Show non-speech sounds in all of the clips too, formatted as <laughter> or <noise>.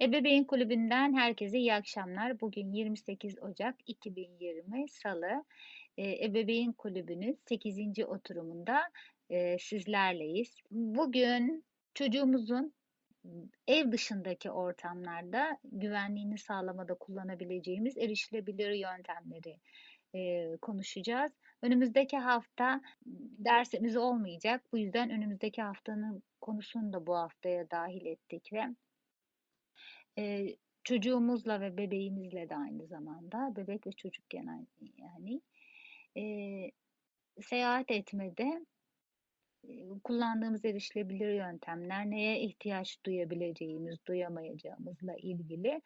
Ebeveyn Kulübü'nden herkese iyi akşamlar. Bugün 28 Ocak 2020 Salı. Ee, Ebeveyn Kulübü'nün 8. oturumunda e, sizlerleyiz. Bugün çocuğumuzun ev dışındaki ortamlarda güvenliğini sağlamada kullanabileceğimiz erişilebilir yöntemleri e, konuşacağız. Önümüzdeki hafta dersimiz olmayacak. Bu yüzden önümüzdeki haftanın konusunu da bu haftaya dahil ettik ve e, çocuğumuzla ve bebeğimizle de aynı zamanda bebek ve çocuk genel yani e, seyahat etmede kullandığımız erişilebilir yöntemler, neye ihtiyaç duyabileceğimiz, duyamayacağımızla ilgili.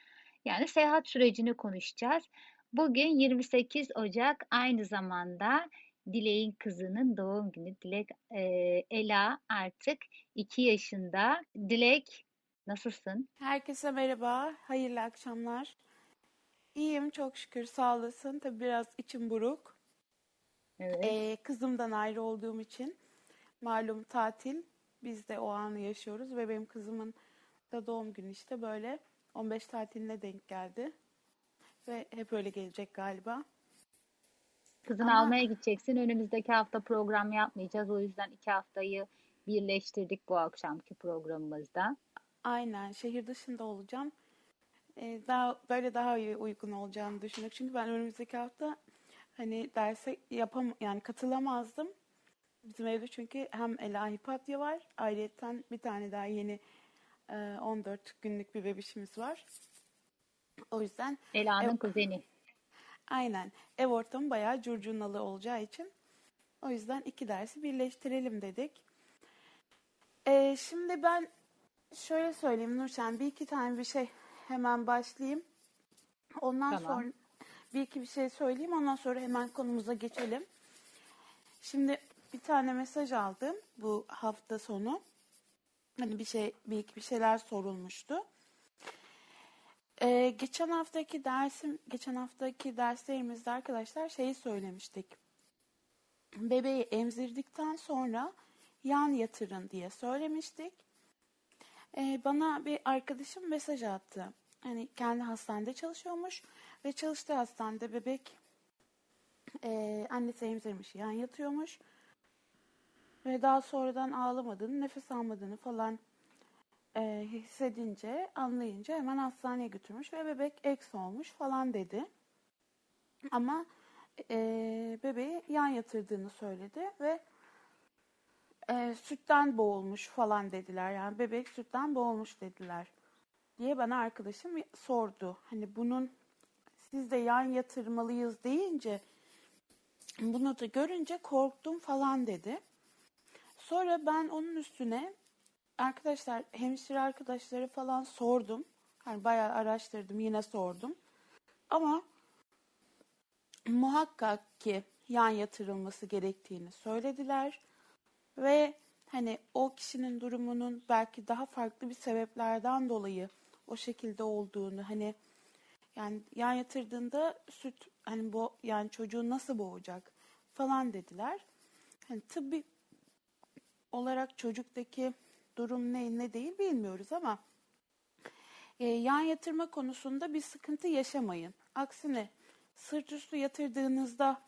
Yani seyahat sürecini konuşacağız. Bugün 28 Ocak aynı zamanda Dilek'in kızının doğum günü. Dilek e, Ela artık 2 yaşında. Dilek nasılsın? Herkese merhaba, hayırlı akşamlar. İyiyim çok şükür sağ olasın. Tabii biraz içim buruk. Evet. Ee, kızımdan ayrı olduğum için malum tatil. Biz de o anı yaşıyoruz ve benim kızımın da doğum günü işte böyle 15 tatiline denk geldi. Ve hep öyle gelecek galiba. Kızını Ama- almaya gideceksin. Önümüzdeki hafta program yapmayacağız. O yüzden iki haftayı birleştirdik bu akşamki programımızda. Aynen şehir dışında olacağım. Ee, daha böyle daha iyi uygun olacağını düşünüyorum. Çünkü ben önümüzdeki hafta hani derse yapam yani katılamazdım. Bizim evde çünkü hem Ela Hipatya var. Ayrıca bir tane daha yeni e, 14 günlük bir bebişimiz var. O yüzden Ela'nın Evet. kuzeni. aynen ev ortamı bayağı curcunalı olacağı için o yüzden iki dersi birleştirelim dedik. Ee, şimdi ben şöyle söyleyeyim Nurşen bir iki tane bir şey hemen başlayayım. Ondan Tamam. sonra bir iki bir şey söyleyeyim ondan sonra hemen konumuza geçelim. Şimdi bir tane mesaj aldım bu hafta sonu. Hani bir şey bir iki bir şeyler sorulmuştu. Ee, geçen haftaki dersim geçen haftaki derslerimizde arkadaşlar şeyi söylemiştik. Bebeği emzirdikten sonra yan yatırın diye söylemiştik. Ee, bana bir arkadaşım mesaj attı. Hani kendi hastanede çalışıyormuş ve çalıştığı hastanede bebek e, annesi emzirmiş, yan yatıyormuş. Ve daha sonradan ağlamadığını, nefes almadığını falan e, hissedince, anlayınca hemen hastaneye götürmüş ve bebek eks olmuş falan dedi. Ama e, bebeği yan yatırdığını söyledi ve e, sütten boğulmuş falan dediler. Yani bebek sütten boğulmuş dediler diye bana arkadaşım sordu. Hani bunun siz de yan yatırmalıyız deyince bunu da görünce korktum falan dedi. Sonra ben onun üstüne arkadaşlar hemşire arkadaşları falan sordum. Hani bayağı araştırdım yine sordum. Ama muhakkak ki yan yatırılması gerektiğini söylediler. Ve hani o kişinin durumunun belki daha farklı bir sebeplerden dolayı o şekilde olduğunu hani yani yan yatırdığında süt hani bu yani çocuğu nasıl boğacak falan dediler. Hani tıbbi olarak çocuktaki durum ne ne değil bilmiyoruz ama e, yan yatırma konusunda bir sıkıntı yaşamayın. Aksine sırt üstü yatırdığınızda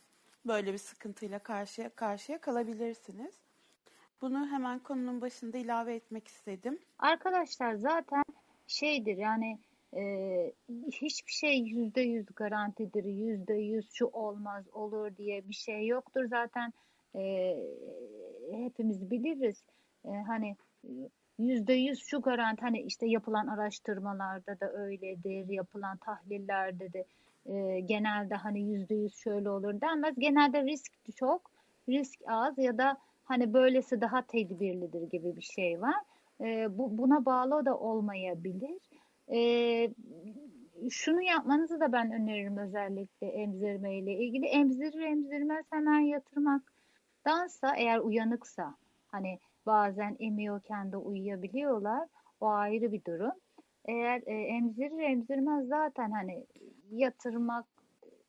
böyle bir sıkıntıyla karşıya karşıya kalabilirsiniz. Bunu hemen konunun başında ilave etmek istedim. Arkadaşlar zaten şeydir yani e, hiçbir şey yüzde yüz garantidir, yüzde yüz şu olmaz olur diye bir şey yoktur zaten e, hepimiz biliriz E, hani yüzde yüz şu garanti hani işte yapılan araştırmalarda da öyledir, yapılan tahlillerde de e, genelde hani yüzde yüz şöyle olur denmez. Genelde risk çok, risk az ya da hani böylesi daha tedbirlidir gibi bir şey var. E, bu, buna bağlı da olmayabilir. E, şunu yapmanızı da ben öneririm özellikle emzirme ile ilgili. Emzirir emzirmez hemen yatırmaktansa eğer uyanıksa hani bazen emiyorken de uyuyabiliyorlar. O ayrı bir durum. Eğer e, emzirir emzirmez zaten hani yatırmak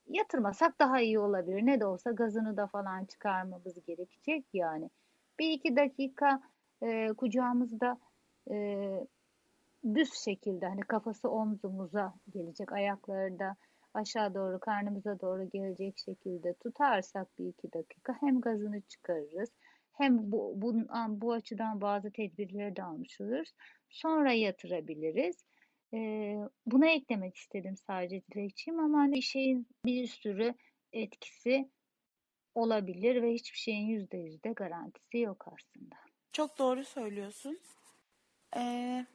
yatırmasak daha iyi olabilir. Ne de olsa gazını da falan çıkarmamız gerekecek yani. Bir iki dakika e, kucağımızda e, düz şekilde hani kafası omzumuza gelecek ayakları da aşağı doğru karnımıza doğru gelecek şekilde tutarsak bir iki dakika hem gazını çıkarırız hem bu, bu, bu açıdan bazı tedbirleri de almış oluruz. Sonra yatırabiliriz. Ee, buna eklemek istedim sadece dilekçeyim ama hani şeyin bir sürü etkisi olabilir ve hiçbir şeyin yüzde yüzde garantisi yok aslında. Çok doğru söylüyorsun. Ee,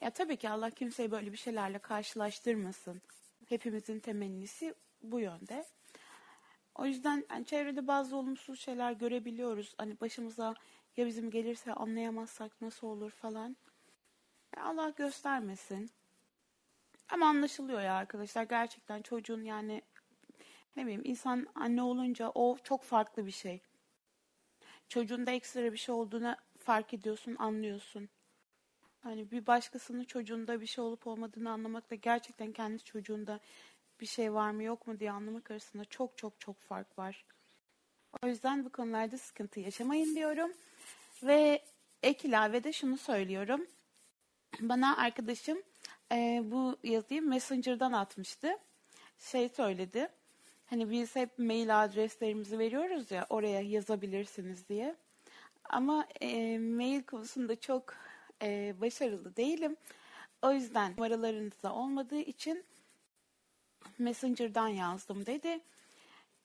ya tabii ki Allah kimseyi böyle bir şeylerle karşılaştırmasın. Hepimizin temennisi bu yönde. O yüzden yani çevrede bazı olumsuz şeyler görebiliyoruz. Hani başımıza ya bizim gelirse anlayamazsak nasıl olur falan. Allah göstermesin. Ama anlaşılıyor ya arkadaşlar. Gerçekten çocuğun yani ne bileyim insan anne olunca o çok farklı bir şey. Çocuğunda ekstra bir şey olduğunu fark ediyorsun, anlıyorsun. Hani bir başkasının çocuğunda bir şey olup olmadığını anlamakla gerçekten kendi çocuğunda bir şey var mı yok mu diye anlamak arasında çok çok çok fark var. O yüzden bu konularda sıkıntı yaşamayın diyorum. Ve ek ilavede şunu söylüyorum. Bana arkadaşım e, bu yazıyı Messenger'dan atmıştı. Şey söyledi. Hani biz hep mail adreslerimizi veriyoruz ya oraya yazabilirsiniz diye. Ama e, mail konusunda çok e, başarılı değilim. O yüzden numaralarınız da olmadığı için Messenger'dan yazdım dedi.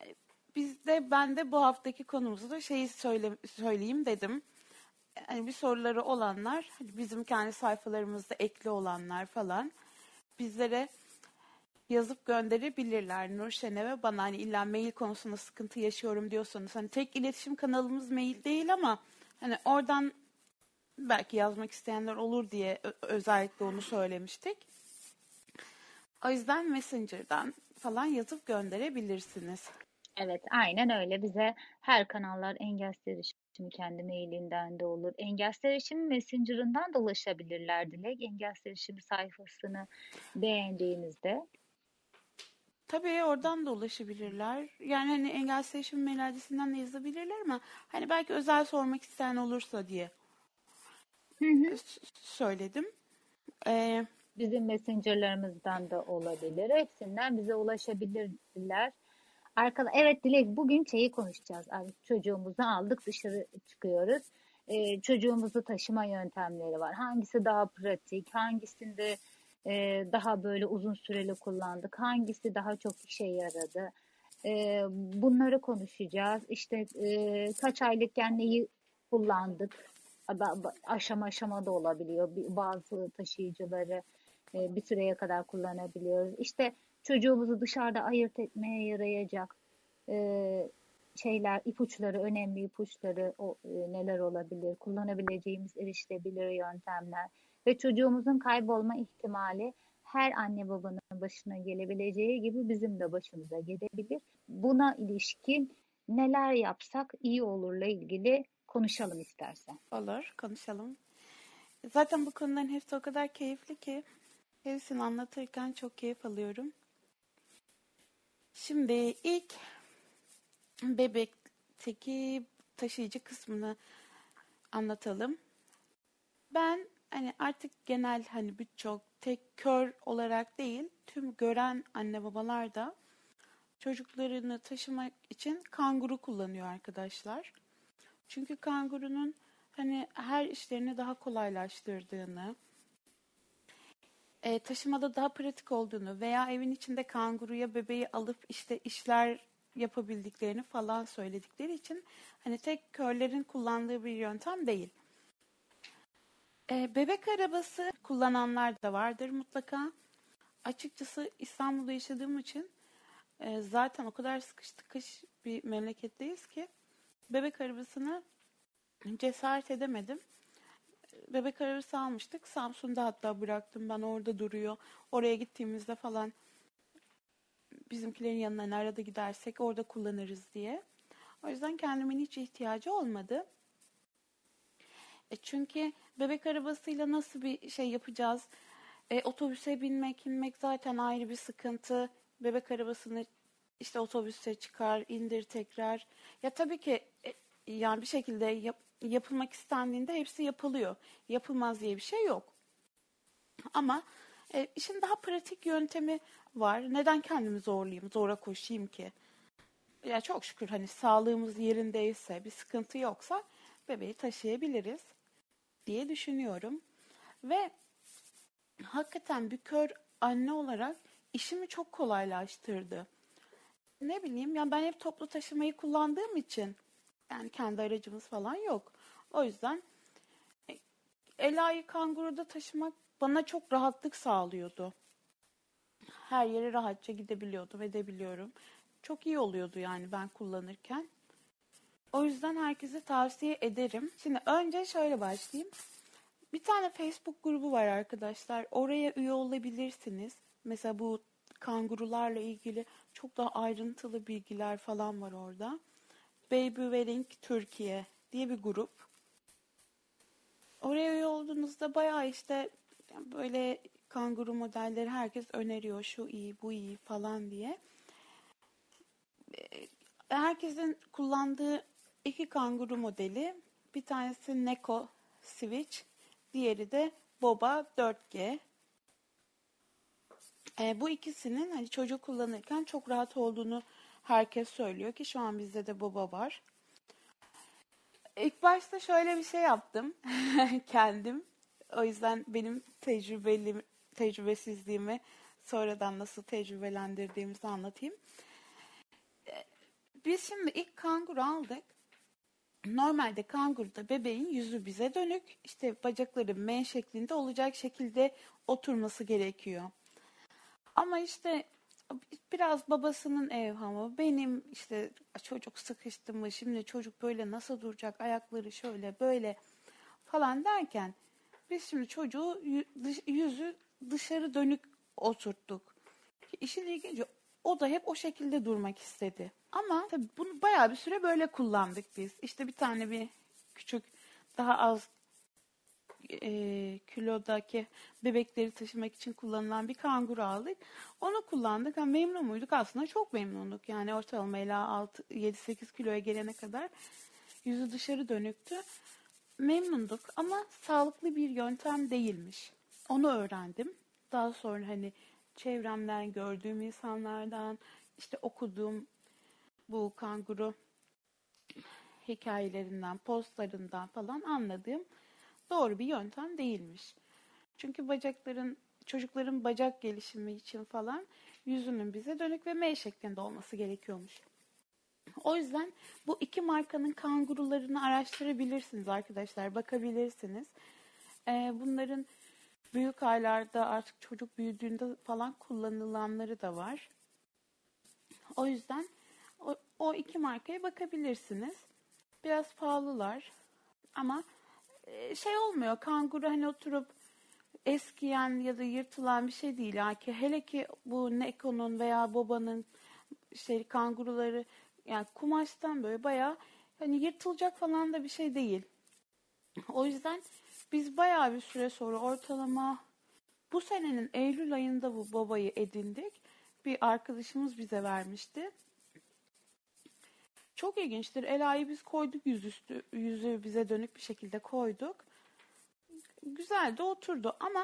E, biz de ben de bu haftaki konumuzu da şeyi söyle, söyleyeyim dedim. Yani bir soruları olanlar, hani bizim kendi sayfalarımızda ekli olanlar falan bizlere yazıp gönderebilirler. Nurşen'e ve bana hani illa mail konusunda sıkıntı yaşıyorum diyorsanız hani tek iletişim kanalımız mail değil ama hani oradan belki yazmak isteyenler olur diye özellikle onu söylemiştik. O yüzden Messenger'dan falan yazıp gönderebilirsiniz. Evet, aynen öyle. Bize her kanallar engelsiz erişimi kendi mailinden de olur. Engelsiz erişim Messenger'ından da ulaşabilirler Dilek. Engelsiz erişim sayfasını beğendiğinizde. Tabii oradan da ulaşabilirler. Yani hani engelsiz erişim mail adresinden de yazabilirler ama hani belki özel sormak isteyen olursa diye hı hı. söyledim. Ee, Bizim messengerlarımızdan da olabilir. Hepsinden bize ulaşabilirler. Arkada, evet Dilek bugün şeyi konuşacağız. Artık çocuğumuzu aldık dışarı çıkıyoruz. Ee, çocuğumuzu taşıma yöntemleri var. Hangisi daha pratik, hangisinde e, daha böyle uzun süreli kullandık, hangisi daha çok işe yaradı. E, bunları konuşacağız. İşte e, kaç aylıkken neyi kullandık, aşama aşama da olabiliyor. Bazı taşıyıcıları e, bir süreye kadar kullanabiliyoruz. İşte çocuğumuzu dışarıda ayırt etmeye yarayacak e, şeyler, ipuçları, önemli ipuçları o, e, neler olabilir, kullanabileceğimiz erişilebilir yöntemler ve çocuğumuzun kaybolma ihtimali her anne babanın başına gelebileceği gibi bizim de başımıza gelebilir. Buna ilişkin neler yapsak iyi olurla ilgili konuşalım istersen. Olur, konuşalım. Zaten bu konuların hepsi o kadar keyifli ki hepsini anlatırken çok keyif alıyorum. Şimdi ilk bebekteki taşıyıcı kısmını anlatalım. Ben hani artık genel hani birçok tek kör olarak değil tüm gören anne babalar da çocuklarını taşımak için kanguru kullanıyor arkadaşlar. Çünkü kangurunun hani her işlerini daha kolaylaştırdığını, e, taşımada daha pratik olduğunu veya evin içinde kanguruya bebeği alıp işte işler yapabildiklerini falan söyledikleri için hani tek körlerin kullandığı bir yöntem değil. E, bebek arabası kullananlar da vardır mutlaka. Açıkçası İstanbul'da yaşadığım için e, zaten o kadar sıkış tıkış bir memleketteyiz ki bebek arabasını cesaret edemedim. Bebek arabası almıştık. Samsun'da hatta bıraktım ben orada duruyor. Oraya gittiğimizde falan bizimkilerin yanına arada gidersek orada kullanırız diye. O yüzden kendimin hiç ihtiyacı olmadı. E çünkü bebek arabasıyla nasıl bir şey yapacağız? E, otobüse binmek, inmek zaten ayrı bir sıkıntı. Bebek arabasını işte otobüse çıkar, indir tekrar. Ya tabii ki e, yani bir şekilde yap, yapılmak istendiğinde hepsi yapılıyor. Yapılmaz diye bir şey yok. Ama e, işin daha pratik yöntemi var. Neden kendimi zorlayayım, zora koşayım ki? Ya çok şükür hani sağlığımız yerindeyse, bir sıkıntı yoksa bebeği taşıyabiliriz diye düşünüyorum. Ve hakikaten bir kör anne olarak işimi çok kolaylaştırdı. Ne bileyim ya ben hep toplu taşımayı kullandığım için yani kendi aracımız falan yok. O yüzden e, Ela'yı kanguruda taşımak bana çok rahatlık sağlıyordu. Her yere rahatça gidebiliyordum, edebiliyorum. Çok iyi oluyordu yani ben kullanırken. O yüzden herkese tavsiye ederim. Şimdi önce şöyle başlayayım. Bir tane Facebook grubu var arkadaşlar. Oraya üye olabilirsiniz. Mesela bu kangurularla ilgili çok daha ayrıntılı bilgiler falan var orada. Baby Wedding Türkiye diye bir grup. Oraya üye olduğunuzda bayağı işte böyle kanguru modelleri herkes öneriyor. Şu iyi, bu iyi falan diye. Herkesin kullandığı iki kanguru modeli. Bir tanesi Neko Switch, diğeri de Boba 4G. E, bu ikisinin hani çocuk kullanırken çok rahat olduğunu herkes söylüyor ki şu an bizde de Boba var. İlk başta şöyle bir şey yaptım <laughs> kendim. O yüzden benim tecrübeli tecrübesizliğimi sonradan nasıl tecrübelendirdiğimizi anlatayım. Biz şimdi ilk kanguru aldık. Normalde kanguruda bebeğin yüzü bize dönük, işte bacakları M şeklinde olacak şekilde oturması gerekiyor. Ama işte biraz babasının evhamı, benim işte çocuk sıkıştı mı, şimdi çocuk böyle nasıl duracak, ayakları şöyle böyle falan derken biz şimdi çocuğu yüzü dışarı dönük oturttuk. İşin ilginci o da hep o şekilde durmak istedi. Ama tabii bunu bayağı bir süre böyle kullandık biz. İşte bir tane bir küçük daha az e, kilodaki bebekleri taşımak için kullanılan bir kanguru aldık. Onu kullandık. Yani memnun muyduk? Aslında çok memnunduk. Yani ortalama 7-8 kiloya gelene kadar yüzü dışarı dönüktü. Memnunduk ama sağlıklı bir yöntem değilmiş. Onu öğrendim. Daha sonra hani çevremden gördüğüm insanlardan işte okuduğum bu kanguru hikayelerinden, postlarından falan anladığım doğru bir yöntem değilmiş. Çünkü bacakların, çocukların bacak gelişimi için falan yüzünün bize dönük ve M şeklinde olması gerekiyormuş. O yüzden bu iki markanın kangurularını araştırabilirsiniz arkadaşlar, bakabilirsiniz. Ee, bunların büyük aylarda artık çocuk büyüdüğünde falan kullanılanları da var. O yüzden o, o iki markaya bakabilirsiniz. Biraz pahalılar ama şey olmuyor. Kanguru hani oturup eskiyen ya da yırtılan bir şey değil. Yani hele ki bu Neko'nun veya Boba'nın şey kanguruları yani kumaştan böyle bayağı hani yırtılacak falan da bir şey değil. O yüzden biz bayağı bir süre sonra ortalama bu senenin Eylül ayında bu babayı edindik. Bir arkadaşımız bize vermişti. Çok ilginçtir. Ela'yı biz koyduk yüzüstü, yüzü bize dönük bir şekilde koyduk. Güzel de oturdu ama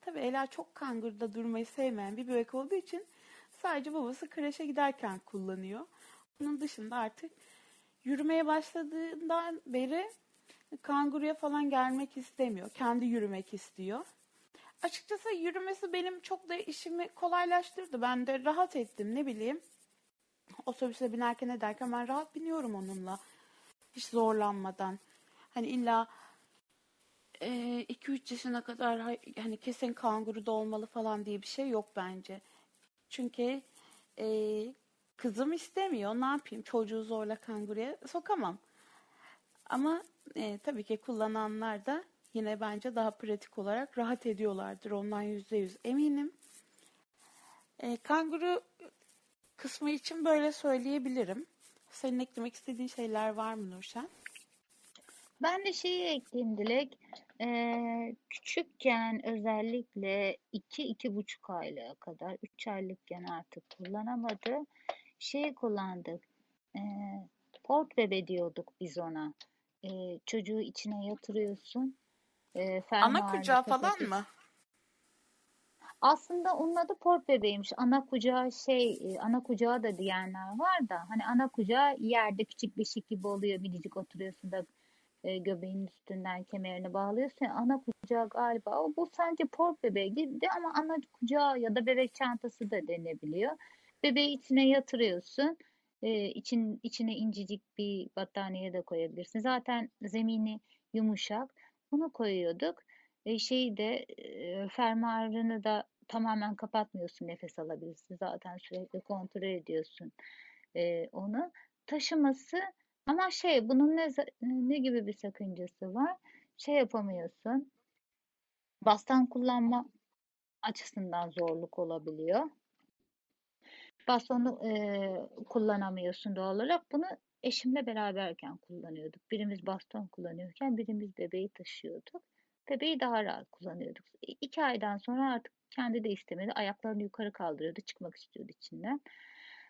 tabii Ela çok kangırda durmayı sevmeyen bir bebek olduğu için sadece babası kreşe giderken kullanıyor. Onun dışında artık yürümeye başladığından beri kanguruya falan gelmek istemiyor. Kendi yürümek istiyor. Açıkçası yürümesi benim çok da işimi kolaylaştırdı. Ben de rahat ettim ne bileyim. Otobüse binerken ederken ben rahat biniyorum onunla. Hiç zorlanmadan. Hani illa 2-3 e, yaşına kadar hani kesin kanguru da olmalı falan diye bir şey yok bence. Çünkü e, kızım istemiyor. Ne yapayım? Çocuğu zorla kanguruya sokamam. Ama e, tabii ki kullananlar da yine bence daha pratik olarak rahat ediyorlardır. Ondan yüzde yüz eminim. E, kanguru kısmı için böyle söyleyebilirim. Senin eklemek istediğin şeyler var mı Nurşen? Ben de şeyi ekleyeyim Dilek. Ee, küçükken özellikle 2-2,5 aylığa kadar 3 aylıkken artık kullanamadı. Şey kullandık. E, port bebe diyorduk biz ona. e, çocuğu içine yatırıyorsun. E, Ana kucağı falan mı? Aslında onun adı port bebeğiymiş. Ana kucağı şey, e, ana kucağı da diyenler var da hani ana kucağı yerde küçük beşik gibi oluyor. Minicik oturuyorsun da e, göbeğin üstünden kemerini bağlıyorsun. Ana kucağı galiba o bu sence port bebeği gibi ama ana kucağı ya da bebek çantası da denebiliyor. Bebeği içine yatırıyorsun. E, için, içine incecik bir battaniye de koyabilirsin. Zaten zemini yumuşak. Bunu koyuyorduk. E, şeyi de e, fermuarını da tamamen kapatmıyorsun nefes alabilirsin. Zaten sürekli kontrol ediyorsun e, onu. Taşıması ama şey bunun ne, ne gibi bir sakıncası var? Şey yapamıyorsun. Bastan kullanma açısından zorluk olabiliyor. Bastonu e, kullanamıyorsun doğal olarak. Bunu eşimle beraberken kullanıyorduk. Birimiz baston kullanıyorken birimiz bebeği taşıyorduk. Bebeği daha rahat kullanıyorduk. İki aydan sonra artık kendi de istemedi. Ayaklarını yukarı kaldırıyordu. Çıkmak istiyordu içinden.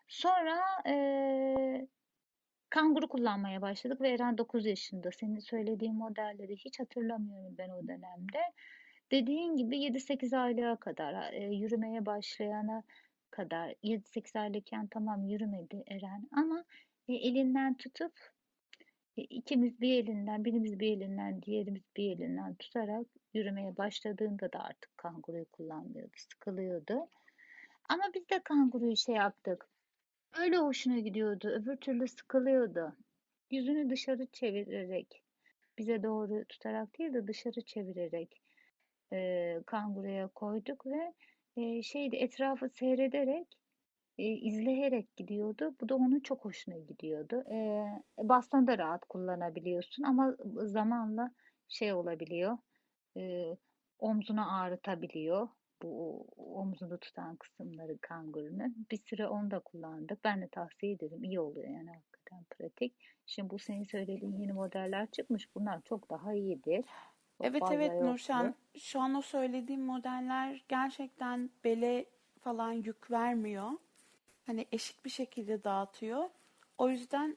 Sonra e, kanguru kullanmaya başladık ve Eren 9 yaşında. Senin söylediğin modelleri hiç hatırlamıyorum ben o dönemde. Dediğin gibi 7-8 aylığa kadar e, yürümeye başlayana kadar 7-8 aylıkken tamam yürümedi Eren ama e, elinden tutup ikimiz bir elinden, birimiz bir elinden, diğerimiz bir elinden tutarak yürümeye başladığında da artık kanguruyu kullanmıyordu, sıkılıyordu. Ama biz de kanguruyu şey yaptık. Öyle hoşuna gidiyordu, öbür türlü sıkılıyordu. Yüzünü dışarı çevirerek, bize doğru tutarak değil de dışarı çevirerek e, kanguruya koyduk ve e, şeydi etrafı seyrederek e, izleyerek gidiyordu. Bu da onun çok hoşuna gidiyordu. E, baston da rahat kullanabiliyorsun ama zamanla şey olabiliyor. E, omzunu ağrıtabiliyor. Bu omzunu tutan kısımları kangurunun. Bir süre onu da kullandık. Ben de tavsiye ederim. İyi oluyor yani hakikaten pratik. Şimdi bu senin söylediğin yeni modeller çıkmış. Bunlar çok daha iyidir. Çok evet evet yoktu. Nurşan. Şu an o söylediğim modeller gerçekten bele falan yük vermiyor hani eşit bir şekilde dağıtıyor. O yüzden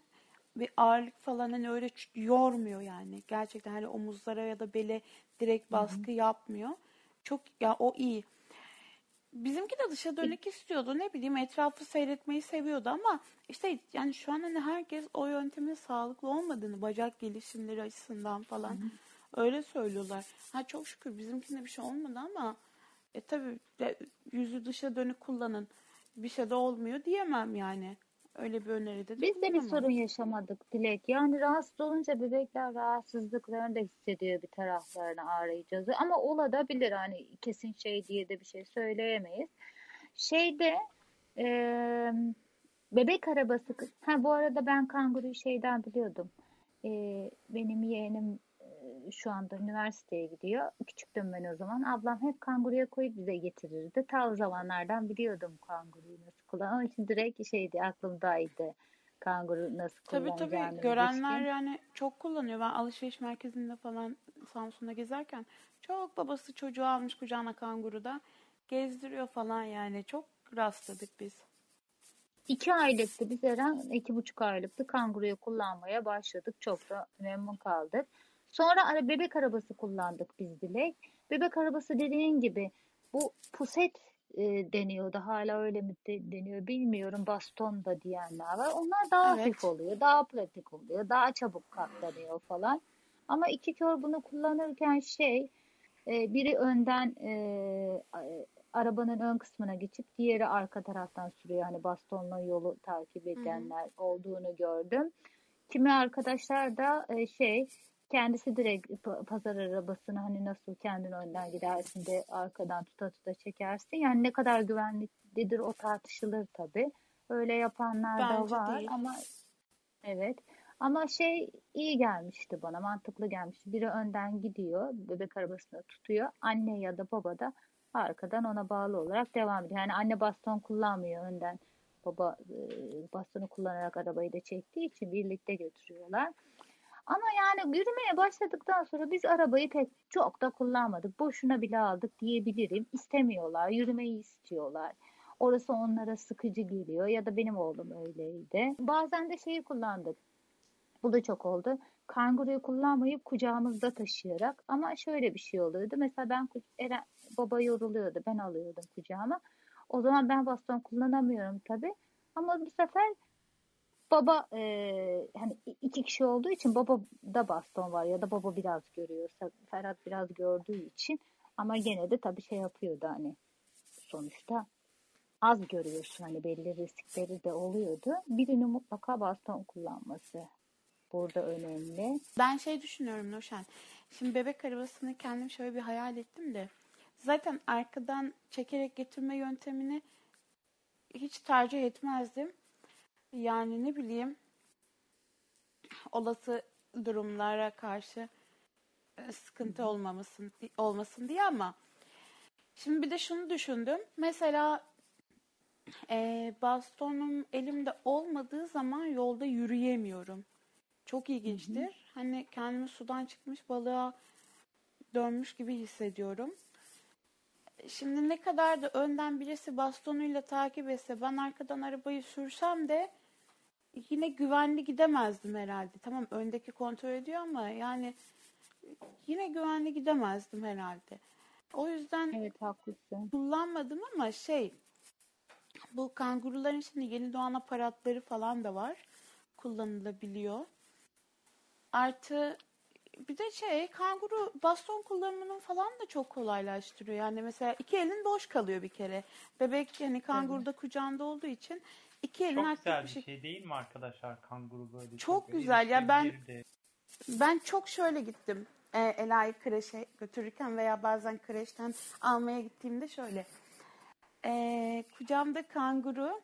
bir ağırlık falan hani öyle yormuyor yani. Gerçekten hani omuzlara ya da bele direkt baskı Hı-hı. yapmıyor. Çok ya o iyi. Bizimki de dışa dönük istiyordu. Ne bileyim etrafı seyretmeyi seviyordu ama işte yani şu an hani herkes o yöntemin sağlıklı olmadığını bacak gelişimleri açısından falan Hı-hı. öyle söylüyorlar. Ha çok şükür bizimkinde bir şey olmadı ama e tabii yüzü dışa dönük kullanın bir şey de olmuyor diyemem yani. Öyle bir öneride de Biz de bir sorun yaşamadık Dilek. Yani rahatsız olunca bebekler rahatsızlıklarını da hissediyor bir taraflarını arayacağız. Ama olabilir hani kesin şey diye de bir şey söyleyemeyiz. Şeyde e, bebek arabası ha bu arada ben kanguruyu şeyden biliyordum. E, benim yeğenim şu anda üniversiteye gidiyor. Küçüktüm ben o zaman. Ablam hep kanguruya koyup bize getirirdi. Ta o zamanlardan biliyordum kanguruyu nasıl kullan. Onun için direkt şeydi aklımdaydı. Kanguru nasıl tabii, kullanacağını. Tabii görenler ilişkin. yani çok kullanıyor. Ben alışveriş merkezinde falan Samsun'da gezerken çok babası çocuğu almış kucağına kanguru da gezdiriyor falan yani. Çok rastladık biz. İki aylıktı. Biz Eren iki buçuk aylıktı. Kanguruyu kullanmaya başladık. Çok da memnun kaldık. Sonra ara bebek arabası kullandık biz Dilek. Bebek arabası dediğin gibi bu puset e, deniyordu. Hala öyle mi de, deniyor bilmiyorum. Baston da diyenler var. Onlar daha evet. hafif oluyor. Daha pratik oluyor. Daha çabuk katlanıyor falan. Ama iki kör bunu kullanırken şey e, biri önden e, arabanın ön kısmına geçip diğeri arka taraftan sürüyor. Hani bastonla yolu takip edenler Hı-hı. olduğunu gördüm. Kimi arkadaşlar da e, şey kendisi direkt pazar arabasını hani nasıl kendin önden gidersin de arkadan tuta tuta çekersin. Yani ne kadar güvenliklidir o tartışılır tabii. Öyle yapanlar Bence da var değil. ama evet. Ama şey iyi gelmişti bana, mantıklı gelmişti. Biri önden gidiyor, bebek arabasını tutuyor. Anne ya da baba da arkadan ona bağlı olarak devam ediyor. Yani anne baston kullanmıyor önden. Baba bastonu kullanarak arabayı da çektiği için birlikte götürüyorlar. Ama yani yürümeye başladıktan sonra biz arabayı pek çok da kullanmadık. Boşuna bile aldık diyebilirim. İstemiyorlar, yürümeyi istiyorlar. Orası onlara sıkıcı geliyor ya da benim oğlum öyleydi. Bazen de şeyi kullandık. Bu da çok oldu. Kanguruyu kullanmayıp kucağımızda taşıyarak ama şöyle bir şey oluyordu. Mesela ben Eren, baba yoruluyordu. Ben alıyordum kucağıma. O zaman ben baston kullanamıyorum tabii. Ama bu sefer baba e, hani iki kişi olduğu için baba da baston var ya da baba biraz görüyorsa Ferhat biraz gördüğü için ama gene de tabii şey yapıyordu hani sonuçta az görüyorsun hani belli riskleri de oluyordu. Birinin mutlaka baston kullanması burada önemli. Ben şey düşünüyorum Nurşen. Şimdi bebek arabasını kendim şöyle bir hayal ettim de zaten arkadan çekerek getirme yöntemini hiç tercih etmezdim. Yani ne bileyim olası durumlara karşı e, sıkıntı olmamasın olmasın diye ama şimdi bir de şunu düşündüm. Mesela e, bastonum elimde olmadığı zaman yolda yürüyemiyorum. Çok ilginçtir. Hı hı. Hani kendimi sudan çıkmış balığa dönmüş gibi hissediyorum. Şimdi ne kadar da önden birisi bastonuyla takip etse ben arkadan arabayı sürsem de yine güvenli gidemezdim herhalde. Tamam öndeki kontrol ediyor ama yani yine güvenli gidemezdim herhalde. O yüzden evet, haklısın. kullanmadım ama şey bu kanguruların şimdi yeni doğan aparatları falan da var. Kullanılabiliyor. Artı bir de şey kanguru baston kullanımının falan da çok kolaylaştırıyor. Yani mesela iki elin boş kalıyor bir kere. Bebek yani kanguruda evet. kucağında olduğu için iki elin çok güzel bir şey... şey değil mi arkadaşlar kanguru böyle? Çok, çok güzel ya ben ben çok şöyle gittim. E, Ela'yı kreşe götürürken veya bazen kreşten almaya gittiğimde şöyle. E, kucağımda kanguru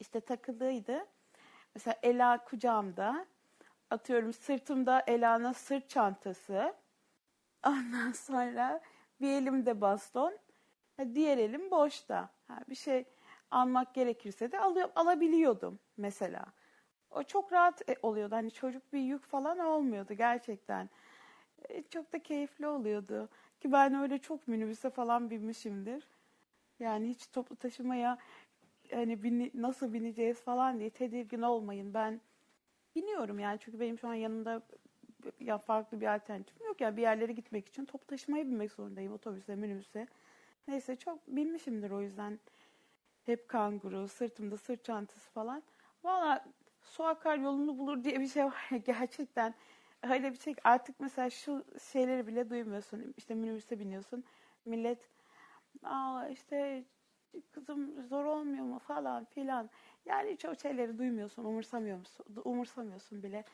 işte takılıydı. Mesela Ela kucağımda atıyorum sırtımda Ela'nın sırt çantası. Ondan <laughs> sonra bir elimde baston. Diğer elim boşta. Ha, bir şey almak gerekirse de alıyor, alabiliyordum mesela. O çok rahat e, oluyordu. Hani çocuk bir yük falan olmuyordu gerçekten. E, çok da keyifli oluyordu. Ki ben öyle çok minibüse falan binmişimdir. Yani hiç toplu taşımaya hani bini, nasıl bineceğiz falan diye tedirgin olmayın. Ben biniyorum yani çünkü benim şu an yanımda ya farklı bir alternatifim yok ya bir yerlere gitmek için top taşımaya binmek zorundayım otobüse, minibüse. Neyse çok binmişimdir o yüzden. Hep kanguru, sırtımda sırt çantası falan. Valla su akar yolunu bulur diye bir şey var ya <laughs> gerçekten. Öyle bir şey artık mesela şu şeyleri bile duymuyorsun. İşte minibüse biniyorsun. Millet aa işte kızım zor olmuyor mu falan filan. Yani o şeyleri duymuyorsun, umursamıyor musun? Umursamıyorsun bile.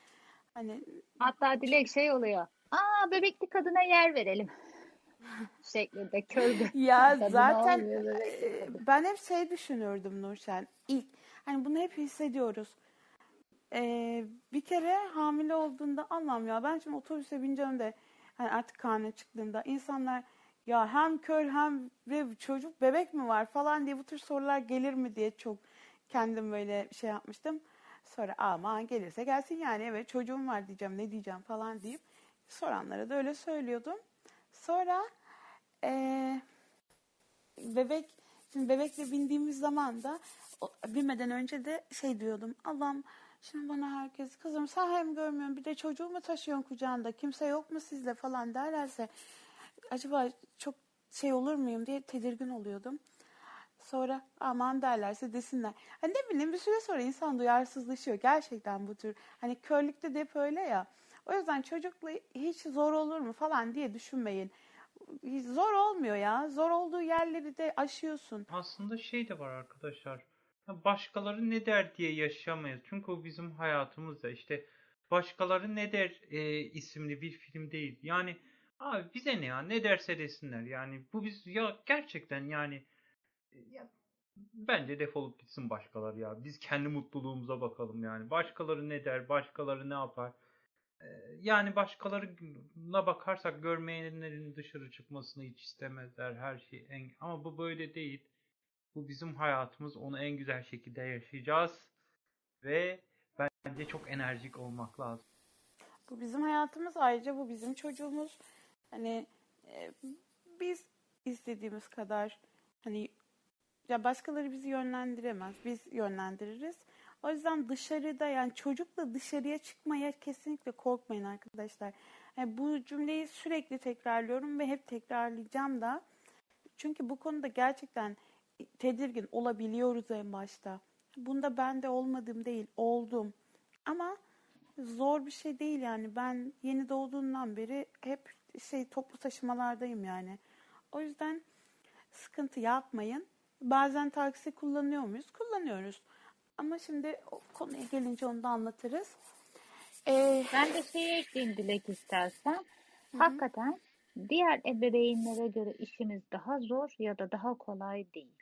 Hani hatta dilek şey oluyor. Aa bebekli kadına yer verelim. <laughs> şeklinde kölde. Ya zaten e, ben hep şey düşünürdüm Nurşen. İlk hani bunu hep hissediyoruz. Ee, bir kere hamile olduğunda anlam ya ben şimdi otobüse bineceğim de hani artık karnı çıktığında insanlar ya hem kör hem ve çocuk bebek mi var falan diye bu tür sorular gelir mi diye çok kendim böyle şey yapmıştım. Sonra aman gelirse gelsin yani evet çocuğum var diyeceğim ne diyeceğim falan deyip soranlara da öyle söylüyordum. Sonra ee, bebek şimdi bebekle bindiğimiz zaman da binmeden önce de şey diyordum Allah'ım şimdi bana herkes kızım sen hem görmüyorsun bir de çocuğu mu taşıyorsun kucağında kimse yok mu sizle falan derlerse acaba çok şey olur muyum diye tedirgin oluyordum. Sonra aman derlerse desinler. Hani ne bileyim bir süre sonra insan duyarsızlaşıyor. Gerçekten bu tür. Hani körlükte de hep öyle ya. O yüzden çocukla hiç zor olur mu falan diye düşünmeyin. Zor olmuyor ya. Zor olduğu yerleri de aşıyorsun. Aslında şey de var arkadaşlar. Başkaları ne der diye yaşayamayız. Çünkü o bizim hayatımızda. İşte Başkaları ne der e, isimli bir film değil. Yani abi bize ne ya ne derse desinler. Yani bu biz ya gerçekten yani ya, bence defolup gitsin başkaları ya. Biz kendi mutluluğumuza bakalım yani. Başkaları ne der, başkaları ne yapar. Ee, yani başkalarına bakarsak görmeyenlerin dışarı çıkmasını hiç istemezler her şey. En... Ama bu böyle değil. Bu bizim hayatımız. Onu en güzel şekilde yaşayacağız. Ve bence çok enerjik olmak lazım. Bu bizim hayatımız. Ayrıca bu bizim çocuğumuz. Hani e, biz istediğimiz kadar hani ya başkaları bizi yönlendiremez. Biz yönlendiririz. O yüzden dışarıda yani çocukla dışarıya çıkmaya kesinlikle korkmayın arkadaşlar. Yani bu cümleyi sürekli tekrarlıyorum ve hep tekrarlayacağım da. Çünkü bu konuda gerçekten tedirgin olabiliyoruz en başta. Bunda ben de olmadım değil, oldum. Ama zor bir şey değil yani. Ben yeni doğduğundan beri hep şey toplu taşımalardayım yani. O yüzden sıkıntı yapmayın. Bazen taksi kullanıyor muyuz? Kullanıyoruz. Ama şimdi o konuya gelince onu da anlatırız. Ee, ben de şey ekleyeyim Dilek istersen. Hı-hı. Hakikaten diğer ebeveynlere göre işimiz daha zor ya da daha kolay değil.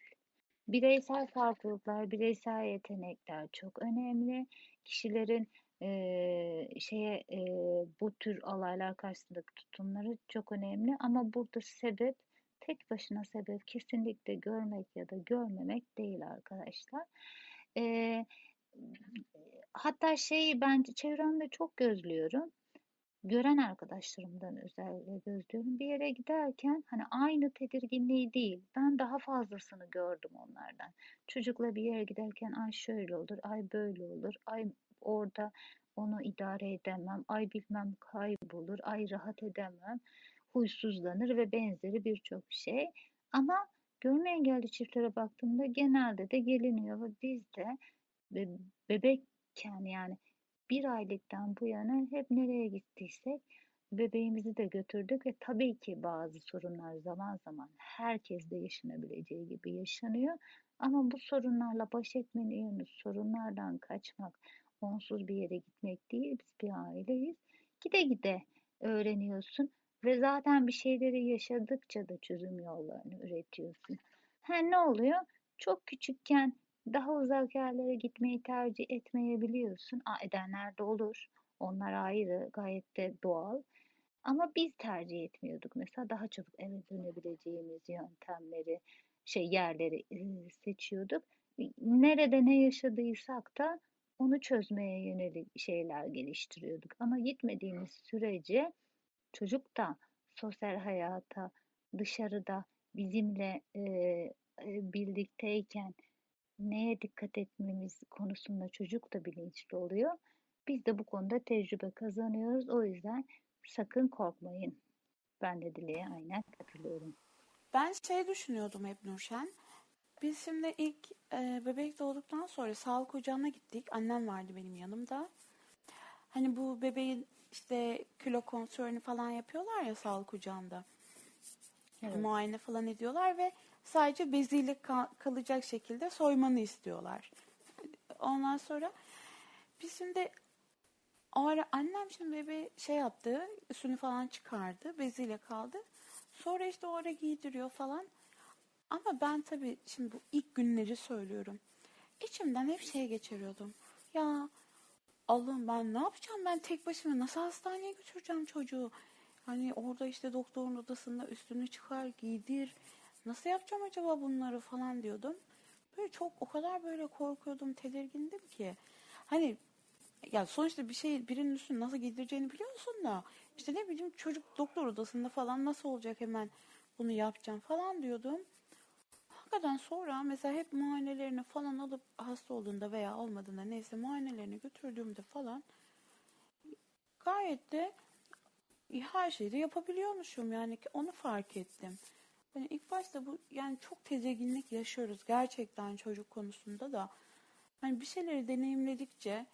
Bireysel farklılıklar, bireysel yetenekler çok önemli. Kişilerin e, şeye e, bu tür olaylar karşısındaki tutumları çok önemli ama burada sebep tek başına sebep kesinlikle görmek ya da görmemek değil arkadaşlar. E, hatta şeyi ben çevremde çok gözlüyorum. Gören arkadaşlarımdan özellikle gözlüyorum. Bir yere giderken hani aynı tedirginliği değil. Ben daha fazlasını gördüm onlardan. Çocukla bir yere giderken ay şöyle olur, ay böyle olur, ay orada onu idare edemem, ay bilmem kaybolur, ay rahat edemem, huysuzlanır ve benzeri birçok şey. Ama görme engelli çiftlere baktığımda genelde de geliniyor ve biz de bebekken yani bir aylıktan bu yana hep nereye gittiysek bebeğimizi de götürdük ve tabii ki bazı sorunlar zaman zaman herkeste yaşanabileceği gibi yaşanıyor. Ama bu sorunlarla baş etmenin sorunlardan kaçmak, onsuz bir yere gitmek değil. Biz bir aileyiz. Gide gide öğreniyorsun ve zaten bir şeyleri yaşadıkça da çözüm yollarını üretiyorsun. Ha ne oluyor? Çok küçükken daha uzak yerlere gitmeyi tercih etmeyebiliyorsun. Aa, edenler de olur. Onlar ayrı, gayet de doğal. Ama biz tercih etmiyorduk. Mesela daha çabuk eve dönebileceğimiz yöntemleri, şey yerleri seçiyorduk. Nerede ne yaşadıysak da onu çözmeye yönelik şeyler geliştiriyorduk. Ama gitmediğimiz sürece çocuk da sosyal hayata dışarıda bizimle e, birlikteyken neye dikkat etmemiz konusunda çocuk da bilinçli oluyor. Biz de bu konuda tecrübe kazanıyoruz. O yüzden sakın korkmayın. Ben de Dile'ye aynen katılıyorum. Ben şey düşünüyordum hep Nurşen. Biz şimdi ilk e, bebek doğduktan sonra sağlık ocağına gittik. Annem vardı benim yanımda. Hani bu bebeğin işte kilo kontrolünü falan yapıyorlar ya sağlık ocağında. Evet. Muayene falan ediyorlar ve sadece beziyle kalacak şekilde soymanı istiyorlar. Ondan sonra biz şimdi o ara annem şimdi bebeği şey yaptı, üstünü falan çıkardı, beziyle kaldı. Sonra işte o ara giydiriyor falan. Ama ben tabii şimdi bu ilk günleri söylüyorum. İçimden hep şey geçiriyordum. Ya Allah'ım ben ne yapacağım ben tek başıma nasıl hastaneye götüreceğim çocuğu? Hani orada işte doktorun odasında üstünü çıkar giydir. Nasıl yapacağım acaba bunları falan diyordum. Böyle çok o kadar böyle korkuyordum, tedirgindim ki. Hani ya sonuçta bir şey birinin üstünü nasıl giydireceğini biliyorsun da işte ne bileyim çocuk doktor odasında falan nasıl olacak hemen bunu yapacağım falan diyordum hakikaten sonra mesela hep muayenelerini falan alıp hasta olduğunda veya olmadığında neyse muayenelerini götürdüğümde falan gayet de her şeyi de yapabiliyormuşum yani onu fark ettim. Yani ilk başta bu yani çok tedirginlik yaşıyoruz gerçekten çocuk konusunda da. Hani bir şeyleri deneyimledikçe,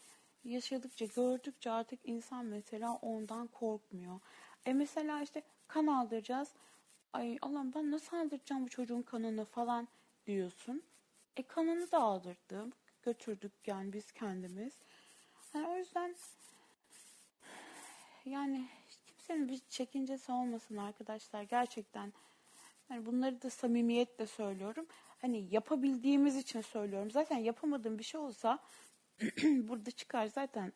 yaşadıkça, gördükçe artık insan mesela ondan korkmuyor. E mesela işte kan aldıracağız ay Allah'ım ben nasıl aldıracağım bu çocuğun kanını falan diyorsun. E kanını da aldırdım. Götürdük yani biz kendimiz. Yani o yüzden yani kimsenin bir çekincesi olmasın arkadaşlar. Gerçekten yani bunları da samimiyetle söylüyorum. Hani yapabildiğimiz için söylüyorum. Zaten yapamadığım bir şey olsa <clears throat> burada çıkar zaten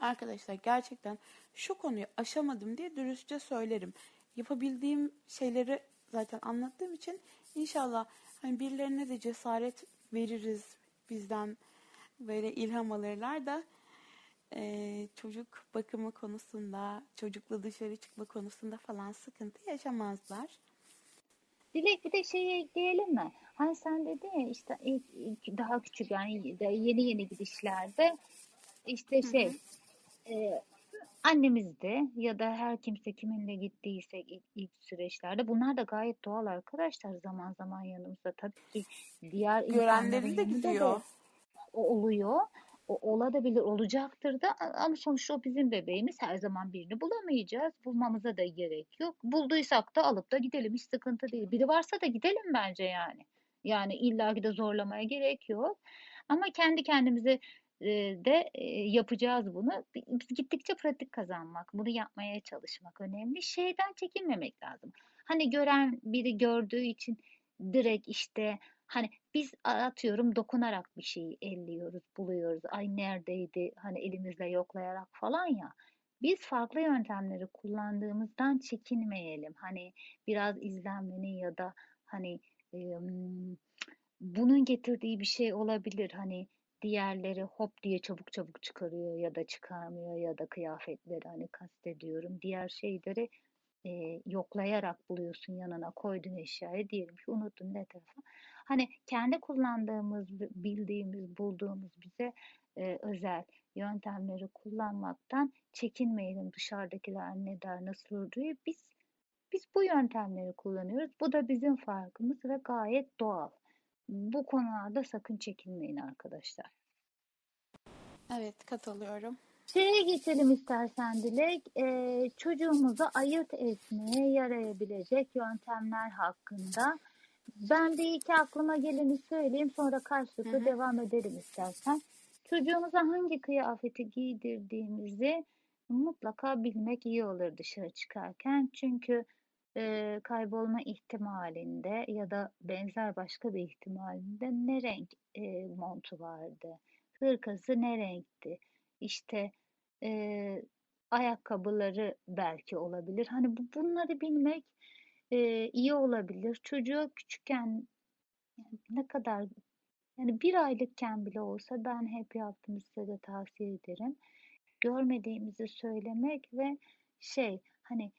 arkadaşlar gerçekten şu konuyu aşamadım diye dürüstçe söylerim yapabildiğim şeyleri zaten anlattığım için inşallah hani birilerine de cesaret veririz bizden böyle ilham alırlar da e, çocuk bakımı konusunda, çocukla dışarı çıkma konusunda falan sıkıntı yaşamazlar. Dilek bir de şeyi ekleyelim mi? Hani sen dedin ya işte ilk, ilk daha küçük yani yeni yeni gidişlerde işte şey hı hı. E, annemizde ya da her kimse kiminle gittiyse ilk, ilk süreçlerde bunlar da gayet doğal arkadaşlar zaman zaman yanımızda tabii ki diğer görenleri de gidiyor. O oluyor. O olabilir, olacaktır da ama sonuçta o bizim bebeğimiz. Her zaman birini bulamayacağız. Bulmamıza da gerek yok. Bulduysak da alıp da gidelim. Hiç sıkıntı değil. Biri varsa da gidelim bence yani. Yani illaki de zorlamaya gerek yok. Ama kendi kendimize de yapacağız bunu. Biz gittikçe pratik kazanmak, bunu yapmaya çalışmak önemli. Şeyden çekinmemek lazım. Hani gören biri gördüğü için direkt işte hani biz atıyorum dokunarak bir şeyi elliyoruz, buluyoruz. Ay neredeydi? Hani elimizle yoklayarak falan ya. Biz farklı yöntemleri kullandığımızdan çekinmeyelim. Hani biraz izlenmenin ya da hani bunun getirdiği bir şey olabilir. Hani diğerleri hop diye çabuk çabuk çıkarıyor ya da çıkarmıyor ya da kıyafetleri hani kastediyorum. Diğer şeyleri e, yoklayarak buluyorsun yanına koydun eşyayı diyelim ki unuttun ne tarafa. Hani kendi kullandığımız, bildiğimiz, bulduğumuz bize e, özel yöntemleri kullanmaktan çekinmeyelim dışarıdakiler ne der nasıl diye. Biz biz bu yöntemleri kullanıyoruz. Bu da bizim farkımız ve gayet doğal. Bu konularda sakın çekinmeyin arkadaşlar. Evet katılıyorum. Şeye geçelim istersen Dilek. Ee, çocuğumuzu ayırt etmeye yarayabilecek yöntemler hakkında. Ben bir iki aklıma geleni söyleyeyim sonra karşılıklı devam edelim istersen. Çocuğumuza hangi kıyafeti giydirdiğimizi mutlaka bilmek iyi olur dışarı çıkarken. Çünkü e, kaybolma ihtimalinde ya da benzer başka bir ihtimalinde ne renk e, montu vardı, hırkası ne renkti, işte e, ayakkabıları belki olabilir. Hani bu, bunları bilmek e, iyi olabilir. Çocuğa küçükken yani ne kadar yani bir aylıkken bile olsa ben hep yaptım size de tavsiye ederim. Görmediğimizi söylemek ve şey hani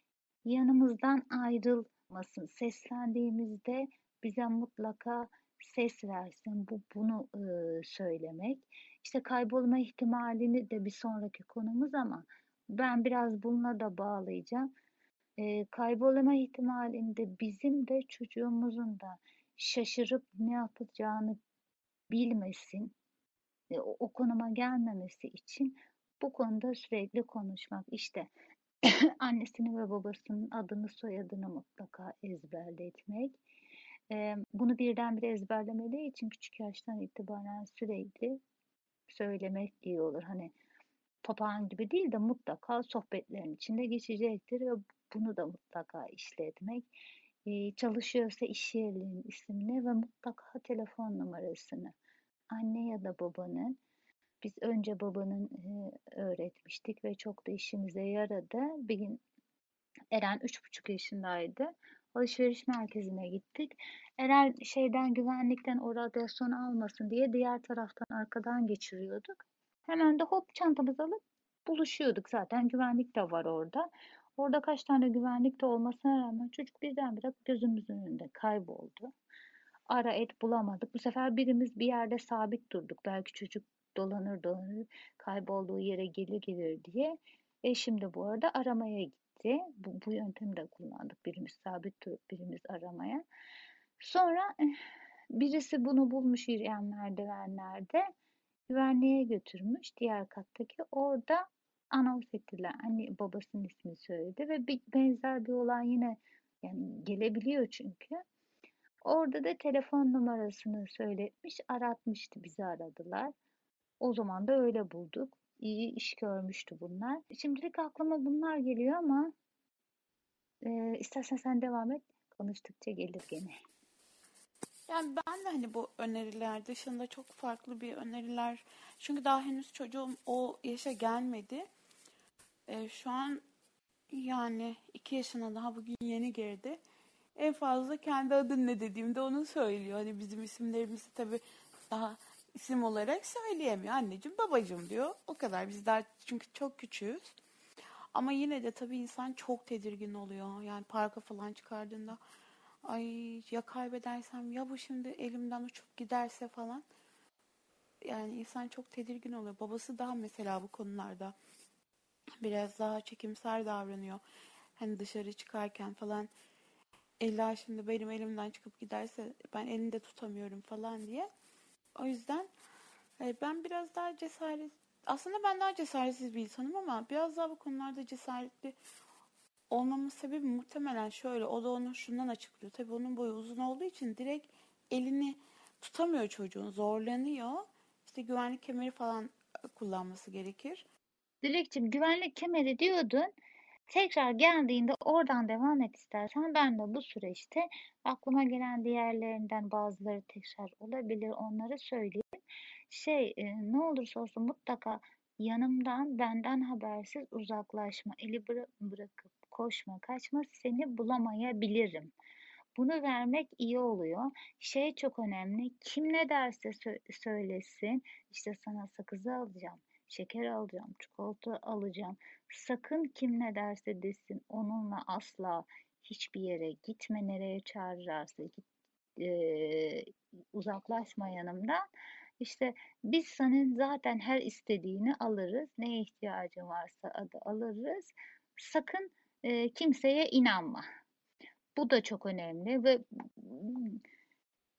yanımızdan ayrılmasın. Seslendiğimizde bize mutlaka ses versin. Bu bunu e, söylemek. İşte kaybolma ihtimalini de bir sonraki konumuz ama ben biraz bununla da bağlayacağım. E, kaybolma ihtimalinde bizim de çocuğumuzun da şaşırıp ne yapacağını bilmesin, e, o, o konuma gelmemesi için bu konuda sürekli konuşmak. İşte <laughs> annesini ve babasının adını soyadını mutlaka ezberletmek. E, bunu birdenbire ezberlemediği için küçük yaştan itibaren sürekli söylemek iyi olur. Hani papağan gibi değil de mutlaka sohbetlerin içinde geçecektir ve bunu da mutlaka işletmek. Ee, çalışıyorsa iş yerinin ismini ve mutlaka telefon numarasını anne ya da babanın biz önce babanın öğretmiştik ve çok da işimize yaradı. Bir gün Eren üç buçuk yaşındaydı. Alışveriş merkezine gittik. Eren şeyden güvenlikten o radyasyonu almasın diye diğer taraftan arkadan geçiriyorduk. Hemen de hop çantamızı alıp buluşuyorduk zaten. Güvenlik de var orada. Orada kaç tane güvenlik de olmasına rağmen çocuk birdenbire gözümüzün önünde kayboldu. Ara et bulamadık. Bu sefer birimiz bir yerde sabit durduk. Belki çocuk dolanır dolanır kaybolduğu yere gelir gelir diye. Eşim de bu arada aramaya gitti. Bu, bu yöntemi de kullandık. Birimiz sabit durup birimiz aramaya. Sonra eh, birisi bunu bulmuş yürüyen merdivenlerde güvenliğe götürmüş diğer kattaki. Orada anons ettiler. Anne babasının ismini söyledi ve bir, benzer bir olay yine yani gelebiliyor çünkü. Orada da telefon numarasını söyletmiş, aratmıştı, bizi aradılar. O zaman da öyle bulduk. İyi iş görmüştü bunlar. Şimdilik aklıma bunlar geliyor ama e, istersen sen devam et. Konuştukça gelir gene. Yani ben de hani bu öneriler dışında çok farklı bir öneriler. Çünkü daha henüz çocuğum o yaşa gelmedi. Ee, şu an yani iki yaşına daha bugün yeni girdi. En fazla kendi adın ne dediğimde onu söylüyor. Hani bizim isimlerimizi tabii daha isim olarak söyleyemiyor. Anneciğim babacığım diyor. O kadar. Biz daha çünkü çok küçüğüz. Ama yine de tabii insan çok tedirgin oluyor. Yani parka falan çıkardığında ay ya kaybedersem ya bu şimdi elimden uçup giderse falan. Yani insan çok tedirgin oluyor. Babası daha mesela bu konularda biraz daha çekimser davranıyor. Hani dışarı çıkarken falan illa şimdi benim elimden çıkıp giderse ben elinde tutamıyorum falan diye. O yüzden e, ben biraz daha cesaret aslında ben daha cesaretsiz bir insanım ama biraz daha bu konularda cesaretli olmamın sebebi muhtemelen şöyle. O da onu şundan açıklıyor. Tabii onun boyu uzun olduğu için direkt elini tutamıyor çocuğun. Zorlanıyor. İşte güvenlik kemeri falan kullanması gerekir. Dilekçim güvenlik kemeri diyordun. Tekrar geldiğinde oradan devam et istersen ben de bu süreçte aklıma gelen diğerlerinden bazıları tekrar olabilir onları söyleyeyim. Şey e, ne olursa olsun mutlaka yanımdan benden habersiz uzaklaşma, eli bıra- bırakıp koşma, kaçma seni bulamayabilirim. Bunu vermek iyi oluyor. Şey çok önemli. Kim ne derse sö- söylesin. işte sana sakızı alacağım, şeker alacağım, çikolata alacağım. Sakın kim ne derse desin onunla asla hiçbir yere gitme. Nereye çağırırsa git, e, uzaklaşma yanımdan. İşte biz senin zaten her istediğini alırız. Neye ihtiyacın varsa adı alırız. Sakın e, kimseye inanma. Bu da çok önemli ve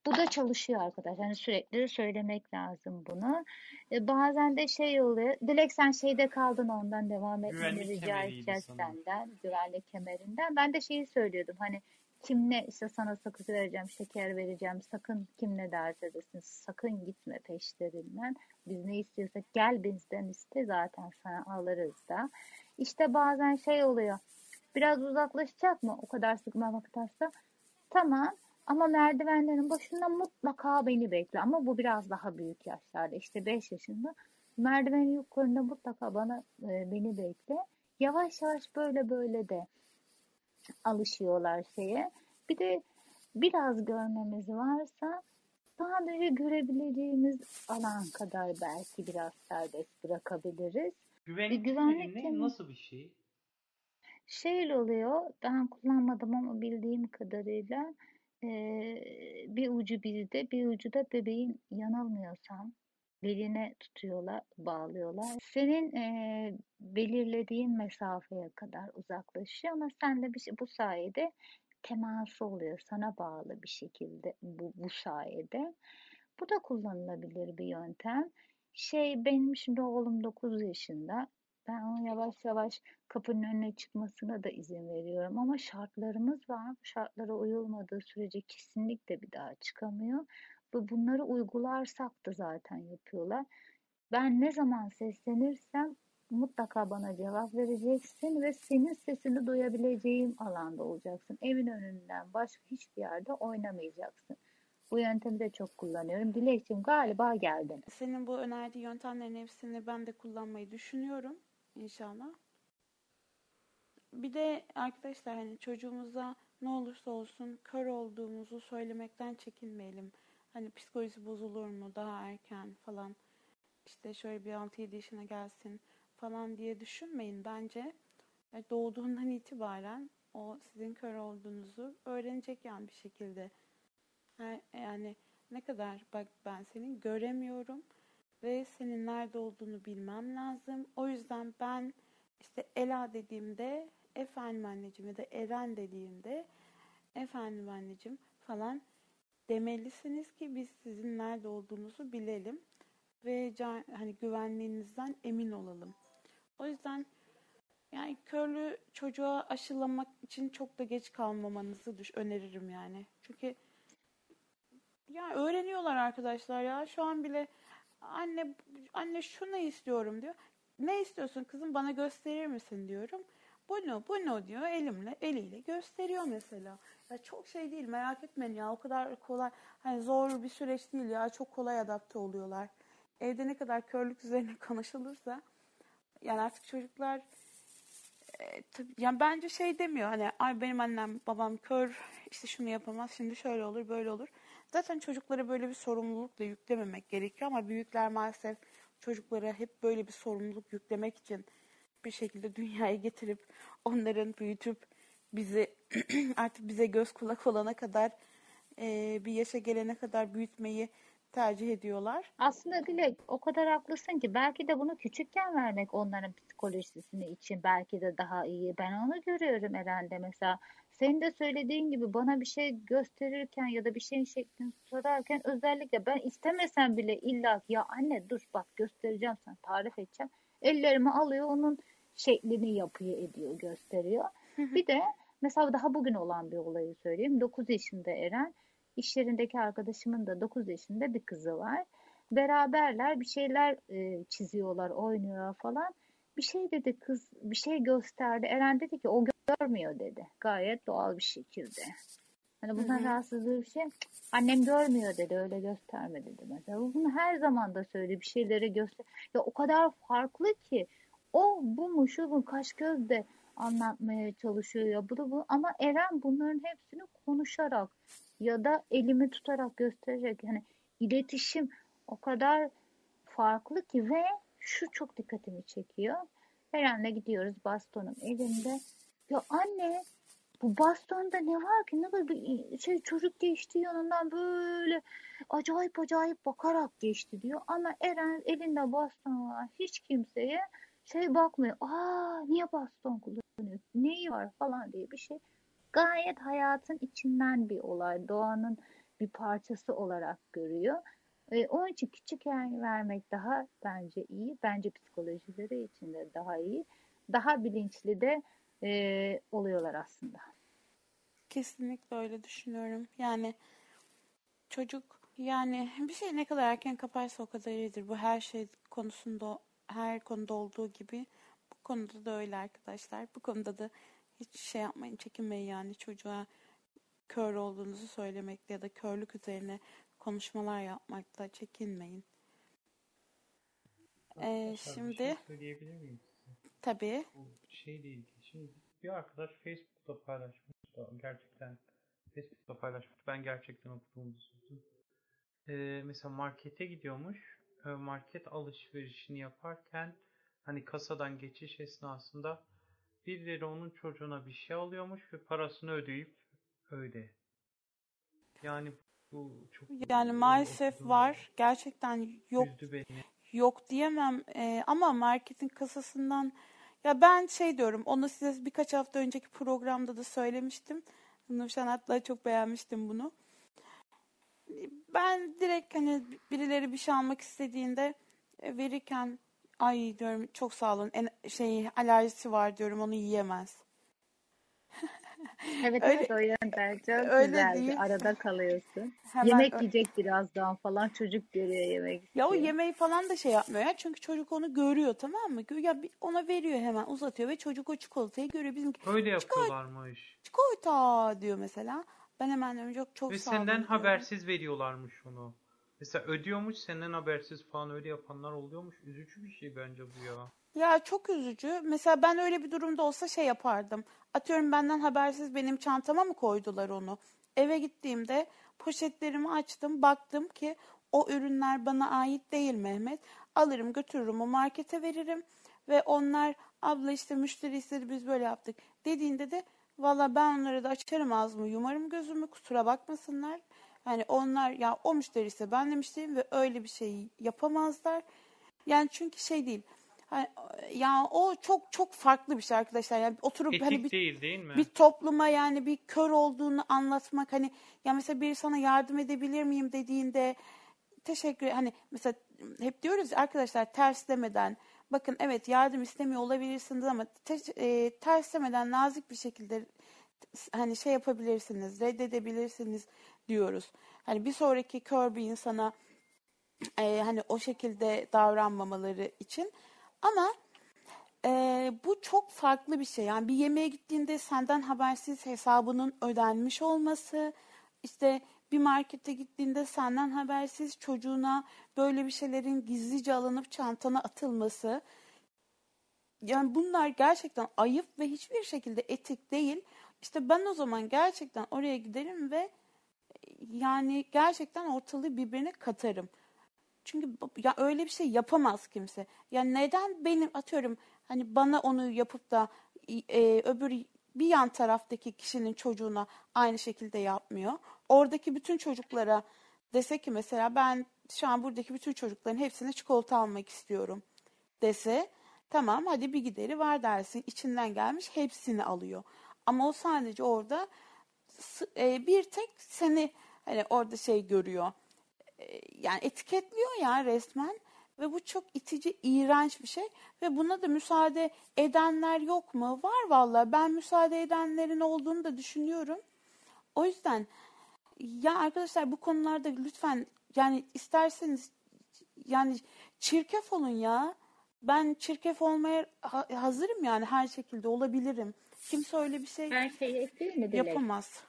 bu da çalışıyor arkadaşlar. Yani sürekli söylemek lazım bunu. E, bazen de şey oluyor. Dilek sen şeyde kaldın ondan devam etmeni rica edeceğiz senden. Güvenlik kemerinden. Ben de şeyi söylüyordum. Hani kim ne işte sana sakız vereceğim, şeker vereceğim. Sakın kim ne derse desin. Sakın gitme peşlerinden. Biz ne istiyorsak gel bizden iste zaten sana alırız da. İşte bazen şey oluyor. Biraz uzaklaşacak mı? O kadar sıkmamaktansa. Tamam. Ama merdivenlerin başında mutlaka beni bekle. Ama bu biraz daha büyük yaşlarda. İşte 5 yaşında. Merdivenin yukarında mutlaka bana e, beni bekle. Yavaş yavaş böyle böyle de alışıyorlar şeye. Bir de biraz görmemiz varsa sadece görebileceğimiz alan kadar belki biraz serbest bırakabiliriz. Güvenlik güvenlik kemeri ne? kemeri- Nasıl bir şey? Şöyle oluyor, ben kullanmadım ama bildiğim kadarıyla eee, bir ucu bizde, bir ucu da bebeğin yanılmıyorsam beline tutuyorlar, bağlıyorlar. Senin eee, belirlediğin mesafeye kadar uzaklaşıyor ama sen de bir şey, bu sayede teması oluyor, sana bağlı bir şekilde bu, bu sayede. Bu da kullanılabilir bir yöntem. Şey benim şimdi oğlum 9 yaşında. Ben onu yavaş yavaş kapının önüne çıkmasına da izin veriyorum ama şartlarımız var. Bu şartlara uyulmadığı sürece kesinlikle bir daha çıkamıyor. Ve bunları uygularsak da zaten yapıyorlar. Ben ne zaman seslenirsem mutlaka bana cevap vereceksin ve senin sesini duyabileceğim alanda olacaksın. Evin önünden başka hiçbir yerde oynamayacaksın. Bu yöntemi de çok kullanıyorum. Dilekçim galiba geldin. Senin bu önerdiği yöntemlerin hepsini ben de kullanmayı düşünüyorum inşallah. Bir de arkadaşlar hani çocuğumuza ne olursa olsun kör olduğumuzu söylemekten çekinmeyelim. Hani psikolojisi bozulur mu daha erken falan işte şöyle bir 6-7 yaşına gelsin falan diye düşünmeyin bence. E, Doğduğundan <laughs> itibaren o sizin kör olduğunuzu öğrenecek yani bir şekilde. Yani ne kadar bak ben seni göremiyorum ve senin nerede olduğunu bilmem lazım. O yüzden ben işte Ela dediğimde efendim anneciğim ya da Eren dediğimde efendim anneciğim falan demelisiniz ki biz sizin nerede olduğunuzu bilelim ve can, hani güvenliğinizden emin olalım. O yüzden yani körlü çocuğa aşılamak için çok da geç kalmamanızı düş öneririm yani. Çünkü ya öğreniyorlar arkadaşlar ya. Şu an bile anne anne şunu istiyorum diyor. Ne istiyorsun kızım bana gösterir misin diyorum. Bunu bunu diyor elimle eliyle gösteriyor mesela. Ya çok şey değil merak etmeyin ya o kadar kolay hani zor bir süreç değil ya çok kolay adapte oluyorlar. Evde ne kadar körlük üzerine <laughs> konuşulursa yani artık çocuklar e, tabii, yani bence şey demiyor hani ay benim annem babam kör işte şunu yapamaz şimdi şöyle olur böyle olur. Zaten çocuklara böyle bir sorumluluk da yüklememek gerekiyor ama büyükler maalesef çocuklara hep böyle bir sorumluluk yüklemek için bir şekilde <laughs> dünyaya getirip onların büyütüp bizi <clears throat> artık bize göz kulak olana kadar e, bir yaşa gelene kadar büyütmeyi tercih ediyorlar. Aslında Dilek o kadar haklısın ki belki de bunu küçükken vermek onların psikolojisini için belki de daha iyi. Ben onu görüyorum Eren'de mesela. Senin de söylediğin gibi bana bir şey gösterirken ya da bir şeyin şeklini sorarken özellikle ben istemesem bile illa ya anne dur bak göstereceğim sana tarif edeceğim. Ellerimi alıyor onun şeklini yapıyor ediyor gösteriyor. Bir de mesela daha bugün olan bir olayı söyleyeyim. 9 yaşında Eren İş yerindeki arkadaşımın da 9 yaşında bir kızı var. Beraberler bir şeyler e, çiziyorlar, oynuyorlar falan. Bir şey dedi kız, bir şey gösterdi. Eren dedi ki o görmüyor dedi. Gayet doğal bir şekilde. Hani bundan hı hı. rahatsızlığı bir şey. Annem görmüyor dedi, öyle gösterme dedi mesela. Bunu her zaman da söyle bir şeyleri göster. Ya o kadar farklı ki o bu mu şu mu kaş göz de anlatmaya çalışıyor ya bu da bu ama Eren bunların hepsini konuşarak ya da elimi tutarak göstererek yani iletişim o kadar farklı ki ve şu çok dikkatimi çekiyor. Eren'le gidiyoruz bastonum elinde. Ya anne bu bastonda ne var ki? Ne bir şey çocuk geçti yanından böyle acayip acayip bakarak geçti diyor. Ama Eren elinde baston var. Hiç kimseye şey bakmıyor. Aa niye baston kullanıyor? Neyi var falan diye bir şey gayet hayatın içinden bir olay, doğanın bir parçası olarak görüyor. E, onun için küçükken vermek daha bence iyi. Bence psikolojileri için de daha iyi. Daha bilinçli de e, oluyorlar aslında. Kesinlikle öyle düşünüyorum. Yani çocuk yani bir şey ne kadar erken kaparsa o kadar iyidir. Bu her şey konusunda her konuda olduğu gibi bu konuda da öyle arkadaşlar. Bu konuda da hiç şey yapmayın, çekinmeyin yani çocuğa kör olduğunuzu söylemekte ya da körlük üzerine konuşmalar yapmakta çekinmeyin. Ee, şimdi şey söyleyebilir miyim size? Tabii. Bu şeyle ilgili. Şimdi bir arkadaş Facebook'ta paylaşmış da gerçekten Facebook'ta paylaşmış. Ben gerçekten okuduğumu düşündüm. Ee, mesela markete gidiyormuş. Ee, market alışverişini yaparken hani kasadan geçiş esnasında birileri onun çocuğuna bir şey alıyormuş ve parasını ödeyip öyle. Yani bu çok yani maalesef var. Gerçekten yok. Yok diyemem ee, ama marketin kasasından ya ben şey diyorum onu size birkaç hafta önceki programda da söylemiştim. Nurşan hatta çok beğenmiştim bunu. Ben direkt hani birileri bir şey almak istediğinde e, verirken Ay diyorum çok sağ olun. En, şey alerjisi var diyorum onu yiyemez. <laughs> <laughs> evet öyle, evet o yönden <laughs> çok öyle güzel. Değil. Arada kalıyorsun. Hemen yemek öyle. yiyecek birazdan falan çocuk görüyor yemek. Ya o yemeği falan da şey yapmıyor ya. Çünkü çocuk onu görüyor tamam mı? Ya ona veriyor hemen uzatıyor ve çocuk o çikolatayı görüyor. Bizim öyle yapıyorlarmış. Çikolata diyor mesela. Ben hemen diyorum çok çok Ve sağ olun. Ve senden habersiz veriyorlarmış onu. Mesela ödüyormuş senden habersiz falan öyle yapanlar oluyormuş. Üzücü bir şey bence bu ya. Ya çok üzücü. Mesela ben öyle bir durumda olsa şey yapardım. Atıyorum benden habersiz benim çantama mı koydular onu? Eve gittiğimde poşetlerimi açtım. Baktım ki o ürünler bana ait değil Mehmet. Alırım götürürüm o markete veririm. Ve onlar abla işte müşteri istedi biz böyle yaptık dediğinde de valla ben onları da açarım ağzımı yumarım gözümü kusura bakmasınlar. Hani onlar ya o müşteri ise ben de müşteriyim ve öyle bir şey yapamazlar. Yani çünkü şey değil. Hani, ya o çok çok farklı bir şey arkadaşlar. Yani oturup Etik hani bir, değil değil mi? Bir topluma yani bir kör olduğunu anlatmak hani ya mesela biri sana yardım edebilir miyim dediğinde teşekkür hani mesela hep diyoruz arkadaşlar ters demeden bakın evet yardım istemiyor olabilirsiniz ama te, e, ters demeden nazik bir şekilde hani şey yapabilirsiniz, reddedebilirsiniz diyoruz. Hani bir sonraki kör bir insana e, hani o şekilde davranmamaları için ama e, bu çok farklı bir şey. Yani bir yemeğe gittiğinde senden habersiz hesabının ödenmiş olması, işte bir markete gittiğinde senden habersiz çocuğuna böyle bir şeylerin gizlice alınıp çantana atılması. Yani bunlar gerçekten ayıp ve hiçbir şekilde etik değil. İşte ben o zaman gerçekten oraya giderim ve yani gerçekten ortalığı birbirine katarım. Çünkü ya öyle bir şey yapamaz kimse. Ya neden benim atıyorum hani bana onu yapıp da e, öbür bir yan taraftaki kişinin çocuğuna aynı şekilde yapmıyor. Oradaki bütün çocuklara dese ki mesela ben şu an buradaki bütün çocukların hepsine çikolata almak istiyorum dese tamam hadi bir gideri var dersin. İçinden gelmiş hepsini alıyor. Ama o sadece orada e, bir tek seni hani orada şey görüyor. E, yani etiketliyor ya resmen ve bu çok itici, iğrenç bir şey ve buna da müsaade edenler yok mu? Var valla. Ben müsaade edenlerin olduğunu da düşünüyorum. O yüzden ya arkadaşlar bu konularda lütfen yani isterseniz yani çirkef olun ya. Ben çirkef olmaya hazırım yani her şekilde olabilirim. Kimse öyle bir şey her şeyi yapamaz.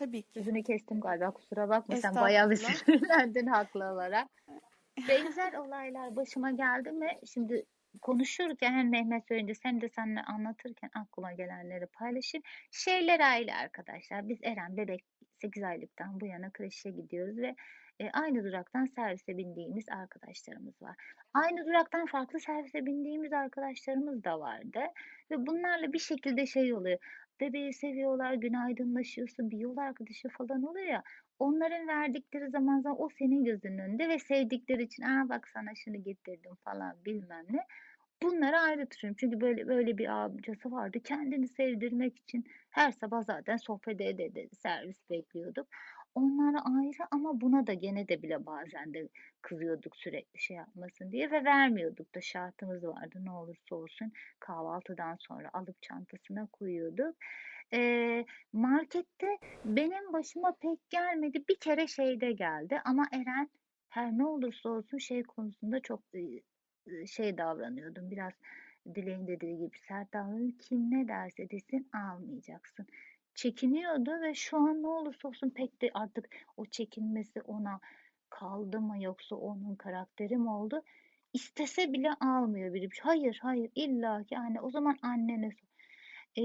Tabii ki. Sözünü kestim galiba kusura bakma sen bayağı bir <laughs> sinirlendin haklı olarak. <laughs> Benzer olaylar başıma geldi mi? Şimdi konuşurken hem Mehmet söyleyince sen de seninle anlatırken aklıma gelenleri paylaşayım. Şeyler aile arkadaşlar. Biz Eren bebek 8 aylıktan bu yana kreşe gidiyoruz ve e, aynı duraktan servise bindiğimiz arkadaşlarımız var. Aynı duraktan farklı servise bindiğimiz arkadaşlarımız da vardı. Ve bunlarla bir şekilde şey oluyor. Bebeği seviyorlar, günaydınlaşıyorsun, bir yol arkadaşı falan oluyor ya. Onların verdikleri zaman zaman o senin gözünün önünde ve sevdikleri için aa bak sana şunu getirdim falan bilmem ne. Bunları ayrı tutuyorum. Çünkü böyle böyle bir amcası vardı. Kendini sevdirmek için her sabah zaten sohbet ede ede servis bekliyorduk. Onlara ayrı ama buna da gene de bile bazen de kızıyorduk sürekli şey yapmasın diye ve vermiyorduk da şartımız vardı ne olursa olsun kahvaltıdan sonra alıp çantasına koyuyorduk. Ee, markette benim başıma pek gelmedi bir kere şeyde geldi ama Eren her ne olursa olsun şey konusunda çok şey davranıyordum biraz Dileğin dediği gibi sert davranıyordum. Kim ne derse desin almayacaksın çekiniyordu ve şu an ne olursa olsun pek de artık o çekinmesi ona kaldı mı yoksa onun karakteri mi oldu? İstese bile almıyor biri. Hayır hayır illa ki anne o zaman annene sor. E,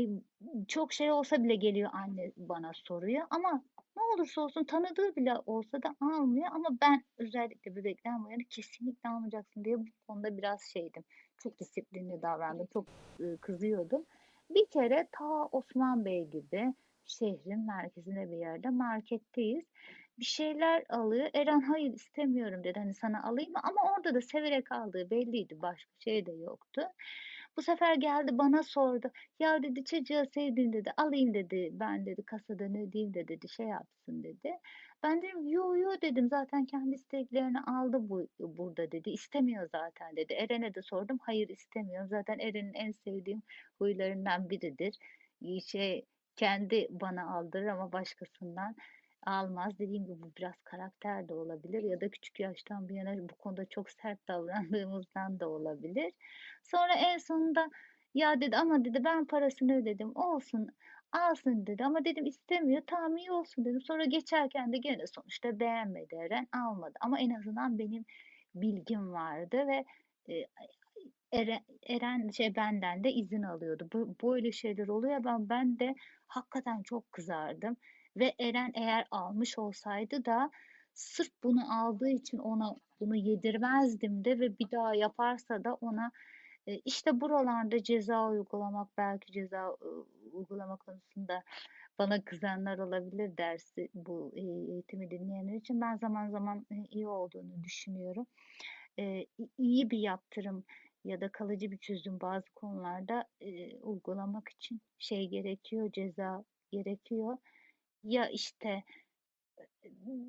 çok şey olsa bile geliyor anne bana soruyor ama ne olursa olsun tanıdığı bile olsa da almıyor ama ben özellikle bebekten bu yana kesinlikle almayacaksın diye bu konuda biraz şeydim. Çok disiplinli davrandım. Çok e, kızıyordum. Bir kere ta Osman Bey gibi şehrin merkezinde bir yerde marketteyiz. Bir şeyler alıyor. Eren hayır istemiyorum dedi. Hani sana alayım mı? Ama orada da severek aldığı belliydi. Başka şey de yoktu. Bu sefer geldi bana sordu. Ya dedi çocuğa sevdim dedi. Alayım dedi. Ben dedi kasada ne diyeyim de dedi. Şey yapsın dedi. Ben dedim yo yo dedim zaten kendi isteklerini aldı bu burada dedi. İstemiyor zaten dedi. Eren'e de sordum. Hayır istemiyorum. Zaten Eren'in en sevdiğim huylarından biridir. Şey kendi bana aldırır ama başkasından almaz. Dediğim gibi bu biraz karakter de olabilir ya da küçük yaştan bir yana bu konuda çok sert davrandığımızdan da olabilir. Sonra en sonunda ya dedi ama dedi ben parasını ödedim olsun alsın dedi ama dedim istemiyor tamam iyi olsun dedim. Sonra geçerken de gene sonuçta beğenmedi Eren almadı ama en azından benim bilgim vardı ve e, Eren, Eren şey benden de izin alıyordu. Bu, böyle şeyler oluyor ben ben de hakikaten çok kızardım ve Eren eğer almış olsaydı da sırf bunu aldığı için ona bunu yedirmezdim de ve bir daha yaparsa da ona e, işte buralarda ceza uygulamak belki ceza e, uygulama konusunda bana kızanlar olabilir dersi bu e, eğitimi dinleyenler için ben zaman zaman iyi olduğunu düşünüyorum. İyi bir yaptırım ya da kalıcı bir çözüm bazı konularda uygulamak için şey gerekiyor, ceza gerekiyor. Ya işte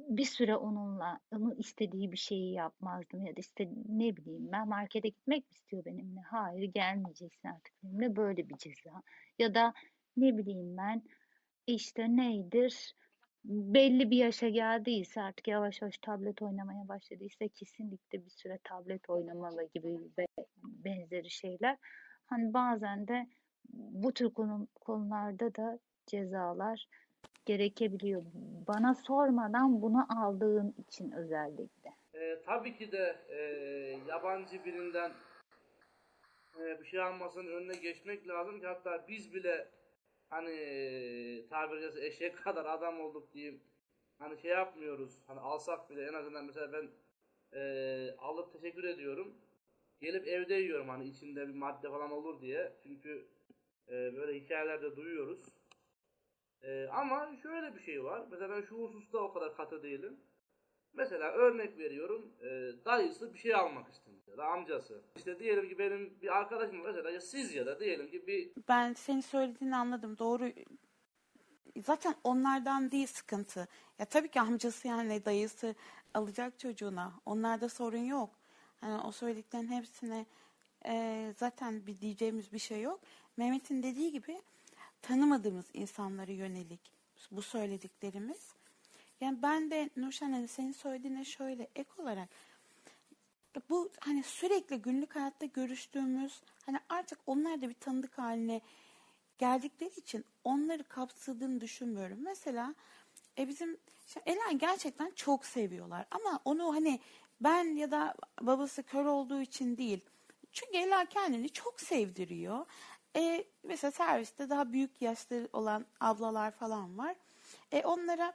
bir süre onunla onun istediği bir şeyi yapmazdım ya da işte ne bileyim ben markete gitmek mi istiyor benimle? Hayır gelmeyeceksin artık benimle böyle bir ceza. Ya da ne bileyim ben işte neydir belli bir yaşa geldiyse artık yavaş yavaş tablet oynamaya başladıysa kesinlikle bir süre tablet oynamalı gibi benzeri şeyler. Hani bazen de bu tür konu, konularda da cezalar gerekebiliyor. Bana sormadan bunu aldığın için özellikle. E, tabii ki de e, yabancı birinden e, bir şey almasının önüne geçmek lazım ki hatta biz bile hani tabiri caizse eşek <laughs> kadar adam olduk diyeyim. Hani şey yapmıyoruz. Hani alsak bile en azından mesela ben e, alıp teşekkür ediyorum. Gelip evde yiyorum hani içinde bir madde falan olur diye. Çünkü E, böyle hikayelerde duyuyoruz. E, ama şöyle bir şey var. Mesela ben şu hususta o kadar katı değilim. Mesela örnek veriyorum. E, dayısı bir şey almak istemiş da amcası. İşte diyelim ki benim bir arkadaşım mesela ya siz ya da diyelim ki bir Ben senin söylediğini anladım. Doğru. Zaten onlardan değil sıkıntı. Ya tabii ki amcası yani dayısı alacak çocuğuna. Onlarda sorun yok. Yani o söylediklerin hepsine e, zaten bir diyeceğimiz bir şey yok. Mehmet'in dediği gibi tanımadığımız insanlara yönelik bu söylediklerimiz. Yani ben de Nurşen hani senin söylediğine şöyle ek olarak bu hani sürekli günlük hayatta görüştüğümüz hani artık onlar da bir tanıdık haline geldikleri için onları kapsadığını düşünmüyorum. Mesela e bizim işte Elen gerçekten çok seviyorlar ama onu hani ben ya da babası kör olduğu için değil. Çünkü Ela kendini çok sevdiriyor. E, mesela serviste daha büyük yaşları olan ablalar falan var. E, onlara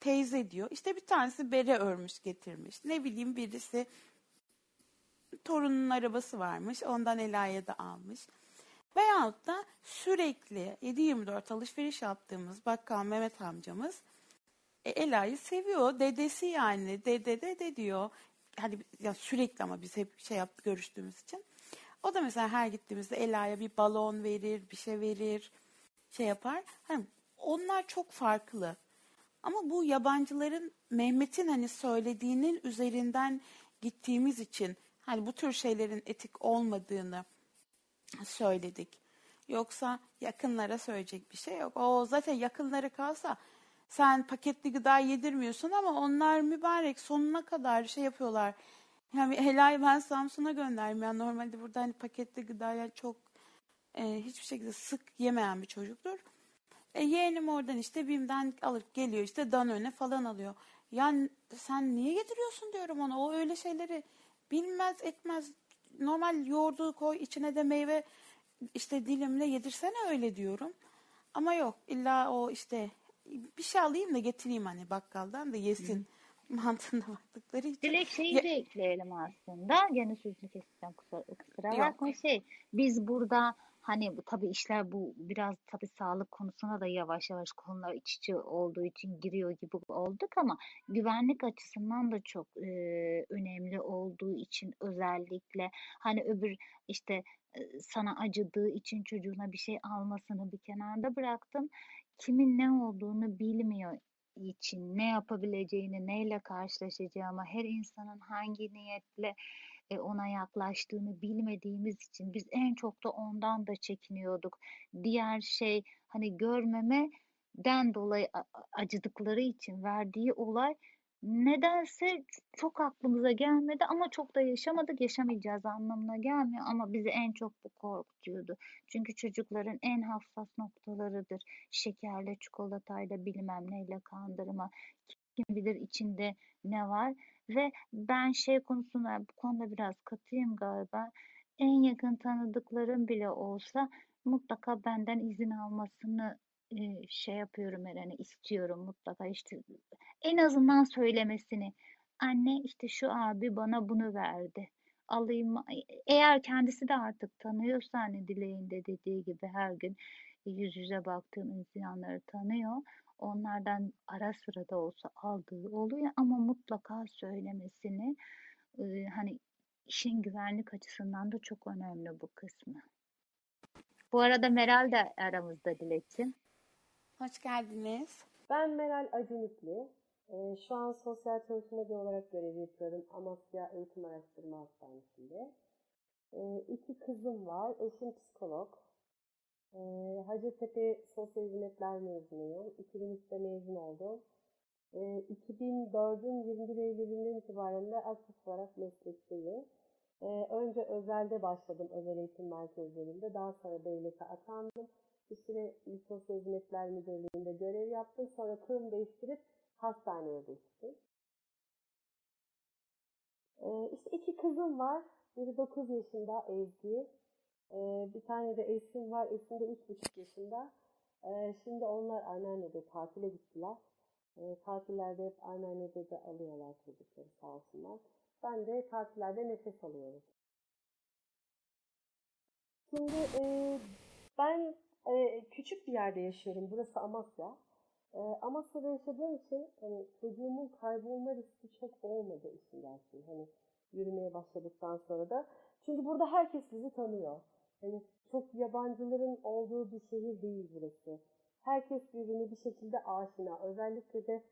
teyze diyor. İşte bir tanesi bere örmüş getirmiş. Ne bileyim birisi torunun arabası varmış. Ondan Ela'ya da almış. Veyahut da sürekli 7-24 alışveriş yaptığımız bakkal Mehmet amcamız e, Ela'yı seviyor. Dedesi yani. Dede dede diyor. Hani ya sürekli ama biz hep şey yaptık görüştüğümüz için. O da mesela her gittiğimizde Ela'ya bir balon verir, bir şey verir, şey yapar. Hani onlar çok farklı. Ama bu yabancıların Mehmet'in hani söylediğinin üzerinden gittiğimiz için hani bu tür şeylerin etik olmadığını söyledik. Yoksa yakınlara söyleyecek bir şey yok. O zaten yakınlara kalsa sen paketli gıda yedirmiyorsun ama onlar mübarek sonuna kadar şey yapıyorlar. Yani helal ben Samsun'a gönderdim. Yani normalde burada hani paketli gıdaya çok e, hiçbir şekilde sık yemeyen bir çocuktur. E, yeğenim oradan işte BİM'den alıp geliyor işte Danone falan alıyor. Yani sen niye getiriyorsun diyorum ona. O öyle şeyleri bilmez etmez. Normal yoğurdu koy içine de meyve işte dilimle yedirsene öyle diyorum. Ama yok illa o işte bir şey alayım da getireyim hani bakkaldan da yesin mantığına baktıkları için. Dilek şeyi Ya- de ekleyelim aslında. Gene sözünü keseceğim kusura, kusura bakma. Şey, biz burada hani bu tabii işler bu biraz tabii sağlık konusuna da yavaş yavaş konular iç içe olduğu için giriyor gibi olduk ama güvenlik açısından da çok e, önemli olduğu için özellikle hani öbür işte sana acıdığı için çocuğuna bir şey almasını bir kenarda bıraktım. Kimin ne olduğunu bilmiyor için ne yapabileceğini, neyle karşılaşacağı ama her insanın hangi niyetle e, ona yaklaştığını bilmediğimiz için biz en çok da ondan da çekiniyorduk. Diğer şey hani görmemeden dolayı a- a- acıdıkları için verdiği olay nedense çok aklımıza gelmedi ama çok da yaşamadık, yaşamayacağız anlamına gelmiyor ama bizi en çok bu korkutuyordu. Çünkü çocukların en hassas noktalarıdır. Şekerle, çikolatayla, bilmem neyle kandırma. Kim bilir içinde ne var. Ve ben şey konusunda bu konuda biraz katıyım galiba. En yakın tanıdıklarım bile olsa mutlaka benden izin almasını e, şey yapıyorum yani istiyorum mutlaka işte en azından söylemesini. Anne işte şu abi bana bunu verdi. Alayım? Eğer kendisi de artık tanıyorsa hani Dileğin de dediği gibi her gün yüz yüze baktığım insanları tanıyor. Onlardan ara sıra da olsa aldığı oluyor ama mutlaka söylemesini e, hani işin güvenlik açısından da çok önemli bu kısmı. Bu arada Meral de aramızda Dilekçim. Hoş geldiniz. Ben Meral Acunitli. Ee, şu an sosyal çalışmacı olarak görev yapıyorum Amasya Eğitim Araştırma Hastanesi'nde. Ee, iki kızım var. Eşim psikolog. Ee, Hacettepe Sosyal Hizmetler mezunuyum. 2003'te mezun oldum. Ee, 2004'ün 21 Eylül'ünden itibaren de aktif olarak meslekteyim. Ee, önce özelde başladım özel eğitim merkezlerinde. Daha sonra devlete atandım. Bir süre Sosyal Hizmetler Müdürlüğü'nde görev yaptım. Sonra kurum değiştirip hastaneye geçtim. İşte iki kızım var. Biri 9 yaşında Ezgi. Ee, bir tane de Esin var. Esin de 3,5 yaşında. Ee, şimdi onlar anneannede tatile gittiler. Ee, tatillerde hep anneannede de alıyorlar çocukları sağ olsunlar. Ben de tatillerde nefes alıyorum. Şimdi e, Ben e, küçük bir yerde yaşıyorum. Burası Amasya. E, Amasya'da yaşadığım için hani çocuğumun kaybolma riski çok olmadı işin gerçeği. Hani yürümeye başladıktan sonra da. Çünkü burada herkes bizi tanıyor. Hani çok yabancıların olduğu bir şehir değil burası. Herkes birbirine bir şekilde aşina. Özellikle de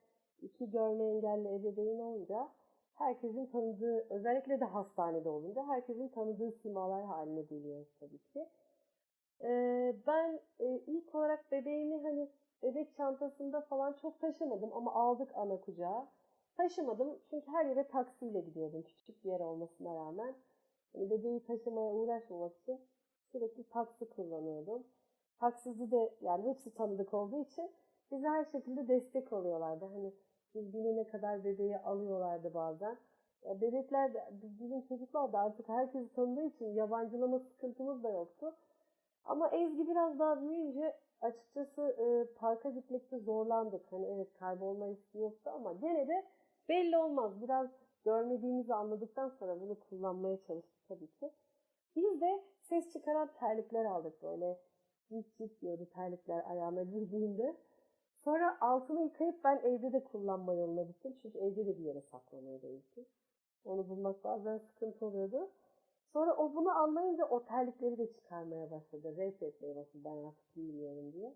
iki görme engelli ebeveyn olunca herkesin tanıdığı, özellikle de hastanede olunca herkesin tanıdığı simalar haline geliyoruz tabii ki. Ee, ben e, ilk olarak bebeğimi hani bebek çantasında falan çok taşımadım ama aldık ana kucağa. Taşımadım çünkü her yere taksiyle gidiyordum küçük bir yer olmasına rağmen. Yani bebeği taşımaya uğraşmamak için sürekli taksi kullanıyordum. Taksici de yani hepsi tanıdık olduğu için bize her şekilde destek oluyorlardı. Hani biz binene kadar bebeği alıyorlardı bazen. Ya bebekler de, bizim çocuklar da artık herkesi tanıdığı için yabancılama sıkıntımız da yoktu. Ama Ezgi biraz daha büyüyünce açıkçası e, parka gitmekte zorlandık. Hani evet kaybolma riski yoktu ama gene de belli olmaz. Biraz görmediğimizi anladıktan sonra bunu kullanmaya çalıştık tabii ki. Biz de ses çıkaran terlikler aldık böyle. Cip cip diyordu terlikler ayağına girdiğinde. Sonra altını yıkayıp ben evde de kullanma yoluna gittim. Çünkü evde de bir yere saklamaya değildi. Onu bulmak bazen sıkıntı oluyordu. Sonra o bunu anlayınca o terlikleri de çıkarmaya başladı. Rap etmeye başladı ben artık bilmiyorum diye.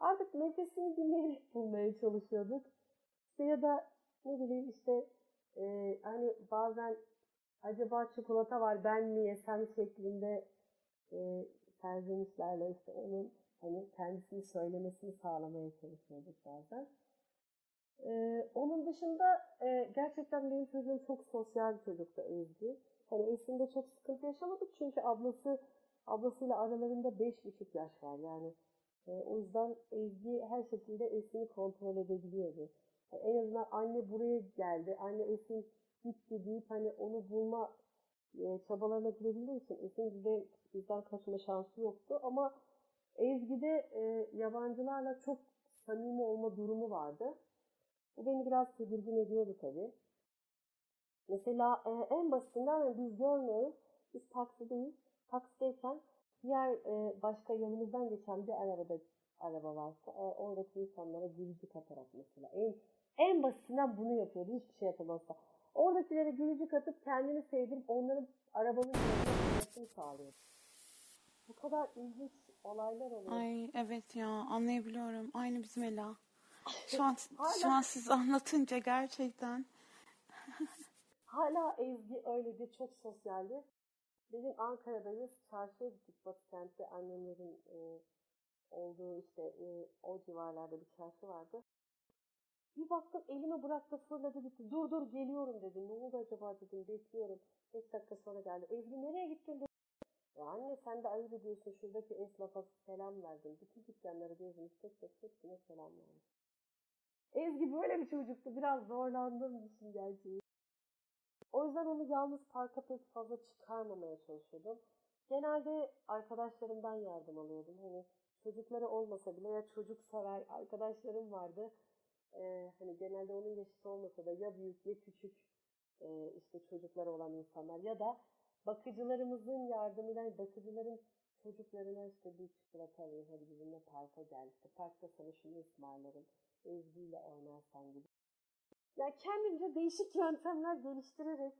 Artık nefesini dinleyerek <laughs> bulmaya çalışıyorduk. İşte ya da ne bileyim işte e, hani bazen acaba çikolata var ben mi yesem şeklinde e, serzenişlerle işte onun hani kendisini söylemesini sağlamaya çalışıyorduk bazen. Ee, onun dışında e, gerçekten benim çocuğum çok sosyal bir çocuktu Ezgi. Hani Esin'de çok sıkıntı yaşamadık çünkü ablası ablasıyla aralarında beş buçuk yaş var yani. E, o yüzden Ezgi her şekilde Esin'i kontrol edebiliyordu. Yani en azından anne buraya geldi, anne Esin gitti deyip hani onu bulma e, çabalarına girebildiği için Esin bizden, kaçma şansı yoktu ama Ezgi'de e, yabancılarla çok samimi olma durumu vardı. Bu beni biraz tedirgin ediyordu tabii. Mesela e, en basitinden hani biz görmüyoruz. Biz taksideyiz. Taksideyken diğer e, başka yanımızdan geçen bir arabada araba varsa e, oradaki insanlara gülücük atarak mesela. En, en basitinden bunu yapıyordu. Hiçbir şey yapamazsa. Oradakilere gülücük atıp kendini sevdirip onların arabanın yanına sağlıyordu. Bu kadar ilginç olaylar oluyor. Ay evet ya anlayabiliyorum. Aynı bizim Ela. <laughs> Şu an, şu an siz anlatınca gerçekten. <laughs> Hala Ezgi öyledir. Çok sosyaldi. Benim Ankara'dayız. Çarşıya gittik Batı kentte. Annemlerin e, olduğu işte e, o civarlarda bir çarşı vardı. Bir baktım elime bıraktı fırladı gitti. Dur dur geliyorum dedi. Ne oldu acaba dedim bekliyorum. Beş dakika sonra geldi. Ezgi nereye gittin dedi. Ya anne sen de ayıp ediyorsun şuradaki esnafa selam verdin. Bütün dükkanlara gezmiş tek tek hepsine selam vermiş. Ezgi böyle bir çocuktu. Biraz zorlandım işin gerçeği. O yüzden onu yalnız parka pek fazla çıkarmamaya çalışıyordum. Genelde arkadaşlarımdan yardım alıyordum. Hani çocukları olmasa bile ya çocuk sever arkadaşlarım vardı. Ee, hani genelde onun yaşıtı olmasa da ya büyük ya küçük e, işte çocukları olan insanlar ya da bakıcılarımızın yardımıyla hani bakıcıların çocuklarına işte bir çikolata alayım hadi bizimle parka gel işte parkta sana şunu ısmarlarım Ezgi'yle oynarsan gibi. Ya kendimce değişik yöntemler geliştirerek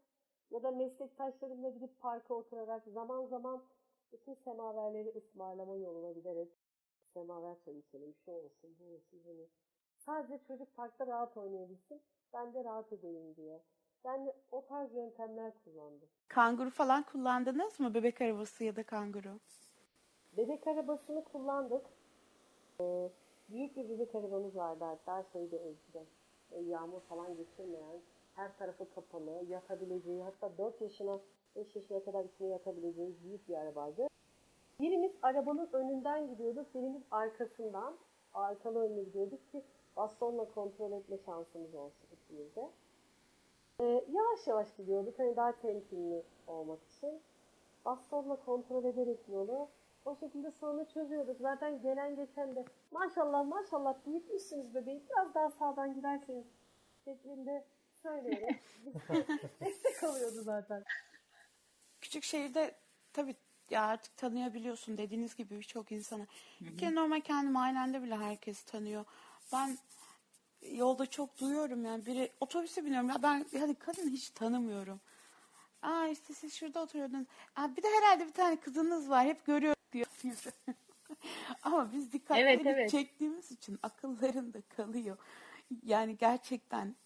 ya da meslektaşlarımla gidip parka oturarak zaman zaman bütün semaverleri ısmarlama yoluna giderek semaver çay içelim şu olsun bu olsun hani sadece çocuk parkta rahat oynayabilsin ben de rahat edeyim diye. Yani o tarz yöntemler kullandım. Kanguru falan kullandınız mı? Bebek arabası ya da kanguru. Bebek arabasını kullandık. Ee, büyük bir bebek arabamız vardı hatta şeyde Ezgi'de. E, yağmur falan geçirmeyen, her tarafı kapalı, yatabileceği, hatta 4 yaşına, 5 yaşına kadar içine yatabileceğimiz büyük bir arabaydı. Birimiz arabanın önünden gidiyorduk, birimiz arkasından, arkalı önüne gidiyorduk ki bastonla kontrol etme şansımız olsun ikimizde. Ee, yavaş yavaş gidiyorduk hani daha temkinli olmak için. Bastonla kontrol ederek yolu o şekilde sonra çözüyorduk. Zaten gelen geçen de maşallah maşallah büyütmüşsünüz bebeği biraz daha sağdan giderseniz şeklinde söyleyerek <laughs> destek alıyordu zaten. Küçük şehirde tabii ya artık tanıyabiliyorsun dediğiniz gibi birçok insana. Bir kere normal kendi mahallende bile herkes tanıyor. Ben yolda çok duyuyorum yani biri otobüse biniyorum ya ben hadi kadın hiç tanımıyorum. Aa işte siz şurada oturuyordunuz. Aa, bir de herhalde bir tane kızınız var hep görüyor diyor. <laughs> Ama biz dikkatleri Evet, evet. çektiğimiz için akıllarında kalıyor. Yani gerçekten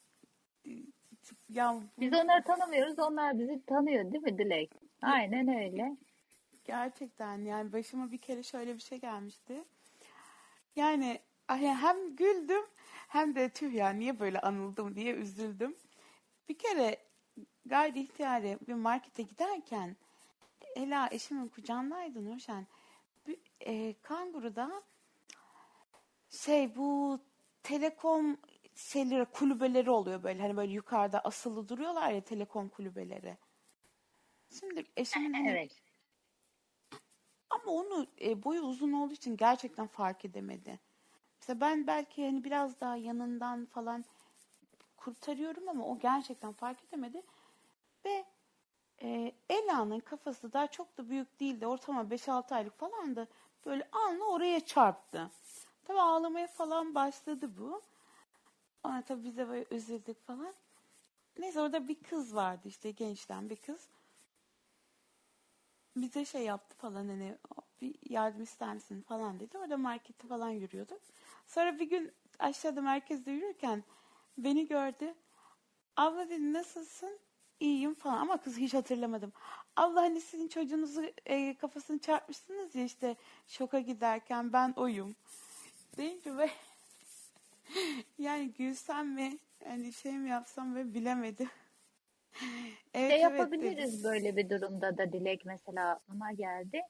e, ya Biz onları tanımıyoruz, onlar bizi tanıyor değil mi Dilek? Aynen öyle. Gerçekten yani başıma bir kere şöyle bir şey gelmişti. Yani hem güldüm hem de tüh ya niye böyle anıldım diye üzüldüm. Bir kere gayri ihtiyari bir markete giderken Ela eşimin kucağındaydı Nurşen. Bir, e, kanguruda şey bu telekom şeyleri kulübeleri oluyor böyle hani böyle yukarıda asılı duruyorlar ya telekom kulübeleri. Şimdi eşimin hani Evet. ama onu e, boyu uzun olduğu için gerçekten fark edemedi. Mesela ben belki hani biraz daha yanından falan kurtarıyorum ama o gerçekten fark edemedi. Ve e, Ela'nın kafası daha çok da büyük değildi. Ortalama 5-6 aylık falandı. Böyle anla oraya çarptı. Tabii ağlamaya falan başladı bu. Ama tabii biz de böyle üzüldük falan. Neyse orada bir kız vardı işte gençten bir kız bize şey yaptı falan hani bir yardım ister misin falan dedi. Orada markette falan yürüyorduk. Sonra bir gün aşağıda merkezde yürürken beni gördü. Abla dedi nasılsın? İyiyim falan ama kız hiç hatırlamadım. Abla hani sizin çocuğunuzu e, kafasını çarpmışsınız ya işte şoka giderken ben oyum. Deyince ve <laughs> yani gülsem mi hani şey mi yapsam ve bilemedim. Evet, Şey evet yapabiliriz dedi. böyle bir durumda da Dilek mesela aklıma geldi.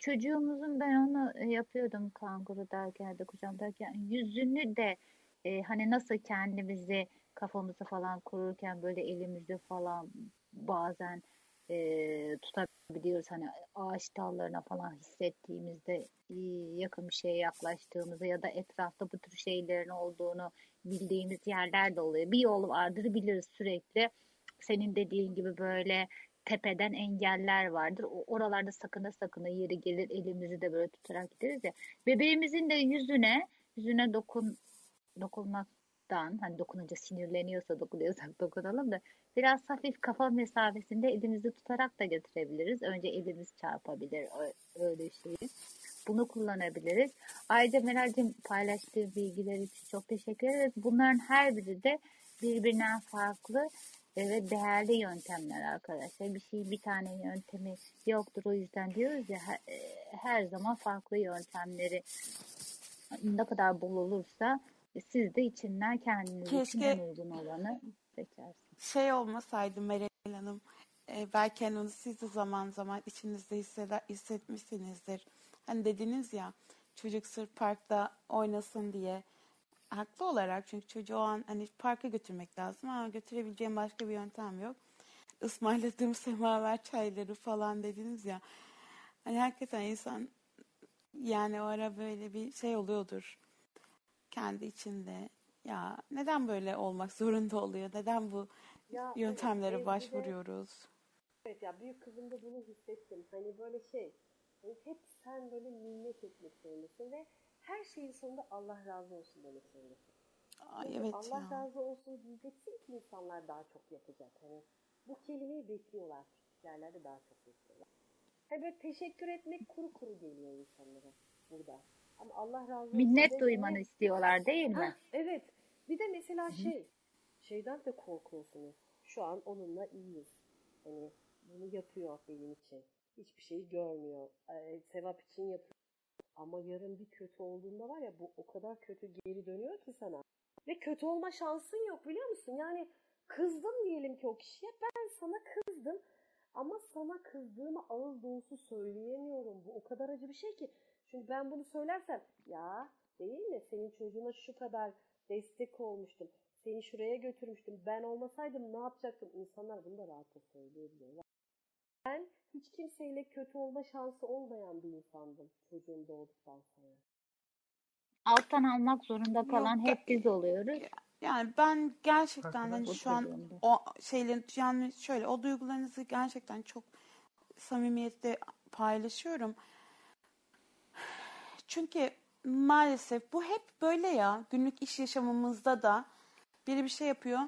Çocuğumuzun ben onu e, yapıyordum kanguru derken de kucağımdayken yüzünü de e, hani nasıl kendimizi kafamızı falan kururken böyle elimizi falan bazen e, tutabiliyoruz hani ağaç dallarına falan hissettiğimizde e, yakın bir şeye yaklaştığımızda ya da etrafta bu tür şeylerin olduğunu bildiğimiz yerler de oluyor. Bir yol vardır biliriz sürekli senin dediğin gibi böyle tepeden engeller vardır. Oralarda sakına sakına yeri gelir elimizi de böyle tutarak gideriz ya. Bebeğimizin de yüzüne yüzüne dokun dokunmaktan hani dokununca sinirleniyorsa dokunuyorsak <laughs> dokunalım da biraz hafif kafa mesafesinde elimizi tutarak da götürebiliriz. Önce elimiz çarpabilir öyle şey. Bunu kullanabiliriz. Ayrıca Meral'cim paylaştığı bilgiler için çok teşekkür ederiz. Bunların her biri de birbirinden farklı ve değerli yöntemler arkadaşlar. Bir şey bir tane yöntemi yoktur o yüzden diyoruz ya e, her zaman farklı yöntemleri ne kadar bol olursa siz de içinden kendiniz için Keşke en uygun olanı seçersiniz. şey olmasaydı Meral Hanım e, belki hani onu siz de zaman zaman içinizde hisseder, hissetmişsinizdir. Hani dediniz ya çocuk sırf parkta oynasın diye haklı olarak çünkü çocuğu o an hani parka götürmek lazım ama götürebileceğim başka bir yöntem yok. Ismarladığım semaver çayları falan dediniz ya. Hani hakikaten insan yani o ara böyle bir şey oluyordur kendi içinde. Ya neden böyle olmak zorunda oluyor? Neden bu Ya evet, yöntemlere Ezgi'de- başvuruyoruz? Evet ya büyük kızımda bunu hissettim. Hani böyle şey, hani hep sen böyle minnet etmek zorundasın ve her şeyin sonunda Allah razı olsun demek zorundasın. Ay Çünkü evet Allah ya. razı olsun diyeceksin ki insanlar daha çok yapacak. Hani bu kelimeyi bekliyorlar. Yerlerde daha çok bekliyorlar. Hani böyle teşekkür etmek kuru kuru geliyor insanlara burada. Ama Allah razı olsun Minnet duymanı istiyorlar değil mi? Hah, evet. Bir de mesela şey, şeyden de korkuyorsunuz. Şu an onunla iyiyiz. Hani bunu yapıyor benim için. Hiçbir şeyi görmüyor. Ee, sevap için yapıyor. Ama yarın bir kötü olduğunda var ya bu o kadar kötü geri dönüyor ki sana. Ve kötü olma şansın yok biliyor musun? Yani kızdım diyelim ki o kişiye. Ben sana kızdım. Ama sana kızdığımı ağız dolusu söyleyemiyorum. Bu o kadar acı bir şey ki. Çünkü ben bunu söylersem ya değil mi? Senin çocuğuna şu kadar destek olmuştum. Seni şuraya götürmüştüm. Ben olmasaydım ne yapacaktım? İnsanlar bunu da rahatça söyleyebiliyorlar. Ben hiç kimseyle kötü olma şansı olmayan bir insandım çocuğum doğduktan sonra. Alttan almak zorunda kalan Yok, hep biz oluyoruz. Yani ben gerçekten hani şu an o şeylerin yani şöyle o duygularınızı gerçekten çok samimiyetle paylaşıyorum. Çünkü maalesef bu hep böyle ya. Günlük iş yaşamımızda da biri bir şey yapıyor.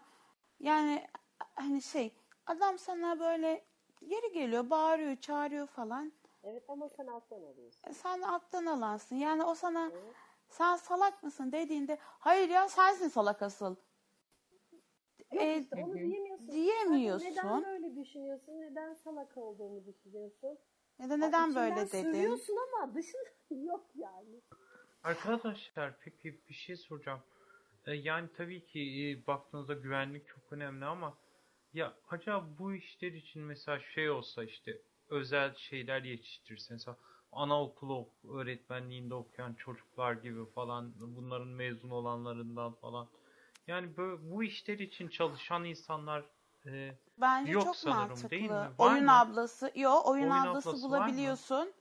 Yani hani şey adam sana böyle geri geliyor, bağırıyor, çağırıyor falan. Evet ama sen alttan alıyorsun. E, Sen alttan alansın. Yani o sana Evet. sen salak mısın dediğinde hayır ya sensin salak asıl. Yok E, işte onu diyemiyorsun. diyemiyorsun. Neden böyle düşünüyorsun? Neden salak olduğunu düşünüyorsun? Ya da neden içinden böyle dedin? Sövüyorsun ama <laughs> dışında yok yani. Arkadaşlar peki bir şey soracağım. Ee, yani tabii ki e, baktığınızda güvenlik çok önemli ama ya acaba bu işler için mesela şey olsa işte özel şeyler yetiştirse mesela anaokulu ok- öğretmenliğinde okuyan çocuklar gibi falan bunların mezun olanlarından falan. Yani bu, bu işler için çalışan insanlar e, Bence Yok çok sanırım, mantıklı. değil mi? Var oyun mı? ablası, yo oyun, Oyun ablası, ablası bulabiliyorsun.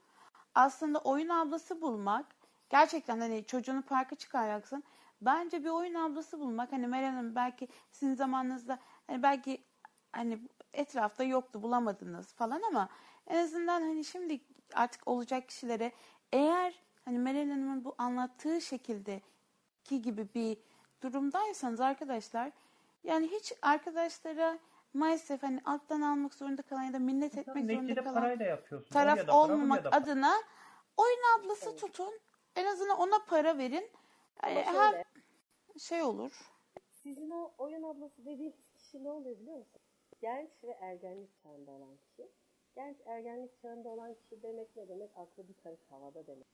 Aslında oyun ablası bulmak gerçekten hani çocuğunu parka çıkaracaksın. Bence bir oyun ablası bulmak hani Meral Hanım belki sizin zamanınızda hani belki hani etrafta yoktu bulamadınız falan ama en azından hani şimdi artık olacak kişilere eğer hani Meral Hanım'ın bu anlattığı şekildeki gibi bir durumdaysanız arkadaşlar yani hiç arkadaşlara maalesef hani alttan almak zorunda kalan ya da minnet etmek zorunda neticede kalan parayla yapıyorsun. taraf Oraya da olmamak da para. adına oyun ablası tutun. En azından ona para verin. Ama şöyle, hem şey olur. sizin o oyun ablası dediğiniz kişi ne oluyor biliyor musun? Genç ve ergenlik çağında olan kişi. Genç ergenlik çağında olan kişi demek ne demek? Aklı bir karış havada demek.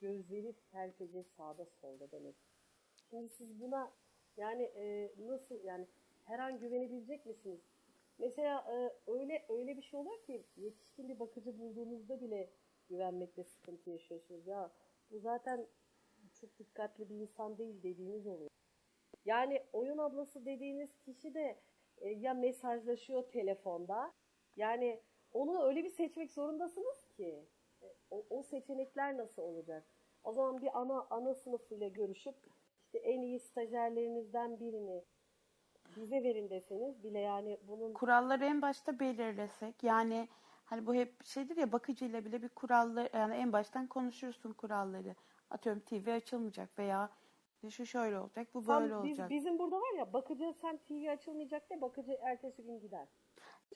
Gözleri serpece sağda solda demek. Şimdi siz buna yani e, nasıl yani her an güvenebilecek misiniz? Mesela e, öyle öyle bir şey oluyor ki yetişkin bir bakıcı bulduğunuzda bile güvenmekte sıkıntı yaşıyorsunuz. Ya bu zaten çok dikkatli bir insan değil dediğiniz oluyor. Yani oyun ablası dediğiniz kişi de e, ya mesajlaşıyor telefonda. Yani onu öyle bir seçmek zorundasınız ki. E, o, o seçenekler nasıl olacak? O zaman bir ana ana sınıfıyla görüşüp işte en iyi stajyerlerinizden birini bize verin deseniz bile yani bunun Kuralları en başta belirlesek. Yani hani bu hep şeydir ya bakıcıyla bile bir kuralları yani en baştan konuşursun kuralları. Atıyorum TV açılmayacak veya şu şöyle olacak, bu Tam böyle biz- olacak. bizim burada var ya bakıcı sen TV açılmayacak de bakıcı ertesi gün gider.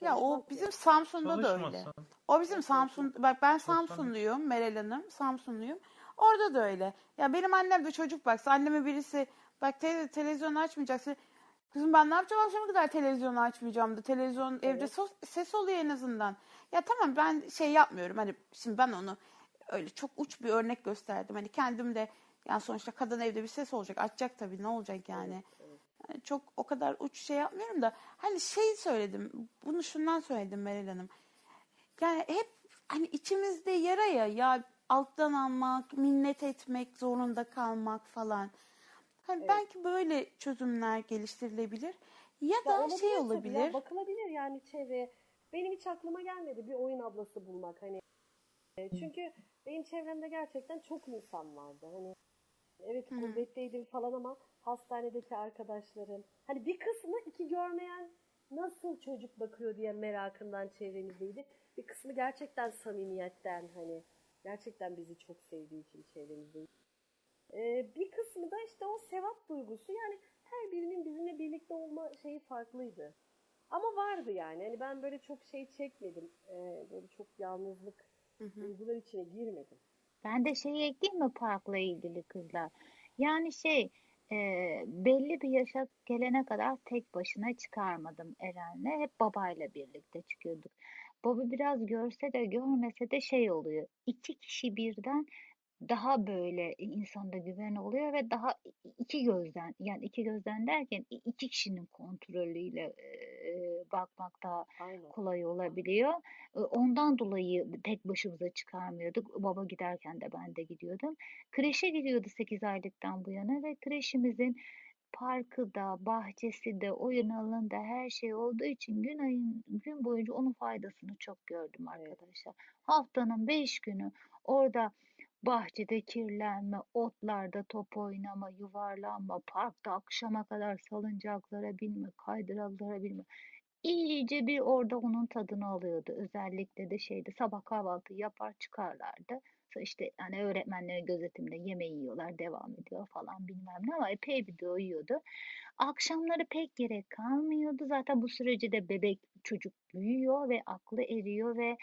Ya o Çalışmaz bizim Samsun'da da öyle. O bizim Samsun, bak ben Samsunluyum, Meral Hanım, Samsunluyum. Orada da öyle. Ya benim annem de çocuk baksa, anneme birisi bak te- televizyon açmayacaksın. Kızım ben ne yapacağım akşama kadar televizyonu açmayacağım da televizyon evde sos- ses oluyor en azından. Ya tamam ben şey yapmıyorum hani şimdi ben onu öyle çok uç bir örnek gösterdim. Hani kendim de yani sonuçta kadın evde bir ses olacak açacak tabii ne olacak yani. Yani çok o kadar uç şey yapmıyorum da hani şey söyledim bunu şundan söyledim Meral Hanım. Yani hep hani içimizde yara ya ya alttan almak, minnet etmek zorunda kalmak falan. Hani Evet. belki böyle çözümler geliştirilebilir. Ya da olabilir şey olabilir. Ya, bakılabilir yani çevreye. Benim hiç aklıma gelmedi bir oyun ablası bulmak hani. E, Çünkü benim çevremde gerçekten çok insan vardı. Hani evet Hı hı. gurbetteydim falan ama hastanedeki arkadaşlarım. Hani bir kısmı iki görmeyen nasıl çocuk bakıyor diye merakından çevremizdeydi. Bir kısmı gerçekten samimiyetten hani gerçekten bizi çok sevdiği için çevremizdeydi. Ee, bir kısmı da işte o sevap duygusu yani her birinin bizimle birlikte olma şeyi farklıydı. Ama vardı yani. Hani ben böyle çok şey çekmedim. Ee, böyle çok yalnızlık Hı hı. duygular içine girmedim. Ben de şeyi ekleyeyim mi parkla ilgili kızlar? Yani şey e, belli bir yaşa gelene kadar tek başına çıkarmadım Eren'le. Hep babayla birlikte çıkıyorduk. Baba biraz görse de görmese de şey oluyor. İki kişi birden daha böyle insanda güven oluyor ve daha iki gözden yani iki gözden derken iki kişinin kontrolüyle e, bakmak daha Aynen. kolay olabiliyor. E, Ondan dolayı tek başımıza çıkarmıyorduk. Baba giderken de ben de gidiyordum. Kreşe gidiyordu 8 aylıktan bu yana ve kreşimizin parkı da, bahçesi de, oyun alanı da her şey olduğu için gün ayın gün boyunca onun faydasını çok gördüm Evet. arkadaşlar. Haftanın 5 günü orada bahçede kirlenme, otlarda top oynama, yuvarlanma, parkta akşama kadar salıncaklara binme, kaydıralara binme. iyice bir orada onun tadını alıyordu. Özellikle de şeyde sabah kahvaltı yapar çıkarlardı. Sonra işte hani öğretmenlerin gözetiminde yemeği yiyorlar, devam ediyor falan bilmem ne ama epey bir doyuyordu. Akşamları pek gerek kalmıyordu. Zaten bu sürece de bebek çocuk büyüyor ve aklı eriyor ve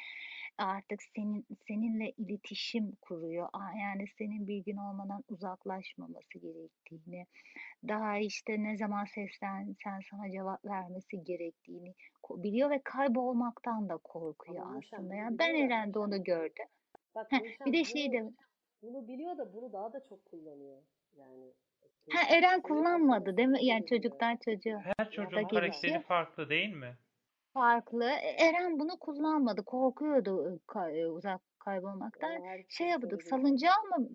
artık senin seninle iletişim kuruyor. Yani senin bilgin olmadan uzaklaşmaması gerektiğini, daha işte ne zaman seslensen sana cevap vermesi gerektiğini biliyor ve kaybolmaktan da korkuyor Ama aslında. Yani ben biliyor ya. Eren de onu gördüm. Bak Heh, bir de şey de bunu biliyor da bunu daha da çok kullanıyor. Yani ha Eren kullanmadı değil mi? Yani çocuktan çocuğa Her çocuğun karakteri farklı değil mi? Farklı. E, Eren bunu kullanmadı. Korkuyordu e, ka- e, uzak kaybolmaktan. Şey çocuk yapıyorduk. öyle değil. Salıncağı mı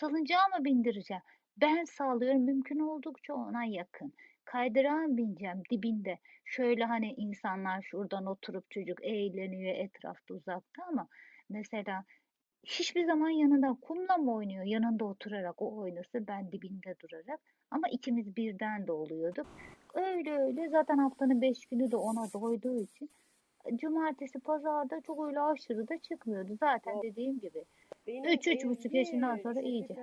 salıncağı mı bindireceğim? Ben sağlıyorum. Mümkün oldukça ona yakın. Kaydırağa bineceğim dibinde. Şöyle hani insanlar şuradan oturup çocuk eğleniyor etrafta uzakta ama mesela hiçbir zaman yanında kumla mı oynuyor? Yanında oturarak o oynasa ben dibinde durarak. Ama ikimiz birden de oluyorduk. Öyle öyle zaten haftanın beş günü de ona doyduğu için cumartesi pazarda çok öyle aşırı da çıkmıyordu. Zaten Yok. dediğim gibi Benim üç üç buçuk Ezgi yaşından sonra çok iyice.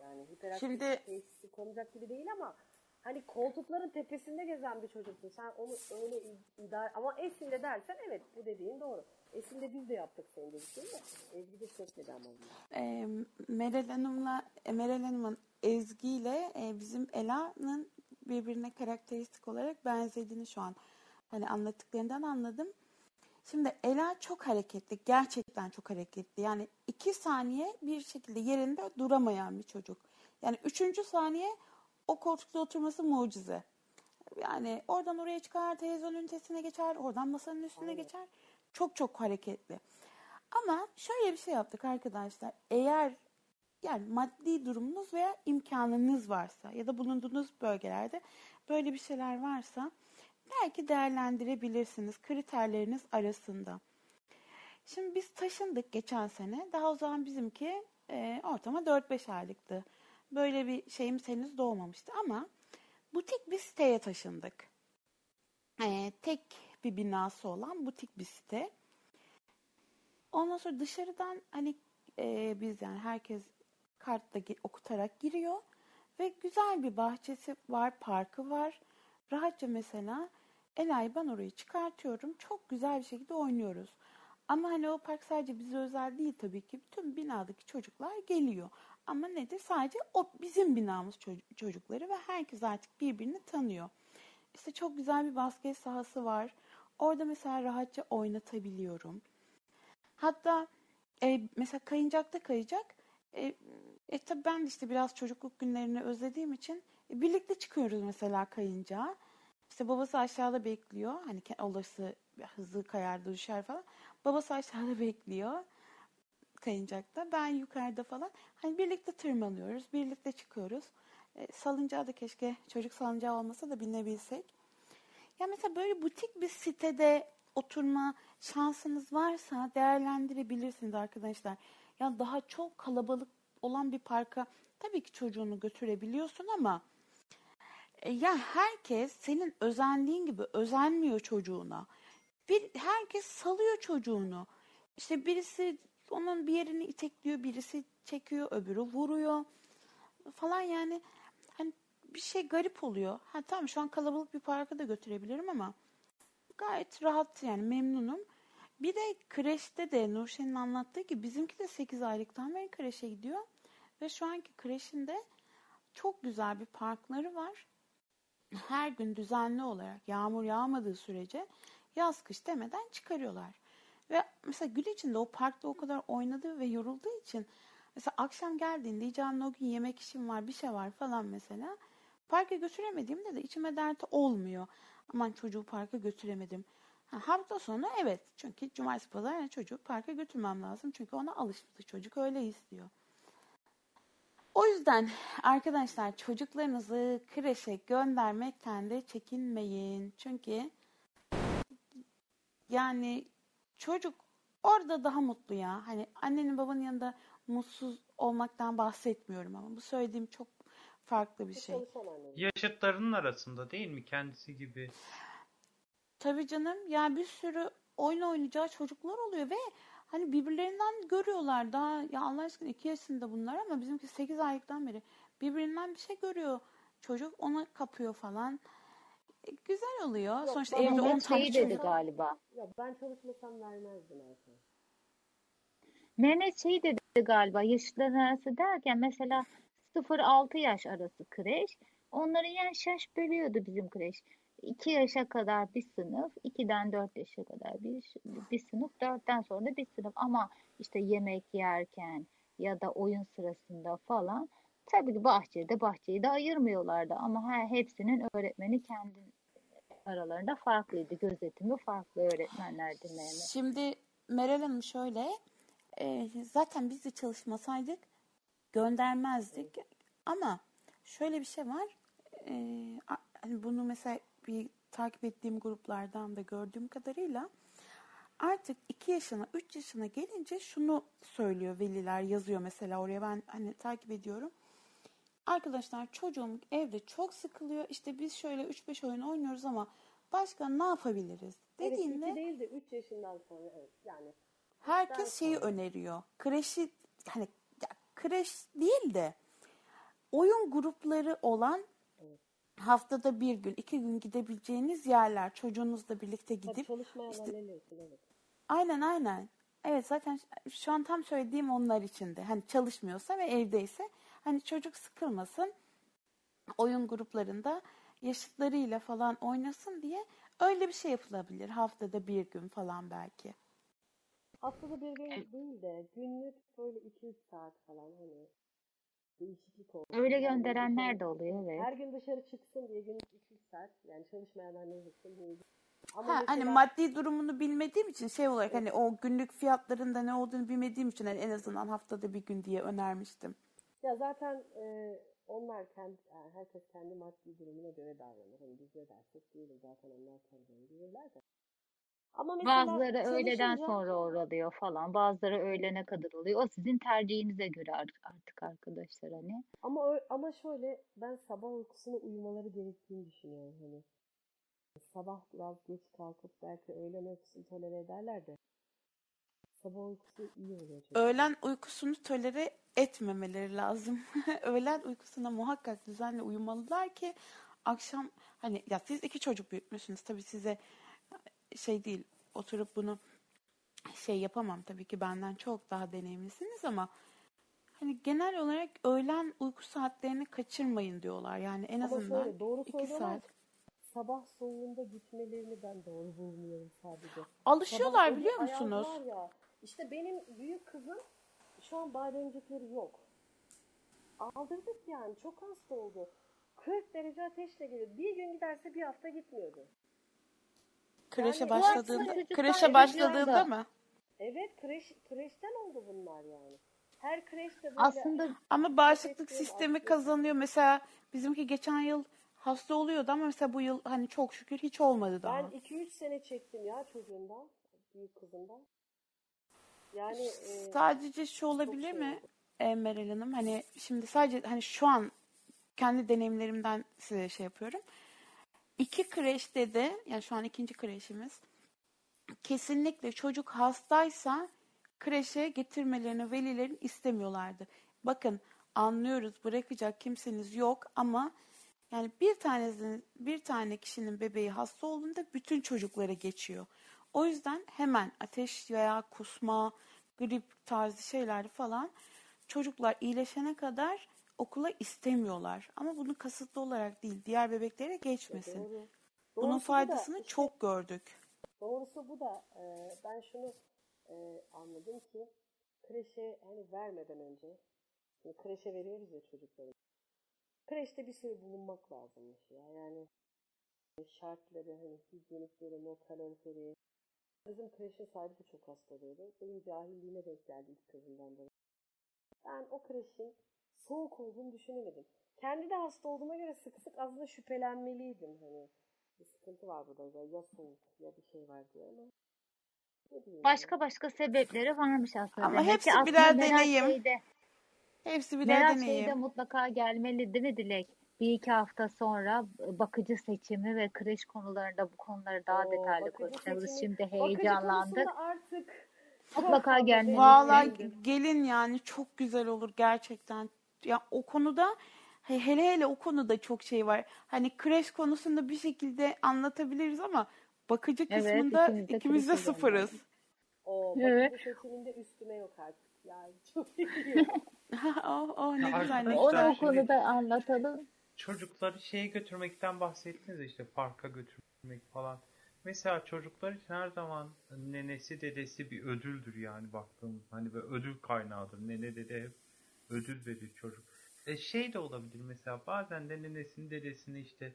yani hiperaktif Şimdi teşhisi konacak gibi değil ama hani koltukların tepesinde gezen bir çocuksun. Sen onu öyle i- idare ama Esin'de dersen evet bu dediğin doğru. Esin'de biz de yaptık senin dediklerini de. Ezgi de çekmedi ama bunu. e, Meral Hanım'la Meral Hanım'ın Ezgi ile e, bizim Ela'nın birbirine karakteristik olarak benzediğini şu an hani anlattıklarından anladım. Şimdi Ela çok hareketli. Gerçekten çok hareketli. Yani iki saniye bir şekilde yerinde duramayan bir çocuk. Yani üçüncü saniye o koltukta oturması mucize. Yani oradan oraya çıkar, televizyon ünitesine geçer, oradan masanın üstüne Aynen. geçer. Çok çok hareketli. Ama şöyle bir şey yaptık arkadaşlar. Eğer yani maddi durumunuz veya imkanınız varsa ya da bulunduğunuz bölgelerde böyle bir şeyler varsa belki değerlendirebilirsiniz kriterleriniz arasında. Şimdi biz taşındık geçen sene. Daha o zaman bizimki e, ortama 4-5 aylıktı. Böyle bir şeyimiz henüz doğmamıştı ama butik bir siteye taşındık. E, tek bir binası olan butik bir site. Ondan sonra dışarıdan hani e, biz yani herkes kartla okutarak giriyor ve güzel bir bahçesi var, parkı var. Rahatça mesela Ela'yı ben orayı çıkartıyorum. Çok güzel bir şekilde oynuyoruz. Ama hani o park sadece bize özel değil tabii ki. Bütün binadaki çocuklar geliyor. Ama nedir? Sadece o bizim binamız ço- çocukları ve herkes artık birbirini tanıyor. İşte çok güzel bir basket sahası var. Orada mesela rahatça oynatabiliyorum. Hatta e, mesela kayıncakta kayacak. E, e tabii ben de işte biraz çocukluk günlerini özlediğim için e, birlikte çıkıyoruz mesela kayıncağa. İşte babası aşağıda bekliyor. Hani olası hızlı kayar düşer falan. Babası aşağıda <laughs> bekliyor kayıncakta. Ben yukarıda falan. Hani birlikte tırmanıyoruz. Birlikte çıkıyoruz. E, salıncağı da keşke çocuk salıncağı olmasa da binebilsek. Ya mesela böyle butik bir sitede oturma şansınız varsa değerlendirebilirsiniz arkadaşlar. Ya daha çok kalabalık olan bir parka tabii ki çocuğunu götürebiliyorsun ama e, ya herkes senin özendiğin gibi özenmiyor çocuğuna. Bir herkes salıyor çocuğunu. İşte birisi onun bir yerini itekliyor, birisi çekiyor, öbürü vuruyor falan yani hani bir şey garip oluyor. Ha tamam şu an kalabalık bir parka da götürebilirim ama gayet rahat yani memnunum. Bir de kreşte de Nurşen'in anlattığı gibi bizimki de 8 aylıktan beri kreşe gidiyor. Ve şu anki kreşinde çok güzel bir parkları var. Her gün düzenli olarak yağmur yağmadığı sürece yaz kış demeden çıkarıyorlar. Ve mesela gün içinde o parkta o kadar oynadığı ve yorulduğu için mesela akşam geldiğinde diyeceğim o gün yemek işim var bir şey var falan mesela. Parka götüremediğimde de içime dert olmuyor. Aman çocuğu parka götüremedim. Ha, hafta sonu evet çünkü cumartesi pazar yani çocuğu parka götürmem lazım. Çünkü ona alışmıştı çocuk öyle istiyor. O yüzden arkadaşlar çocuklarınızı kreşe göndermekten de çekinmeyin. Çünkü yani çocuk orada daha mutlu ya. Hani annenin babanın yanında mutsuz olmaktan bahsetmiyorum ama bu söylediğim çok farklı bir şey. Yaşıtlarının arasında değil mi kendisi gibi? Tabii canım yani bir sürü oyun oynayacağı çocuklar oluyor ve hani birbirlerinden görüyorlar daha ya Allah aşkına 2 yaşında bunlar ama bizimki 8 aylıktan beri birbirinden bir şey görüyor çocuk ona kapıyor falan. E, güzel oluyor. Yok, Sonuçta evde 10 Mehmet tane şeyi dedi çocuk. galiba. Ya ben çalışmasam vermezdim Erkan. Mehmet şeyi dedi galiba yaşıtların arası derken mesela 0-6 yaş arası kreş. Onları yaş yaş bölüyordu bizim kreş. 2 yaşa kadar bir sınıf, 2'den 4 yaşa kadar bir, bir sınıf, 4'ten sonra da bir sınıf. Ama işte yemek yerken ya da oyun sırasında falan tabii ki bahçede bahçeyi de ayırmıyorlardı. Ama her, hepsinin öğretmeni kendi aralarında farklıydı. Gözetimi farklı öğretmenlerdi Mehmet. Şimdi Meral Hanım şöyle e, zaten biz de çalışmasaydık göndermezdik ama şöyle bir şey var e, hani bunu mesela bir takip ettiğim gruplardan da gördüğüm kadarıyla artık 2 yaşına 3 yaşına gelince şunu söylüyor veliler yazıyor mesela oraya ben hani takip ediyorum. Arkadaşlar çocuğum evde çok sıkılıyor işte biz şöyle 3-5 oyun oynuyoruz ama başka ne yapabiliriz Evet, dediğinde iki değil de 3 yaşından sonra evet yani Herkes şeyi sonra. öneriyor. Kreşi hani ya kreş değil de oyun grupları olan haftada bir gün, iki gün gidebileceğiniz yerler çocuğunuzla birlikte gidip çalışmayanlar işte, evet. aynen aynen. Evet zaten şu an tam söylediğim onlar için de. Hani çalışmıyorsa ve evdeyse hani çocuk sıkılmasın. Oyun gruplarında yaşıtlarıyla falan oynasın diye öyle bir şey yapılabilir. Haftada bir gün falan belki. Haftada bir gün değil de günlük böyle 2-3 saat falan hani değişiklik olsun. Öyle gönderenler de oluyor evet. Her gün dışarı çıksın diye günlük 2-3 saat yani çalışmayanlar ne yapsın diye. Ama Ha, hani mesela- maddi durumunu bilmediğim için şey olarak hani o günlük fiyatların da ne olduğunu bilmediğim için hani en azından haftada bir gün diye önermiştim. Ya zaten e, onlar kendi, yani herkes kendi maddi durumuna göre davranır. Hani biz ne dersek diyelim zaten onlar kendilerini bilirler de. Ama mesela Bazıları öğleden çalışınca- sonra oluyor falan. Bazıları öğlene kadar oluyor. O sizin tercihinize göre ar- artık arkadaşlar hani. Ama ö- ama şöyle ben sabah uykusuna uyumaları gerektiğini düşünüyorum hani. Sabah biraz geç kalkıp belki öğlen uykusunu tolere ederler de sabah uykusu iyi oluyor çünkü. Öğlen uykusunu tolere etmemeleri lazım. <laughs> Öğlen uykusuna muhakkak düzenli uyumalılar ki akşam hani ya siz iki çocuk büyütmüşsünüz tabii size şey değil oturup bunu şey yapamam tabii ki benden çok daha deneyimlisiniz ama hani genel olarak öğlen uyku saatlerini kaçırmayın diyorlar. Yani en Ama azından şöyle doğru iki saat. Sabah soğuğunda gitmelerini ben doğru bulmuyorum sadece. Alışıyorlar Sabah biliyor musunuz? ya. İşte benim büyük kızım şu an bademcikleri yok. Aldırdık yani çok hasta oldu. 40 derece ateşle geliyor. Bir gün giderse bir hafta gitmiyordu. Kreşe Yani- başladığında, aslında kreşe başladığında mı? Evet kreş, kreşten oldu bunlar yani. Her kreşte böyle Aslında Ama bağışıklık sistemi artıyor. kazanıyor. Mesela bizimki geçen yıl hasta oluyordu ama mesela bu yıl hani çok şükür hiç olmadı daha. ben 2-3 sene çektim ya çocuğumdan. Büyük kızımdan. Yani e, Sadece şu olabilir şey mi e, Meral Hanım? Hani şimdi sadece hani şu an kendi deneyimlerimden size şey yapıyorum. İki kreşte de yani şu an ikinci kreşimiz kesinlikle çocuk hastaysa kreşe getirmelerini velilerin istemiyorlardı. Bakın anlıyoruz bırakacak kimseniz yok ama yani bir tanesinin bir tane kişinin bebeği hasta olduğunda bütün çocuklara geçiyor. O yüzden hemen ateş veya kusma, grip tarzı şeyler falan çocuklar iyileşene kadar okula istemiyorlar. Ama bunu kasıtlı olarak değil, diğer bebeklere geçmesin. doğru. Bunun Doğrusu bu da faydasını işte- çok gördük. Doğrusu bu da e, ben şunu e, anladım ki kreşe hani vermeden önce şimdi kreşe veriyoruz ya çocukları. Kreşte bir süre bulunmak lazımmış ya. Yani şartları hani hijyenik durumu, kaloriferi. Bizim kreşin sahibi de çok hasta oluyordu. Benim cahilliğime denk geldi ilk kızımdan dolayı. Ben o kreşin soğuk olduğunu düşünemedim. Kendi de hasta olduğuma göre sık sık aslında şüphelenmeliydim hani. Bir sıkıntı var burada ya soğuk ya bir şey var diye ama başka başka sebepleri varmış aslında. Ama Demek hepsi birer deneyim. şeyde, Hepsi birer deneyim. şeyde mutlaka gelmeli değil mi Dilek? bir iki hafta sonra bakıcı seçimi ve kreş konularında bu konuları daha Oo, detaylı konuşacağız. Şimdi heyecanlandık. artık Mutlaka Vallahi beğendim. gelin yani çok güzel olur gerçekten. Ya o konuda he- hele hele o konuda çok şey var. Hani kreş konusunda bir şekilde anlatabiliriz ama bakıcı Evet, kısmında ikimiz de ikimiz de sıfırız. O Evet. bakıcı seçiminde üstüme yok artık. Yani çok iyi. <laughs> <laughs> oh, oh ne güzel ne Onu o şimdi- konuda anlatalım. çocukları şeye götürmekten bahsettiniz işte parka götürmek falan. Mesela çocuklar için her zaman nenesi dedesi bir ödüldür yani baktığımız hani böyle ödül kaynağıdır. Nene dede hep ödül verir çocuk. E şey de olabilir mesela bazen de nenesini dedesini işte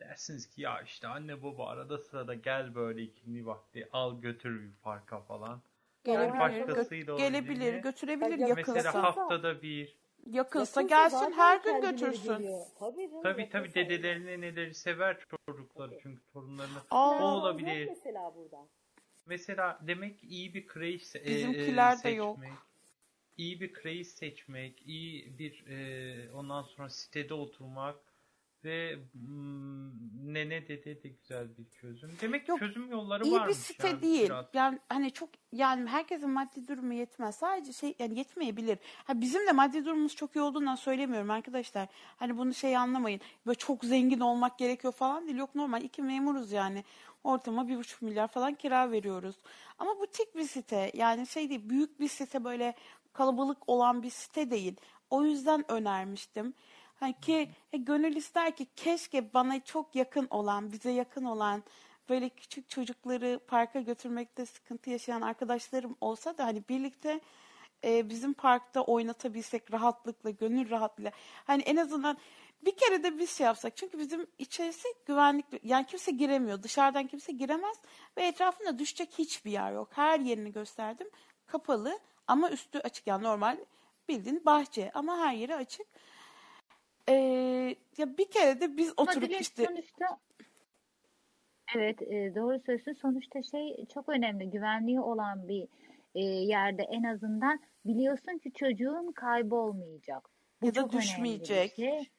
dersiniz ki ya işte anne baba arada sırada gel böyle ikindi vakti al götür bir parka falan. Yani Gelebilir, başkasıyla gö- gelebilir, götürebilir Ya yakınsa. Mesela haftada bir Yakınsa Yakınsa gelsin her gün götürsün. geliyor. Tabii canım. tabii tabii dedelerini neleri sever çocukları çünkü torunlarını Aa, o olabilir. mesela burada. Mesela demek ki iyi bir kreş se- e, Bizimkiler e, de seçmek, yok. İyi bir kreş seçmek, iyi bir e, ondan sonra sitede oturmak ve mm, nene dede de güzel bir çözüm. Demek ki Yok, çözüm yolları İyi bir varmış site yani değil. biraz. Yani hani çok yani herkesin maddi durumu yetmez. Sadece şey yani yetmeyebilir. Ha bizim de maddi durumumuz çok iyi olduğundan söylemiyorum arkadaşlar. Hani bunu şey anlamayın. Böyle çok zengin olmak gerekiyor falan değil. Yok normal iki memuruz yani. Ortama bir buçuk milyar falan kira veriyoruz. Ama butik bir site yani şey değil büyük bir site böyle kalabalık olan bir site değil. O yüzden önermiştim. Hani ki e, gönül ister ki keşke bana çok yakın olan, bize yakın olan böyle küçük çocukları parka götürmekte sıkıntı yaşayan arkadaşlarım olsa da hani birlikte e, bizim parkta oynatabilsek rahatlıkla, gönül rahatlığıyla. Hani en azından bir kere de biz şey yapsak. Çünkü bizim içerisi güvenlikli. Yani kimse giremiyor. Dışarıdan kimse giremez. Ve etrafında düşecek hiçbir yer yok. Her yerini gösterdim. Kapalı ama üstü açık. Yani normal bildiğin bahçe. Ama her yeri açık. Ee, ya bir kere de biz Ama oturup işte sonuçta evet e, doğru söylüyorsun. Sonuçta şey çok önemli. Güvenliği olan bir e, yerde en azından biliyorsun ki çocuğun kaybolmayacak. Bu Ya da düşmeyecek. şey.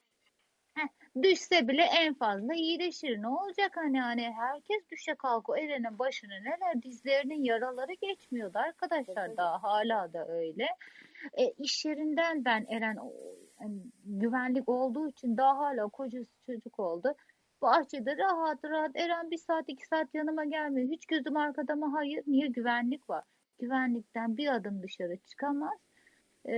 Heh, düşse bile en fazla iyileşir. Ne olacak hani hani herkes düşe kalkıyor. Elinin başına neler dizlerinin yaraları geçmiyordu arkadaşlar Tabii. daha hala da öyle. E, iş yerinden ben Eren hani güvenlik olduğu için daha hala kocası çocuk oldu. Bahçede rahat rahat Eren bir saat iki saat yanıma gelmiyor. Hiç gözüm arkada mı? Hayır. Niye? Güvenlik var. Güvenlikten bir adım dışarı çıkamaz. E,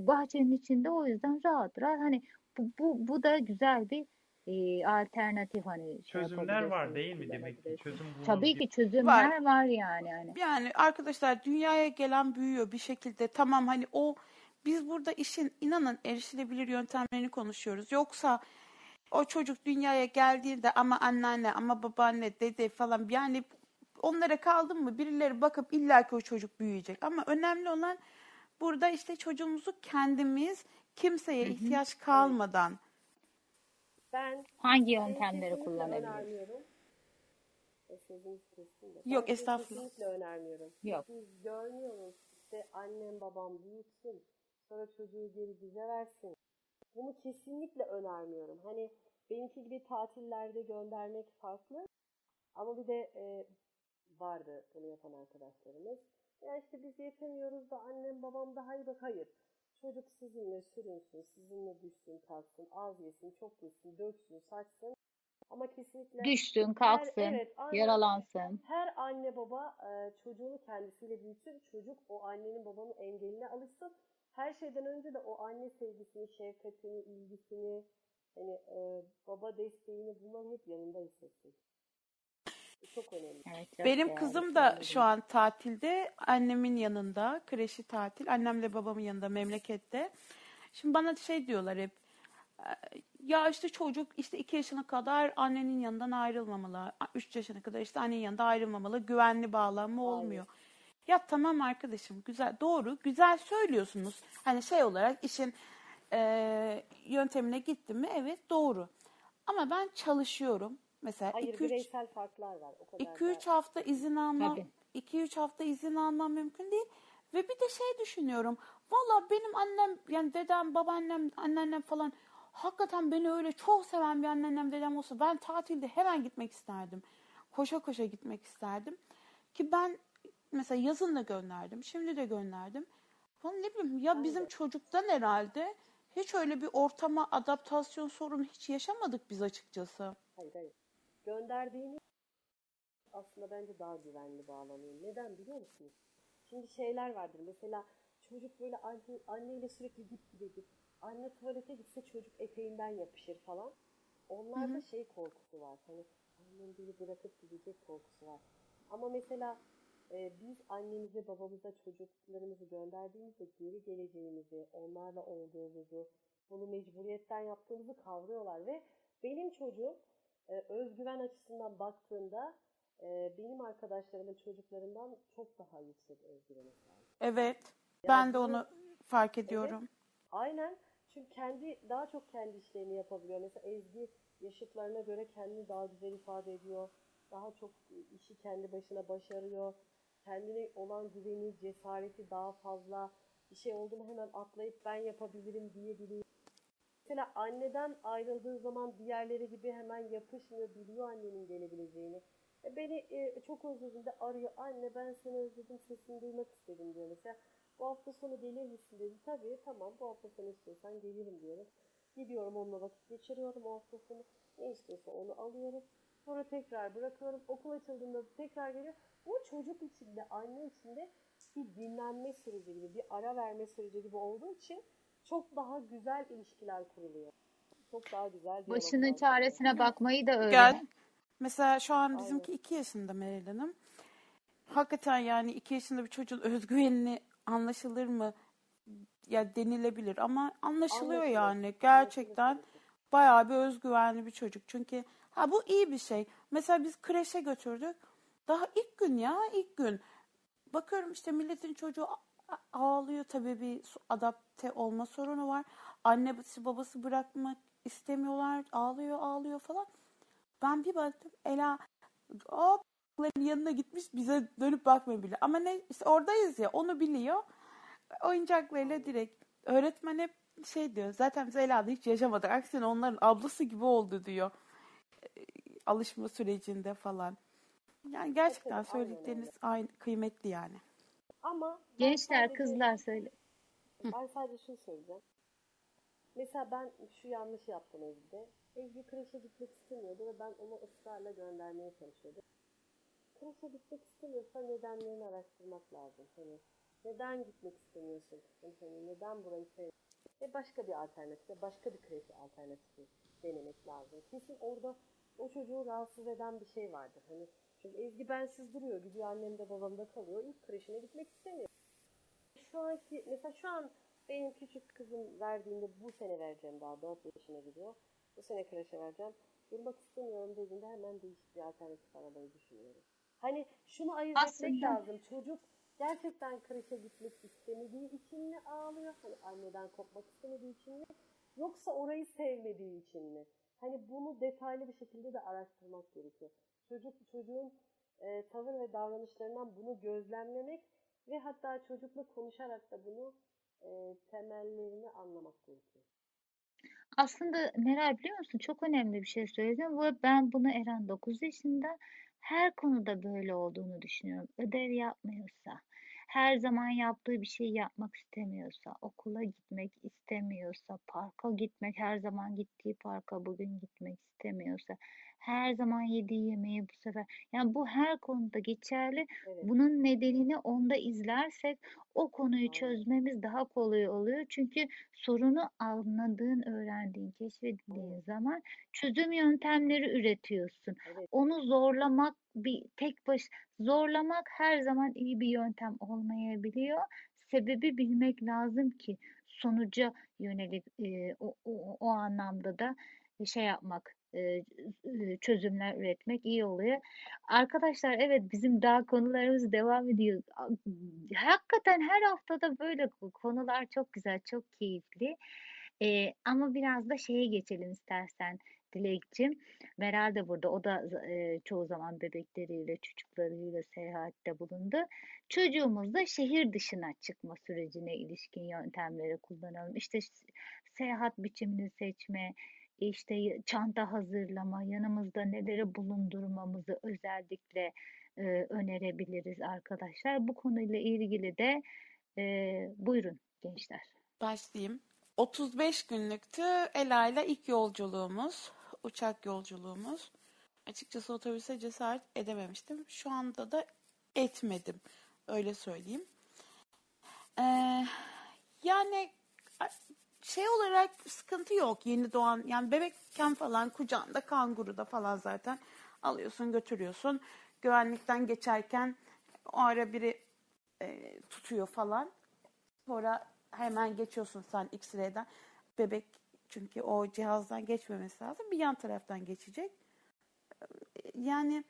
bahçenin içinde o yüzden rahat rahat. Hani bu, bu, bu da güzel bir e, alternatif hani şey Çözümler var değil mi demek ki? Çözüm Tabii bulunabilir. ki çözümler var, yani hani. Yani arkadaşlar dünyaya gelen büyüyor bir şekilde. Tamam hani o biz burada işin inanın erişilebilir yöntemlerini konuşuyoruz. Yoksa o çocuk dünyaya geldiğinde ama anneanne ama babaanne dede falan yani onlara kaldın mı birileri bakıp illaki o çocuk büyüyecek. Ama önemli olan burada işte çocuğumuzu kendimiz kimseye ihtiyaç kalmadan Ben Hangi yöntemleri kullanabiliriz? E. Yok, estağfurullah. Kesinlikle önermiyorum. Yok. Biz görmüyoruz. İşte annem babam büyütsün. Sonra çocuğu geri bize versin. Bunu kesinlikle önermiyorum. Hani benimki gibi tatillerde göndermek farklı. Ama bir de e, vardı bunu yapan arkadaşlarımız. Ya işte biz yetemiyoruz da annem babam daha iyi bak. Hayır. Çocuk sizinle sürünsün, sizinle düşsün, kalksın, az yesin, çok yesin, döksün, saçsın. Ama kesinlikle Düşsün, her, kalksın, evet, aynen. yaralansın. Her anne baba e, çocuğunu kendisiyle büyütsün. Çocuk o annenin babanın engeline alışsın. Her şeyden önce de o anne sevgisini, şefkatini, ilgisini, hani e, baba desteğini bunların hep yanında hissetsin. Çok önemli. Evet, Benim değerli kızım da şu an tatilde. Annemin yanında. Kreşi tatil. Annemle babamın yanında memlekette. Şimdi bana şey diyorlar hep. "E, Ya işte çocuk işte 2 yaşına kadar annenin yanından ayrılmamalı. 3 yaşına kadar işte annenin yanında ayrılmamalı. Güvenli bağlanma olmuyor. Ya tamam arkadaşım güzel doğru güzel söylüyorsunuz. Hani şey olarak işin e, yöntemine gittim mi evet doğru. Ama ben çalışıyorum. Mesela Hayır 2-3 bireysel farklar var. O kadar 2-3 da. hafta izin almam, Tabii. 2-3 hafta izin almam mümkün değil. Ve bir de şey düşünüyorum. Valla benim annem, yani dedem, babaannem, anneannem falan hakikaten beni öyle çok seven bir anneannem dedem olsa ben tatilde hemen gitmek isterdim. Koşa koşa gitmek isterdim. Ki ben mesela yazın da gönderdim. Şimdi de gönderdim. Falan ne bileyim ya bizim çocuktan herhalde hiç öyle bir ortama adaptasyon sorunu hiç yaşamadık biz açıkçası. Hayır hayır. Gönderdiğini aslında bence daha güvenli bağlanıyor. Neden biliyor musunuz? Şimdi şeyler vardır. Mesela çocuk böyle anne, anneyle sürekli dip dibedir. Anne tuvalete gitse çocuk eteğinden yapışır falan. Onlarda şey korkusu var. Hani annem beni bırakıp gidecek korkusu var. Ama mesela e, biz annemize babamıza çocuklarımızı gönderdiğimizde geri geleceğimizi, onlarla olduğumuzu, bunu mecburiyetten yaptığımızı kavruyorlar ve benim çocuğum e, özgüven açısından baktığında e, benim arkadaşlarımın çocuklarından çok daha yüksek özgüvene sahip. Evet. Ya Ben de onu fark ediyorum. Aynen. Çünkü kendi daha çok kendi işlerini yapabiliyor. Mesela Ezgi yaşıtlarına göre kendini daha güzel ifade ediyor. Daha çok işi kendi başına başarıyor. Kendine olan güveni, cesareti daha fazla. Bir şey oldu mu hemen atlayıp ben yapabilirim diyebiliyor. Mesela anneden ayrıldığı zaman diğerleri gibi hemen yapışmıyor, biliyor annenin gelebileceğini. E, Beni e, çok özlediğinde arıyor, anne ben seni özledim, sesini duymak istedim diyor mesela. Bu hafta sonu gelir misin dedi. Tabii tamam bu hafta sonu istiyorsan gelirim diyorum. Gidiyorum onunla vakit geçiriyorum o hafta sonu. Ne istiyorsa onu alıyorum. Sonra tekrar bırakıyorum. Okul açıldığında tekrar geliyor. Bu çocuk içinde, anne içinde bir dinlenme süreci gibi, bir ara verme süreci gibi olduğu için çok daha güzel ilişkiler kuruluyor. Çok daha güzel Başının çaresine bakmayı da öğren. Gel. Mesela şu an Aynen. bizimki iki yaşında Meral Hanım. Hakikaten yani iki yaşında bir çocuğun özgüvenini anlaşılır mı? Ya denilebilir ama anlaşılıyor Anlaşılır. yani. Gerçekten Anlaşılır. bayağı bir özgüvenli bir çocuk. Çünkü ha bu iyi bir şey. Mesela biz kreşe götürdük. Daha ilk gün ya ilk gün. Bakıyorum işte milletin çocuğu ağlıyor tabii bir adapte olma sorunu var. Annesi babası bırakmak istemiyorlar. Ağlıyor ağlıyor falan. Ben bir baktım Ela hop yanına gitmiş bize dönüp bakmıyor bile. Ama ne işte oradayız ya onu biliyor. Oyuncaklarıyla direkt öğretmen hep şey diyor. Zaten biz Ela'da hiç yaşamadık. Aksine onların ablası gibi oldu diyor. Ee, Alışma sürecinde falan. Yani gerçekten söyledikleriniz öyle. aynı kıymetli yani. Ama ben Gençler, sadece- kızlar söyle. Ben sadece şunu söyleyeceğim. Mesela ben şu yanlış yaptım Ezgi'de. Ezgi kreşe gitmek istemiyordu ve ben onu ısrarla göndermeye çalışıyordum. Kreşe gitmek istemiyorsa nedenlerini araştırmak lazım. Hani neden gitmek istemiyorsun? Hani, neden burayı sev? Ve başka bir alternatif, başka bir kreş alternatifi denemek lazım. Kesin orada o çocuğu rahatsız eden bir şey vardır. Hani çünkü Ezgi bensiz duruyor. Gidiyor annem de babam da kalıyor. İlk kreşine gitmek istemiyor şu anki mesela şu an benim küçük kızım verdiğinde bu sene vereceğim daha 4 yaşına gidiyor. Bu sene kreşe vereceğim. Durmak istemiyorum dediğinde hemen değişik bir alternatif aramayı düşünüyorum. Hani şunu ayırt etmek lazım. Çocuk gerçekten kreşe gitmek istemediği için mi ağlıyor? Hani anneden kopmak istemediği için mi? Yoksa orayı sevmediği için mi? Hani bunu detaylı bir şekilde de araştırmak gerekiyor. Çocuk çocuğun e, tavır ve davranışlarından bunu gözlemlemek ve hatta çocukla konuşarak da bunu e, temellerini anlamak gerekiyor. Aslında Meral biliyor musun çok önemli bir şey söyledin ve ben bunu Eren 9 yaşında her konuda böyle olduğunu düşünüyorum. Ödev yapmıyorsa, her zaman yaptığı bir şey yapmak istemiyorsa, okula gitmek istemiyorsa, parka gitmek, her zaman gittiği parka bugün gitmek istemiyorsa, her zaman yediği yemeği bu sefer, yani bu her konuda geçerli. Evet. Bunun nedenini onda izlersek o konuyu Aynen. çözmemiz daha kolay oluyor. Çünkü sorunu anladığın, öğrendiğin, keşfettiğin Aynen. zaman çözüm yöntemleri üretiyorsun. Evet. Onu zorlamak bir tek baş zorlamak her zaman iyi bir yöntem olmayabiliyor. Sebebi bilmek lazım ki sonuca yönelik e, o, o, o anlamda da şey yapmak, çözümler üretmek iyi oluyor. Arkadaşlar evet bizim daha konularımız devam ediyor. Hakikaten her haftada böyle konular çok güzel, çok keyifli. E, ama biraz da şeye geçelim istersen. Dilekçim. Meral de burada. O da e, çoğu zaman bebekleriyle, çocuklarıyla seyahatte bulundu. Çocuğumuz da şehir dışına çıkma sürecine ilişkin yöntemleri kullanalım. İşte seyahat biçimini seçme, işte çanta hazırlama, yanımızda neleri bulundurmamızı özellikle e, önerebiliriz arkadaşlar. Bu konuyla ilgili de e, buyurun gençler. Başlayayım. 35 günlüktü Ela ile ilk yolculuğumuz, uçak yolculuğumuz. Açıkçası otobüse cesaret edememiştim. Şu anda da etmedim. Öyle söyleyeyim. Ee, yani şey olarak sıkıntı yok yeni doğan yani bebekken falan kucağında kanguruda falan zaten alıyorsun götürüyorsun. Güvenlikten geçerken o ara biri e, tutuyor falan. Sonra hemen geçiyorsun sen X-ray'den. Bebek çünkü o cihazdan geçmemesi lazım. Bir yan taraftan geçecek. Yani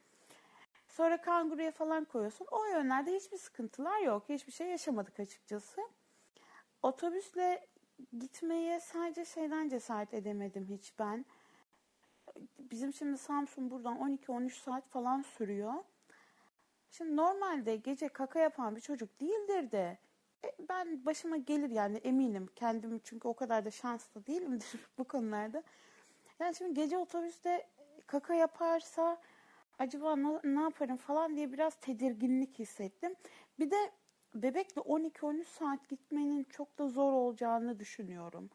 sonra kanguruya falan koyuyorsun. O yönlerde hiçbir sıkıntılar yok. Hiçbir şey yaşamadık açıkçası. Otobüsle gitmeye sadece şeyden cesaret edemedim hiç ben. Bizim şimdi Samsun buradan 12-13 saat falan sürüyor. Şimdi normalde gece kaka yapan bir çocuk değildir de e, ben başıma gelir yani eminim kendim çünkü o kadar da şanslı değilimdir <laughs> bu konularda. Yani şimdi gece otobüste kaka yaparsa acaba ne, ne yaparım falan diye biraz tedirginlik hissettim. Bir de bebekle 12-13 saat gitmenin çok da zor olacağını düşünüyorum.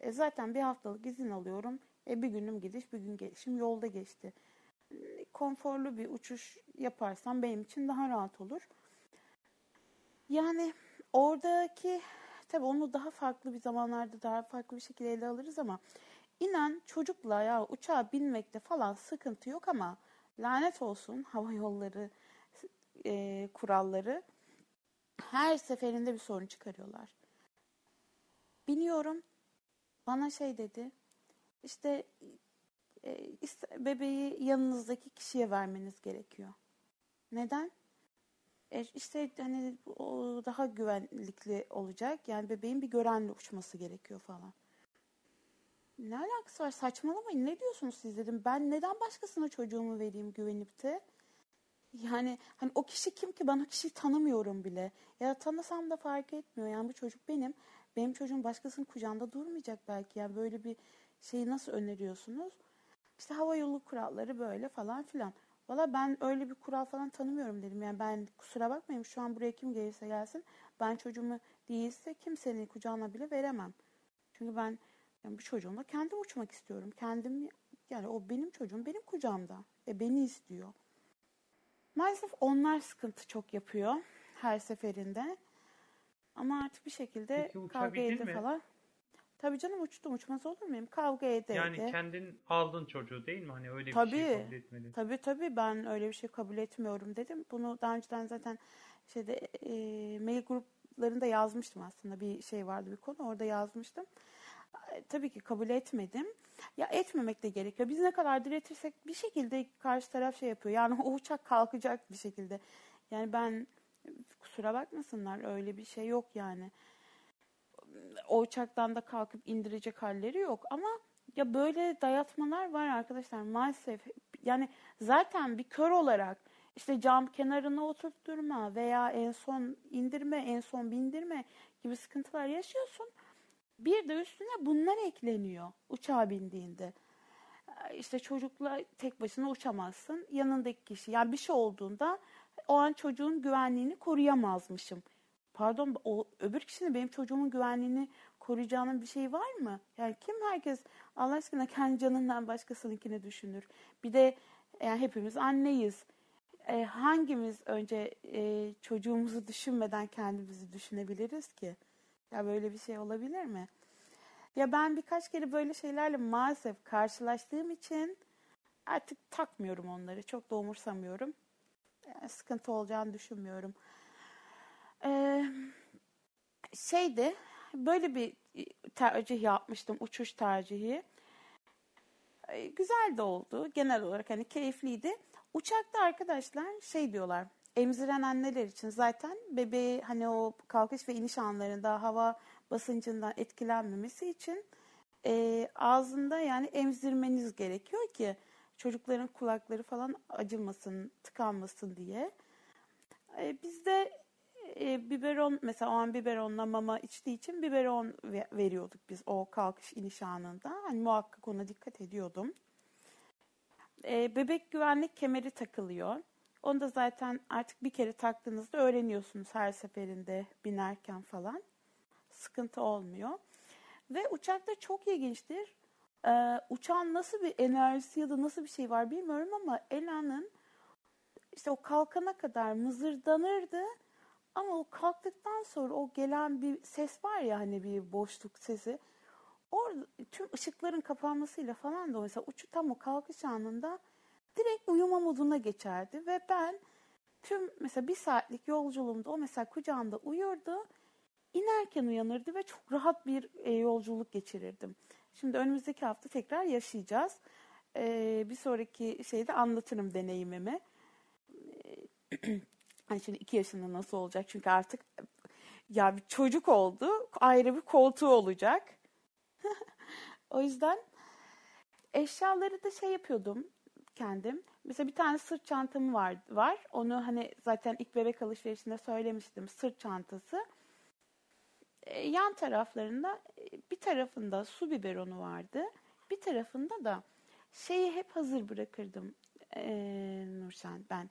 E zaten bir haftalık izin alıyorum. E bir günüm gidiş, bir gün gelişim yolda geçti. Konforlu bir uçuş yaparsam benim için daha rahat olur. Yani oradaki tabii onu daha farklı bir zamanlarda daha farklı bir şekilde ele alırız ama inan çocukla ya uçağa binmekte falan sıkıntı yok ama lanet olsun hava yolları e, kuralları her seferinde bir sorun çıkarıyorlar. Biniyorum. Bana şey dedi. İşte e, bebeği yanınızdaki kişiye vermeniz gerekiyor. Neden? E, işte hani o daha güvenlikli olacak. Yani bebeğin bir görenle uçması gerekiyor falan. Ne alakası var? Saçmalamayın. Ne diyorsunuz siz dedim. Ben neden başkasına çocuğumu vereyim güvenip de? Yani hani o kişi kim ki ben o kişiyi tanımıyorum bile. Ya tanısam da fark etmiyor. Yani bu çocuk benim. Benim çocuğum başkasının kucağında durmayacak belki. Yani böyle bir şeyi nasıl öneriyorsunuz? İşte hava yolu kuralları böyle falan filan. Valla ben öyle bir kural falan tanımıyorum dedim. Yani ben kusura bakmayın şu an buraya kim gelirse gelsin. Ben çocuğumu değilse kimsenin kucağına bile veremem. Çünkü ben yani bu çocuğumla kendim uçmak istiyorum. Kendim yani o benim çocuğum benim kucağımda. E beni istiyor. Maalesef onlar sıkıntı çok yapıyor her seferinde. Ama artık bir şekilde Peki, kavga ede falan. Tabii canım uçtum uçmaz olur muyum? Kavga ede Yani ede. kendin aldın çocuğu değil mi? Hani öyle Tabii. bir şey kabul etmedin. Tabii tabii ben öyle bir şey kabul etmiyorum dedim. Bunu daha önceden zaten şeyde e, mail gruplarında yazmıştım aslında. Bir şey vardı bir konu orada yazmıştım. Tabii ki kabul etmedim. Ya etmemek de gerekiyor. Biz ne kadar diretirsek bir şekilde karşı taraf şey yapıyor. Yani o uçak kalkacak bir şekilde. Yani ben kusura bakmasınlar öyle bir şey yok yani. O uçaktan da kalkıp indirecek halleri yok ama ya böyle dayatmalar var arkadaşlar maalesef. Yani zaten bir kör olarak işte cam kenarına oturtturma veya en son indirme, en son bindirme gibi sıkıntılar yaşıyorsun. Bir de üstüne bunlar ekleniyor uçağa bindiğinde. İşte çocukla tek başına uçamazsın. Yanındaki kişi yani bir şey olduğunda o an çocuğun güvenliğini koruyamazmışım. Pardon o öbür kişinin benim çocuğumun güvenliğini koruyacağının bir şeyi var mı? Yani kim herkes Allah aşkına kendi canından başkasınınkini düşünür. Bir de yani hepimiz anneyiz. E, hangimiz önce e, çocuğumuzu düşünmeden kendimizi düşünebiliriz ki? Ya böyle bir şey olabilir mi? Ya ben birkaç kere böyle şeylerle maalesef karşılaştığım için artık takmıyorum onları. Çok da umursamıyorum. Yani sıkıntı olacağını düşünmüyorum. Ee, şeydi böyle bir tercih yapmıştım. Uçuş tercihi. Ee, güzel de oldu. Genel olarak hani keyifliydi. Uçakta arkadaşlar şey diyorlar emziren anneler için zaten bebeği hani o kalkış ve iniş anlarında hava basıncından etkilenmemesi için e, ağzında yani emzirmeniz gerekiyor ki çocukların kulakları falan acımasın, tıkanmasın diye. E, bizde e, biberon mesela o an biberonla mama içtiği için biberon veriyorduk biz o kalkış iniş anında. Hani muhakkak ona dikkat ediyordum. E, bebek güvenlik kemeri takılıyor. Onu da zaten artık bir kere taktığınızda öğreniyorsunuz her seferinde binerken falan. Sıkıntı olmuyor. Ve uçakta çok ilginçtir. Ee, uçağın nasıl bir enerjisi ya da nasıl bir şey var bilmiyorum ama Ela'nın işte o kalkana kadar mızırdanırdı. Ama o kalktıktan sonra o gelen bir ses var ya hani bir boşluk sesi. Orada tüm ışıkların kapanmasıyla falan da mesela uçu tam o kalkış anında direkt uyuma moduna geçerdi ve ben tüm mesela bir saatlik yolculuğumda o mesela kucağımda uyurdu. inerken uyanırdı ve çok rahat bir e, yolculuk geçirirdim. Şimdi önümüzdeki hafta tekrar yaşayacağız. E, bir sonraki şeyde anlatırım deneyimimi. E, <clears throat> hani şimdi iki yaşında nasıl olacak? Çünkü artık ya bir çocuk oldu. Ayrı bir koltuğu olacak. <laughs> o yüzden eşyaları da şey yapıyordum kendim. Mesela bir tane sırt çantam var. var. Onu hani zaten ilk bebek alışverişinde söylemiştim. Sırt çantası. E, yan taraflarında e, bir tarafında su biberonu vardı. Bir tarafında da şeyi hep hazır bırakırdım. E, Nursen ben.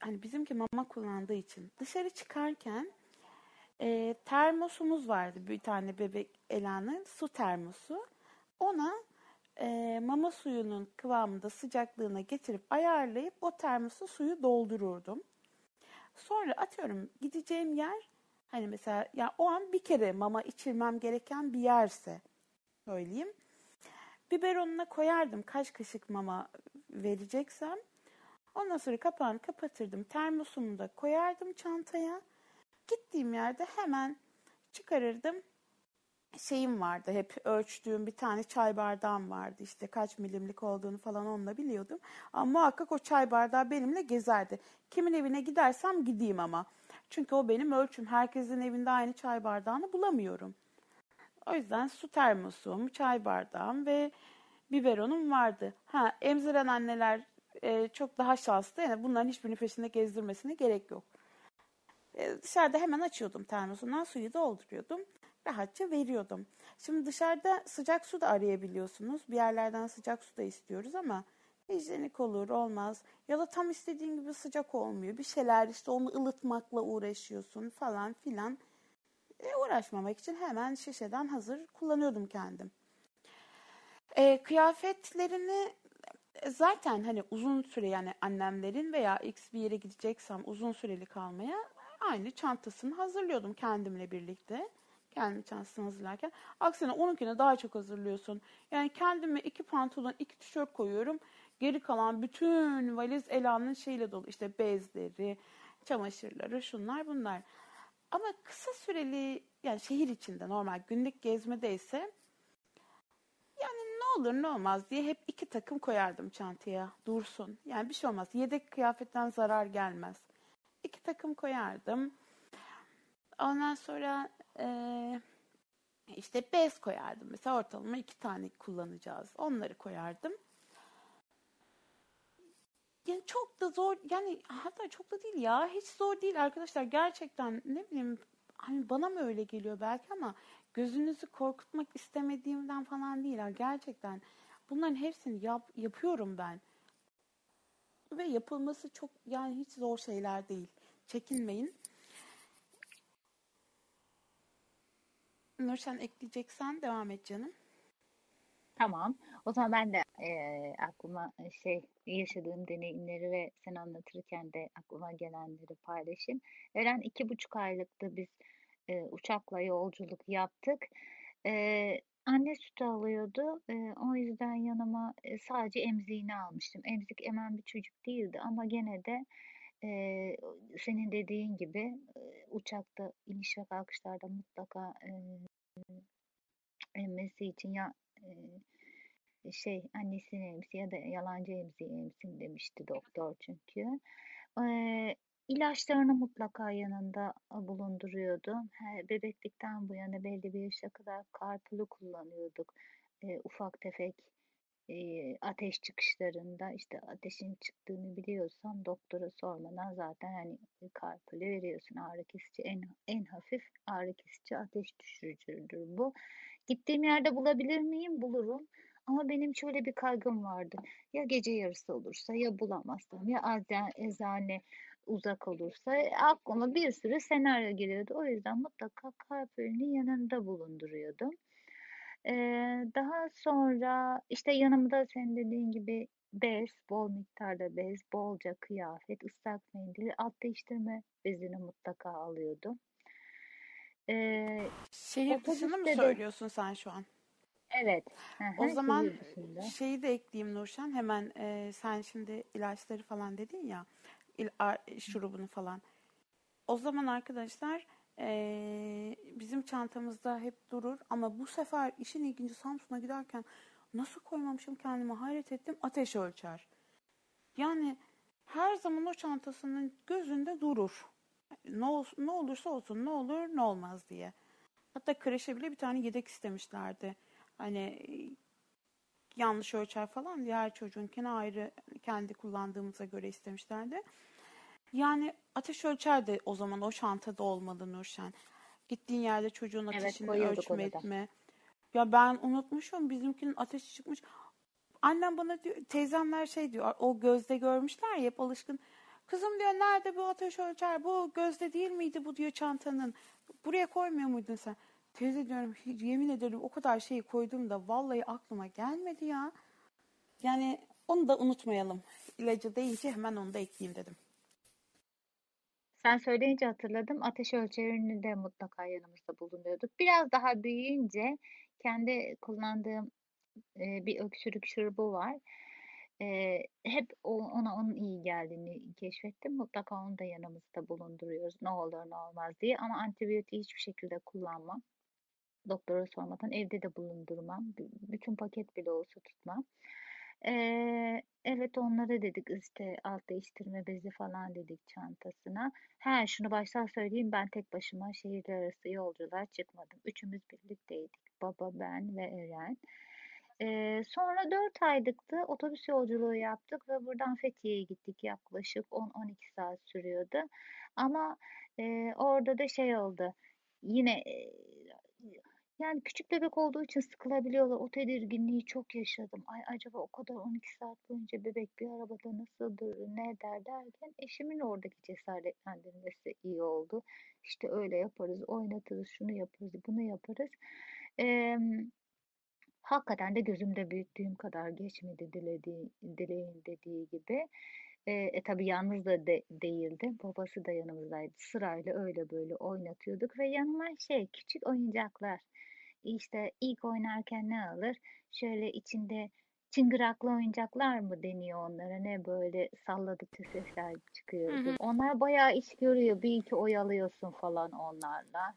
Hani bizimki mama kullandığı için. Dışarı çıkarken e, termosumuz vardı. Bir tane bebek Ela'nın su termosu. Ona e, mama suyunun kıvamında sıcaklığına getirip ayarlayıp o termosu suyu doldururdum. Sonra atıyorum gideceğim yer hani mesela ya o an bir kere mama içirmem gereken bir yerse söyleyeyim. Biberonuna koyardım kaç kaşık mama vereceksem. Ondan sonra kapağını kapatırdım. Termosumu da koyardım çantaya. Gittiğim yerde hemen çıkarırdım şeyim vardı. Hep ölçtüğüm bir tane çay bardağım vardı. İşte kaç milimlik olduğunu falan onunla biliyordum. Ama muhakkak o çay bardağı benimle gezerdi. Kimin evine gidersem gideyim ama. Çünkü o benim ölçüm. Herkesin evinde aynı çay bardağını bulamıyorum. O yüzden su termosum, çay bardağım ve biberonum vardı. Ha emziren anneler e, çok daha şanslı. Yani bunların hiçbirini peşinde gezdirmesine gerek yok. E, dışarıda hemen açıyordum termosundan suyu dolduruyordum rahatça veriyordum. Şimdi dışarıda sıcak su da arayabiliyorsunuz. Bir yerlerden sıcak su da istiyoruz ama hijyenik olur olmaz. Ya da tam istediğin gibi sıcak olmuyor. Bir şeyler işte onu ılıtmakla uğraşıyorsun falan filan. E, uğraşmamak için hemen şişeden hazır kullanıyordum kendim. E, kıyafetlerini zaten hani uzun süre yani annemlerin veya x bir yere gideceksem uzun süreli kalmaya aynı çantasını hazırlıyordum kendimle birlikte kendi çantasını hazırlarken. Aksine onunkine daha çok hazırlıyorsun. Yani kendime iki pantolon, iki tişört koyuyorum. Geri kalan bütün valiz Ela'nın şeyle dolu. İşte bezleri, çamaşırları, şunlar bunlar. Ama kısa süreli yani şehir içinde normal günlük gezmede ise yani ne olur ne olmaz diye hep iki takım koyardım çantaya dursun. Yani bir şey olmaz. Yedek kıyafetten zarar gelmez. İki takım koyardım. Ondan sonra e, işte bez koyardım. Mesela ortalama iki tane kullanacağız. Onları koyardım. Yani çok da zor yani hatta çok da değil ya hiç zor değil arkadaşlar gerçekten ne bileyim hani bana mı öyle geliyor belki ama gözünüzü korkutmak istemediğimden falan değil gerçekten bunların hepsini yap, yapıyorum ben ve yapılması çok yani hiç zor şeyler değil çekinmeyin Nurşen ekleyeceksen devam et canım. Tamam. O zaman ben de e, aklıma şey yaşadığım deneyimleri ve sen anlatırken de aklıma gelenleri paylaşayım. Eren iki buçuk aylıktı biz e, uçakla yolculuk yaptık. E, anne sütü alıyordu. E, o yüzden yanıma e, sadece emziğini almıştım. Emzik emen bir çocuk değildi ama gene de e, senin dediğin gibi e, uçakta iniş ve kalkışlarda mutlaka e, emmesi için ya e, şey annesini emsi ya da yalancı emziği emsin demişti doktor çünkü. E, ilaçlarını mutlaka yanında bulunduruyordu. bebeklikten bu yana belli bir yaşa kadar karpulu kullanıyorduk. E, ufak tefek e, ateş çıkışlarında işte ateşin çıktığını biliyorsan doktora sormadan zaten hani karpülü veriyorsun. Ağrı kesici en, en hafif ağrı kesici ateş düşürücüdür bu. Gittiğim yerde bulabilir miyim? Bulurum. Ama benim şöyle bir kaygım vardı. Ya gece yarısı olursa ya bulamazsam ya eczane uzak olursa aklıma bir sürü senaryo geliyordu. O yüzden mutlaka karpülünün yanında bulunduruyordum. Ee, daha sonra işte yanımda senin dediğin gibi bez, bol miktarda bez, bolca kıyafet, ıslak mendil, alt değiştirme bezini mutlaka alıyordum. Ee, Şehir dışını mı söylüyorsun sen şu an? Evet. o zaman şeyi de ekleyeyim Nurşan. Hemen e, sen şimdi ilaçları falan dedin ya. Il, a, şurubunu falan. O zaman arkadaşlar e, bizim çantamızda hep durur. Ama bu sefer işin ilginci Samsun'a giderken nasıl koymamışım kendime hayret ettim. Ateş ölçer. Yani her zaman o çantasının gözünde durur. Ne, ol, ne olursa olsun ne olur ne olmaz diye. Hatta kreşe bile bir tane yedek istemişlerdi Hani yanlış ölçer falan diğer çocuğunkine ayrı kendi kullandığımıza göre istemişlerdi. Yani ateş ölçer de o zaman o çantada olmalı Nurşen. Gittiğin yerde çocuğun ateşini evet, ölçme etme. Ya ben unutmuşum bizimkinin ateşi çıkmış. Annem bana diyor, teyzemler şey diyor, o gözde görmüşler ya hep alışkın. Kızım diyor nerede bu ateş ölçer? Bu gözde değil miydi bu diyor çantanın. Buraya koymuyor muydun sen? Teyze diyorum yemin ederim o kadar şeyi koydum da vallahi aklıma gelmedi ya. Yani onu da unutmayalım. İlacı deyince hemen onu da ekleyeyim dedim. Sen söyleyince hatırladım. Ateş ölçerini de mutlaka yanımızda bulunuyorduk. Biraz daha büyüyünce kendi kullandığım e, bir öksürük şurubu var. E, hep ona onun iyi geldiğini keşfettim. Mutlaka onu da yanımızda bulunduruyoruz. Ne olur ne olmaz diye. Ama antibiyotik hiçbir şekilde kullanmam doktora sormadan evde de bulundurmam. Bütün paket bile olsa tutmam. Ee, evet onlara dedik işte alt değiştirme bezi falan dedik çantasına. He şunu baştan söyleyeyim ben tek başıma şehirler arası yolculuğa çıkmadım. Üçümüz birlikteydik. Baba, ben ve Eren. Ee, sonra 4 aylıktı. Otobüs yolculuğu yaptık ve buradan Fethiye'ye gittik. Yaklaşık 10-12 saat sürüyordu. Ama e, orada da şey oldu. Yine e, yani küçük bebek olduğu için sıkılabiliyorlar. O tedirginliği çok yaşadım. Ay acaba o kadar 12 saat boyunca bebek bir arabada nasıl durur, ne der derken eşimin oradaki cesaretlendirmesi iyi oldu. İşte öyle yaparız, oynatırız, şunu yaparız, bunu yaparız. Ee, hakikaten de gözümde büyüttüğüm kadar geçmedi dilediği, dileğin dediği gibi. E, e tabi yalnız da de, değildi. Babası da yanımızdaydı. Sırayla öyle böyle oynatıyorduk ve yanıma şey küçük oyuncaklar işte ilk oynarken ne alır? Şöyle içinde çıngıraklı oyuncaklar mı deniyor onlara? Ne böyle salladıkça sesler çıkıyor. Hı hı. Onlar bayağı iş görüyor. Bir iki oyalıyorsun falan onlarla.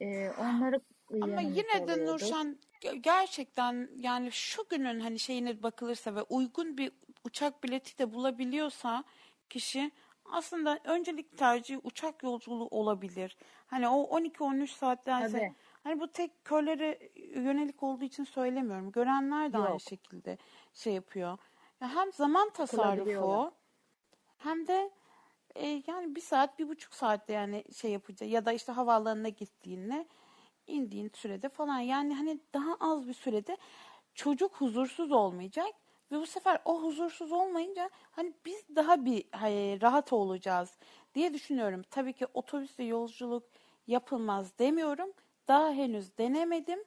Ee, onları ama yine de Nurşan gerçekten yani şu günün hani şeyine bakılırsa ve uygun bir uçak bileti de bulabiliyorsa kişi aslında öncelik tercihi uçak yolculuğu olabilir. Hani o 12-13 saattense Tabii. Hani bu tek körlere yönelik olduğu için söylemiyorum. Görenler de Yok. aynı şekilde şey yapıyor. Ya hem zaman tasarrufu hem de e, yani bir saat, bir buçuk saatte yani şey yapacak ya da işte havaalanına gittiğinde indiğin sürede falan yani hani daha az bir sürede çocuk huzursuz olmayacak ve bu sefer o huzursuz olmayınca hani biz daha bir hani, rahat olacağız diye düşünüyorum. Tabii ki otobüsle yolculuk yapılmaz demiyorum daha henüz denemedim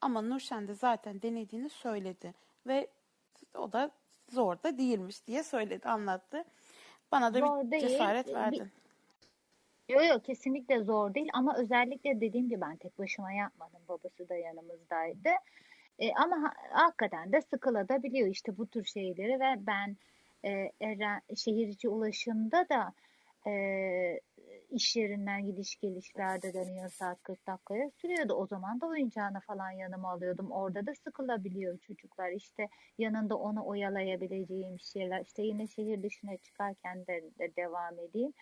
ama Nurşen de zaten denediğini söyledi ve o da zor da değilmiş diye söyledi, anlattı. Bana da zor bir değil. cesaret verdin. Yok yok kesinlikle zor değil ama özellikle dediğim gibi ben tek başıma yapmadım. Babası da yanımızdaydı. E, ama ha, hakikaten de sıkılabiliyor işte bu tür şeyleri ve ben e, Eren, şehir içi ulaşımda da e, iş yerinden gidiş gelişlerde dönüyor saat 40 dakikaya sürüyordu. O zaman da oyuncağını falan yanıma alıyordum. Orada da sıkılabiliyor çocuklar. İşte yanında onu oyalayabileceğim şeyler. İşte yine şehir dışına çıkarken de, de devam edeyim.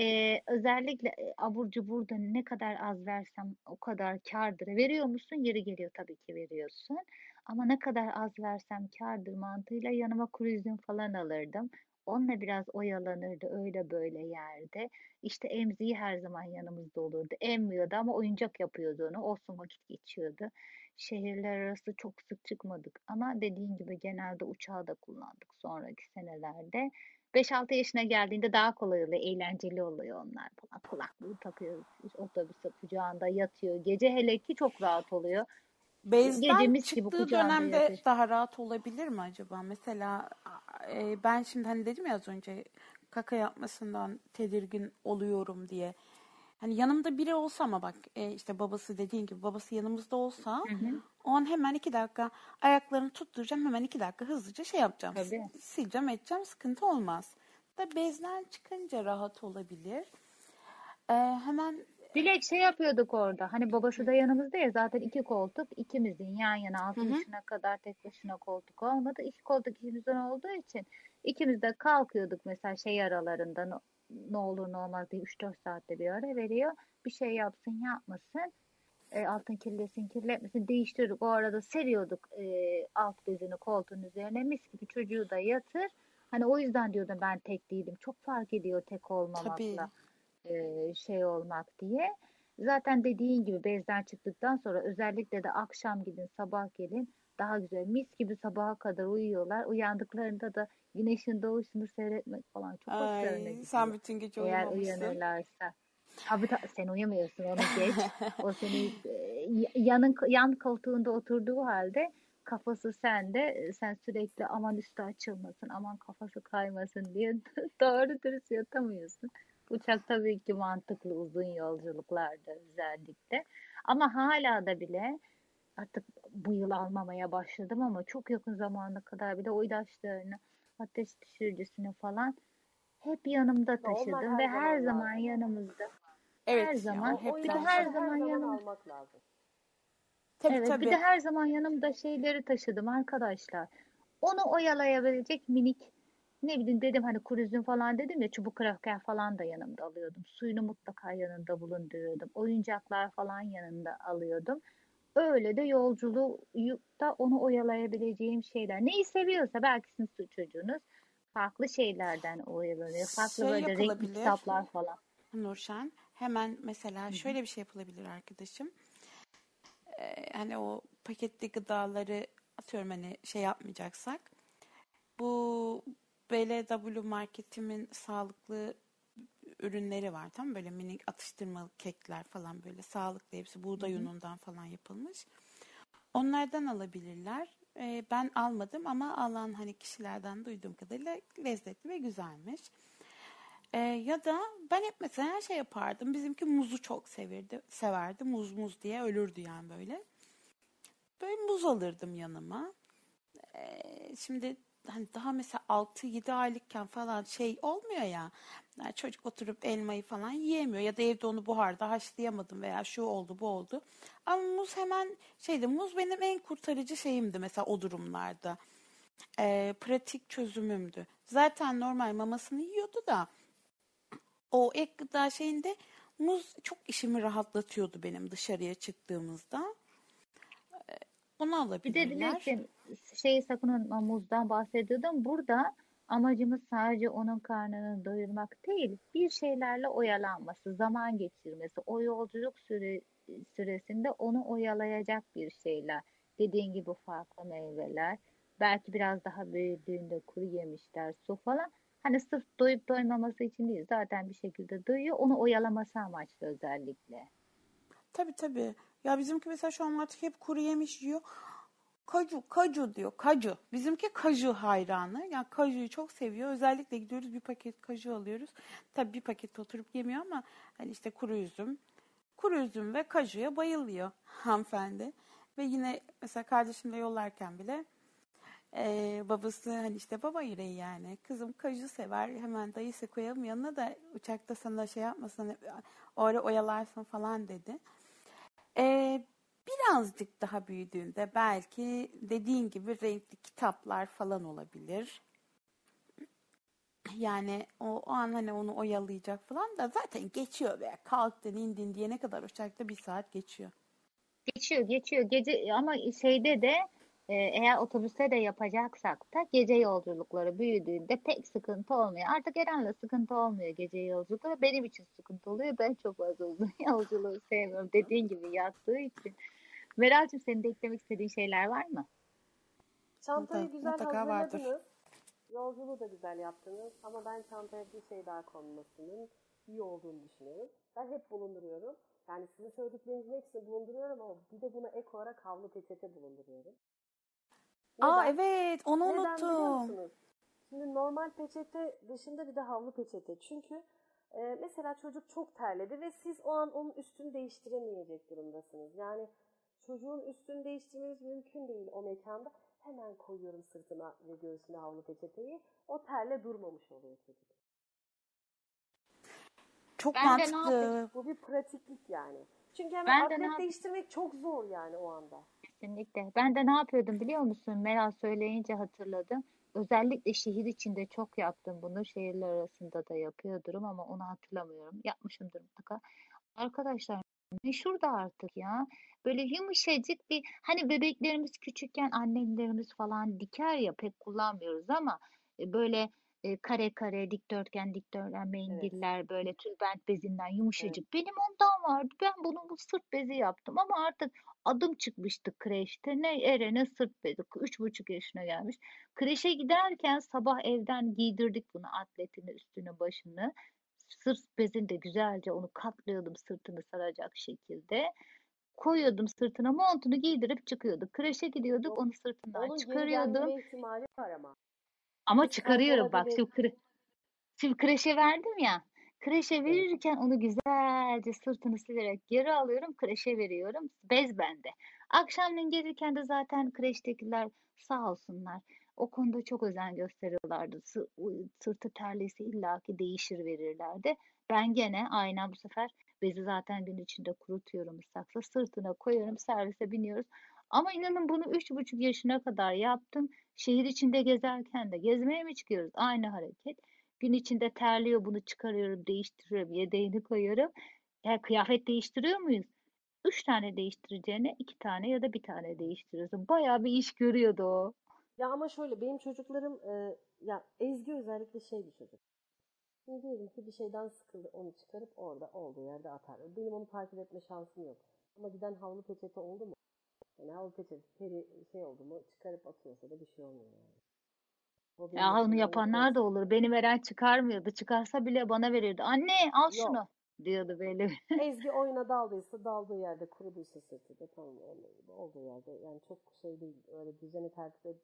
e, özellikle e, abur cuburda ne kadar az versem o kadar kârdır. Veriyor musun? Yeri geliyor tabii ki veriyorsun. Ama ne kadar az versem kârdır mantığıyla yanıma kuru falan alırdım. Onunla biraz oyalanırdı, öyle böyle yerde. İşte emziği her zaman yanımızda olurdu. Emmiyordu ama oyuncak yapıyordu onu. Olsun vakit geçiyordu. Şehirler arası çok sık çıkmadık ama dediğin gibi genelde uçağı da kullandık sonraki senelerde. 5-6 yaşına geldiğinde daha kolay oluyor, eğlenceli oluyor onlar falan. Kulaklığı takıyoruz, otobüse kucağında yatıyor. Gece hele ki çok rahat oluyor. Bezden Gecemiz gibi çıktığı kucağında dönemde yatır. daha rahat olabilir mi acaba? Mesela e, ben şimdi hani dedim ya az önce kaka yapmasından tedirgin oluyorum diye. Hani yanımda biri olsa ama bak e, işte babası dediğin gibi babası yanımızda olsa Hı hı. o an hemen iki dakika ayaklarını tutturacağım hemen iki dakika hızlıca şey yapacağım. Tabii. Sileceğim edeceğim sıkıntı olmaz. Da bezden çıkınca rahat olabilir. E, hemen Dilek şey yapıyorduk orada. Hani babası da yanımızda ya zaten iki koltuk ikimizin yan yana altı Hı hı. yaşına kadar tek başına koltuk olmadı. İki koltuk ikimizden olduğu için ikimiz de kalkıyorduk mesela şey aralarında ne, olur ne olmaz diye 3-4 saatte bir ara veriyor. Bir şey yapsın yapmasın. E, altın kirlesin kirletmesin değiştirdik. O arada seriyorduk e, alt bezini koltuğun üzerine mis gibi çocuğu da yatır. Hani o yüzden diyordum ben tek değilim. Çok fark ediyor tek tabii olmamakla e, şey olmak diye. Zaten dediğin gibi bezden çıktıktan sonra özellikle de akşam gidin sabah gelin daha güzel mis gibi sabaha kadar uyuyorlar. Uyandıklarında da güneşin doğuşunu seyretmek falan çok hoşlarına Ay, sen gidiyor. bütün gece Eğer uyumamışsın. uyanırlarsa. Abi ta- sen uyumuyorsun onu geç. <laughs> O seni yanın yan koltuğunda oturduğu halde kafası sende. Sen sürekli aman üstü açılmasın, aman kafası kaymasın diye <laughs> doğru dürüst yatamıyorsun. Uçak tabii ki mantıklı uzun yolculuklarda özellikle. Ama hala da bile artık bu yıl almamaya başladım ama çok yakın zamana kadar bile o ilaçlarını, ateş düşürücüsünü falan hep yanımda onlar taşıdım her ve her zaman zaman lazım. yanımızda. Evet Her ya, zaman hep bir de her her zaman zaman yanımda. almak lazım. Tabii Evet, bir tabii. de her zaman yanımda şeyleri taşıdım arkadaşlar. Onu oyalayabilecek minik ne bileyim dedim hani kuru üzüm falan dedim ya çubuk kraker falan da yanımda alıyordum. Suyunu mutlaka yanında bulunduruyordum. Oyuncaklar falan yanında alıyordum. Öyle de yolculukta onu oyalayabileceğim şeyler. Neyi seviyorsa belki sizin su- çocuğunuz farklı şeylerden oyalanıyor. Farklı Şey böyle renkli kitaplar falan. Nurşen hemen mesela şöyle bir şey yapılabilir arkadaşım. Ee, hani o paketli gıdaları atıyorum hani şey yapmayacaksak bu BLW marketimin sağlıklı ürünleri var mı? böyle minik atıştırmalık kekler falan böyle sağlıklı hepsi buğday hı. unundan falan yapılmış. Onlardan alabilirler. Ee, ben almadım ama alan hani kişilerden duyduğum kadarıyla lezzetli ve güzelmiş. Ee, ya da ben hep mesela şey yapardım. Bizimki muzu çok severdi, severdi. Muz muz diye ölürdü yani böyle. Böyle muz alırdım yanıma. Ee, şimdi hani daha mesela 6-7 aylıkken falan şey olmuyor ya. Yani çocuk oturup elmayı falan yiyemiyor ya da evde onu buharda haşlayamadım veya şu oldu bu oldu. Ama muz hemen şeydi muz benim en kurtarıcı şeyimdi mesela o durumlarda. Ee, pratik çözümümdü. Zaten normal mamasını yiyordu da o ek gıda şeyinde muz çok işimi rahatlatıyordu benim dışarıya çıktığımızda. Onu Bir de alabilirler. Dilek'ciğim şeyi sakın unutma muzdan bahsediyordum. Burada amacımız sadece onun karnını doyurmak değil, bir şeylerle oyalanması, zaman geçirmesi, o yolculuk süre, süresinde onu oyalayacak bir şeyler. Dediğin gibi farklı meyveler, belki biraz daha büyüdüğünde kuru yemişler, su falan. Hani sırf doyup doymaması için değil, zaten bir şekilde doyuyor, onu oyalaması amaçlı özellikle. Tabii tabii. Ya bizimki mesela şu an artık hep kuru yemiş yiyor. Kaju, kaju diyor. Kaju. Bizimki kaju hayranı. Yani kajuyu çok seviyor. Özellikle gidiyoruz bir paket kaju alıyoruz. Tabii bir paket oturup yemiyor ama hani işte kuru üzüm. Kuru üzüm ve kajuya bayılıyor <laughs> hanımefendi. Ve yine mesela kardeşimle yollarken bile ee, babası hani işte baba yüreği yani. Kızım kaju sever. Hemen dayısı koyalım yanına da uçakta sana şey yapmasın. Hani, o ara oyalarsın falan dedi. Ee, birazcık daha büyüdüğünde belki dediğin gibi renkli kitaplar falan olabilir. Yani o, o an hani onu oyalayacak falan da zaten geçiyor be. Kalktın indin diye ne kadar uçakta bir saat geçiyor. Geçiyor geçiyor gece ama şeyde de e, eğer otobüste de yapacaksak da gece yolculukları büyüdüğünde pek sıkıntı olmuyor. Artık Eren'le sıkıntı olmuyor gece yolculukları. Benim için sıkıntı oluyor. Ben çok fazla uzun <laughs> yolculuğu sevmiyorum. Dediğin gibi yattığı için. Meral'cığım senin de eklemek istediğin şeyler var mı? Çantayı güzel mutlaka vardır. hazırladınız. Yolculuğu da güzel yaptınız. Ama ben çantaya bir şey daha konmasının iyi olduğunu düşünüyorum. Ben hep bulunduruyorum. Yani sizin söylediklerinizin hepsini bulunduruyorum ama bir de buna ek olarak havlu peçete bulunduruyorum. Aa Neden? evet onu Neden unuttum. Şimdi normal peçete dışında bir de havlu peçete. Çünkü e, mesela çocuk çok terledi ve siz o an onun üstünü değiştiremeyecek durumdasınız. Yani çocuğun üstünü değiştirmeniz mümkün değil o mekanda. Hemen koyuyorum sırtına ve göğsüne havlu peçeteyi. O terle durmamış oluyor çocuk. Çok Ben de ne mantıklı. Bu bir pratiklik yani. Çünkü hemen Ben de atlet yapayım? değiştirmek çok zor yani o anda. Kesinlikle. Ben de ne yapıyordum biliyor musun? Meral söyleyince hatırladım. Özellikle şehir içinde çok yaptım bunu. Şehirler arasında da yapıyordurum ama onu hatırlamıyorum. Yapmışımdır mutlaka. Arkadaşlar meşhur da artık ya. Böyle yumuşacık bir hani bebeklerimiz küçükken annelerimiz falan diker ya pek kullanmıyoruz ama e, böyle e, kare kare dikdörtgen dikdörtgen mendiller böyle tülbent bezinden yumuşacık. Benim ondan vardı. Ben bunu bu sırt bezi yaptım ama artık adım çıkmıştı kreşte. Ne Eren'e sırt bezi. Üç buçuk yaşına gelmiş. Kreşe giderken sabah evden giydirdik bunu atletini üstünü başını. Sırt bezini de güzelce onu katlıyordum sırtını saracak şekilde. Koyuyordum sırtına montunu giydirip çıkıyorduk. Kreşe gidiyorduk onu sırtından Onun çıkarıyordum. ihtimali var ama. Ama çıkarıyorum bak şimdi, kre- şimdi kreşe verdim ya. Kreşe verirken onu güzelce sırtını silerek geri alıyorum. Kreşe veriyorum. Bez bende. Akşamleyin gelirken de zaten kreştekiler sağ olsunlar. O konuda çok özen gösteriyorlardı. Sırtı terliyse illaki değişir verirlerdi. Ben gene aynen bu sefer bezi zaten gün içinde kurutuyorum ıslaksa. Sırtına koyuyorum servise biniyoruz. Ama inanın bunu üç buçuk yaşına kadar yaptım. Şehir içinde gezerken de gezmeye mi çıkıyoruz? Aynı hareket. Gün içinde terliyor bunu çıkarıyorum, değiştiriyorum, yedeğini koyuyorum. Ya kıyafet değiştiriyor muyuz? Üç tane değiştireceğine iki tane ya da bir tane değiştiriyorsun. Bayağı bir iş görüyordu o. Ya ama şöyle benim çocuklarım e, ya Ezgi özellikle şey bir çocuk. Şimdi diyelim ki bir şeyden sıkıldı onu çıkarıp orada olduğu yerde atar. Benim onu takip etme şansım yok. Ama giden havlu peçete oldu mu? Yani havlu peçete teri şey oldu mu çıkarıp atıyorsa da bir şey olmuyor yani. O Ya onu yapanlar da olur. Beni veren çıkarmıyordu. Çıkarsa bile bana verirdi. Anne al Yok. şunu diyordu böyle. <laughs> Ezgi oyuna daldıysa daldığı yerde kuruduysa sırtı da tamam olduğu yerde yani çok şey değil öyle düzeni tertip et.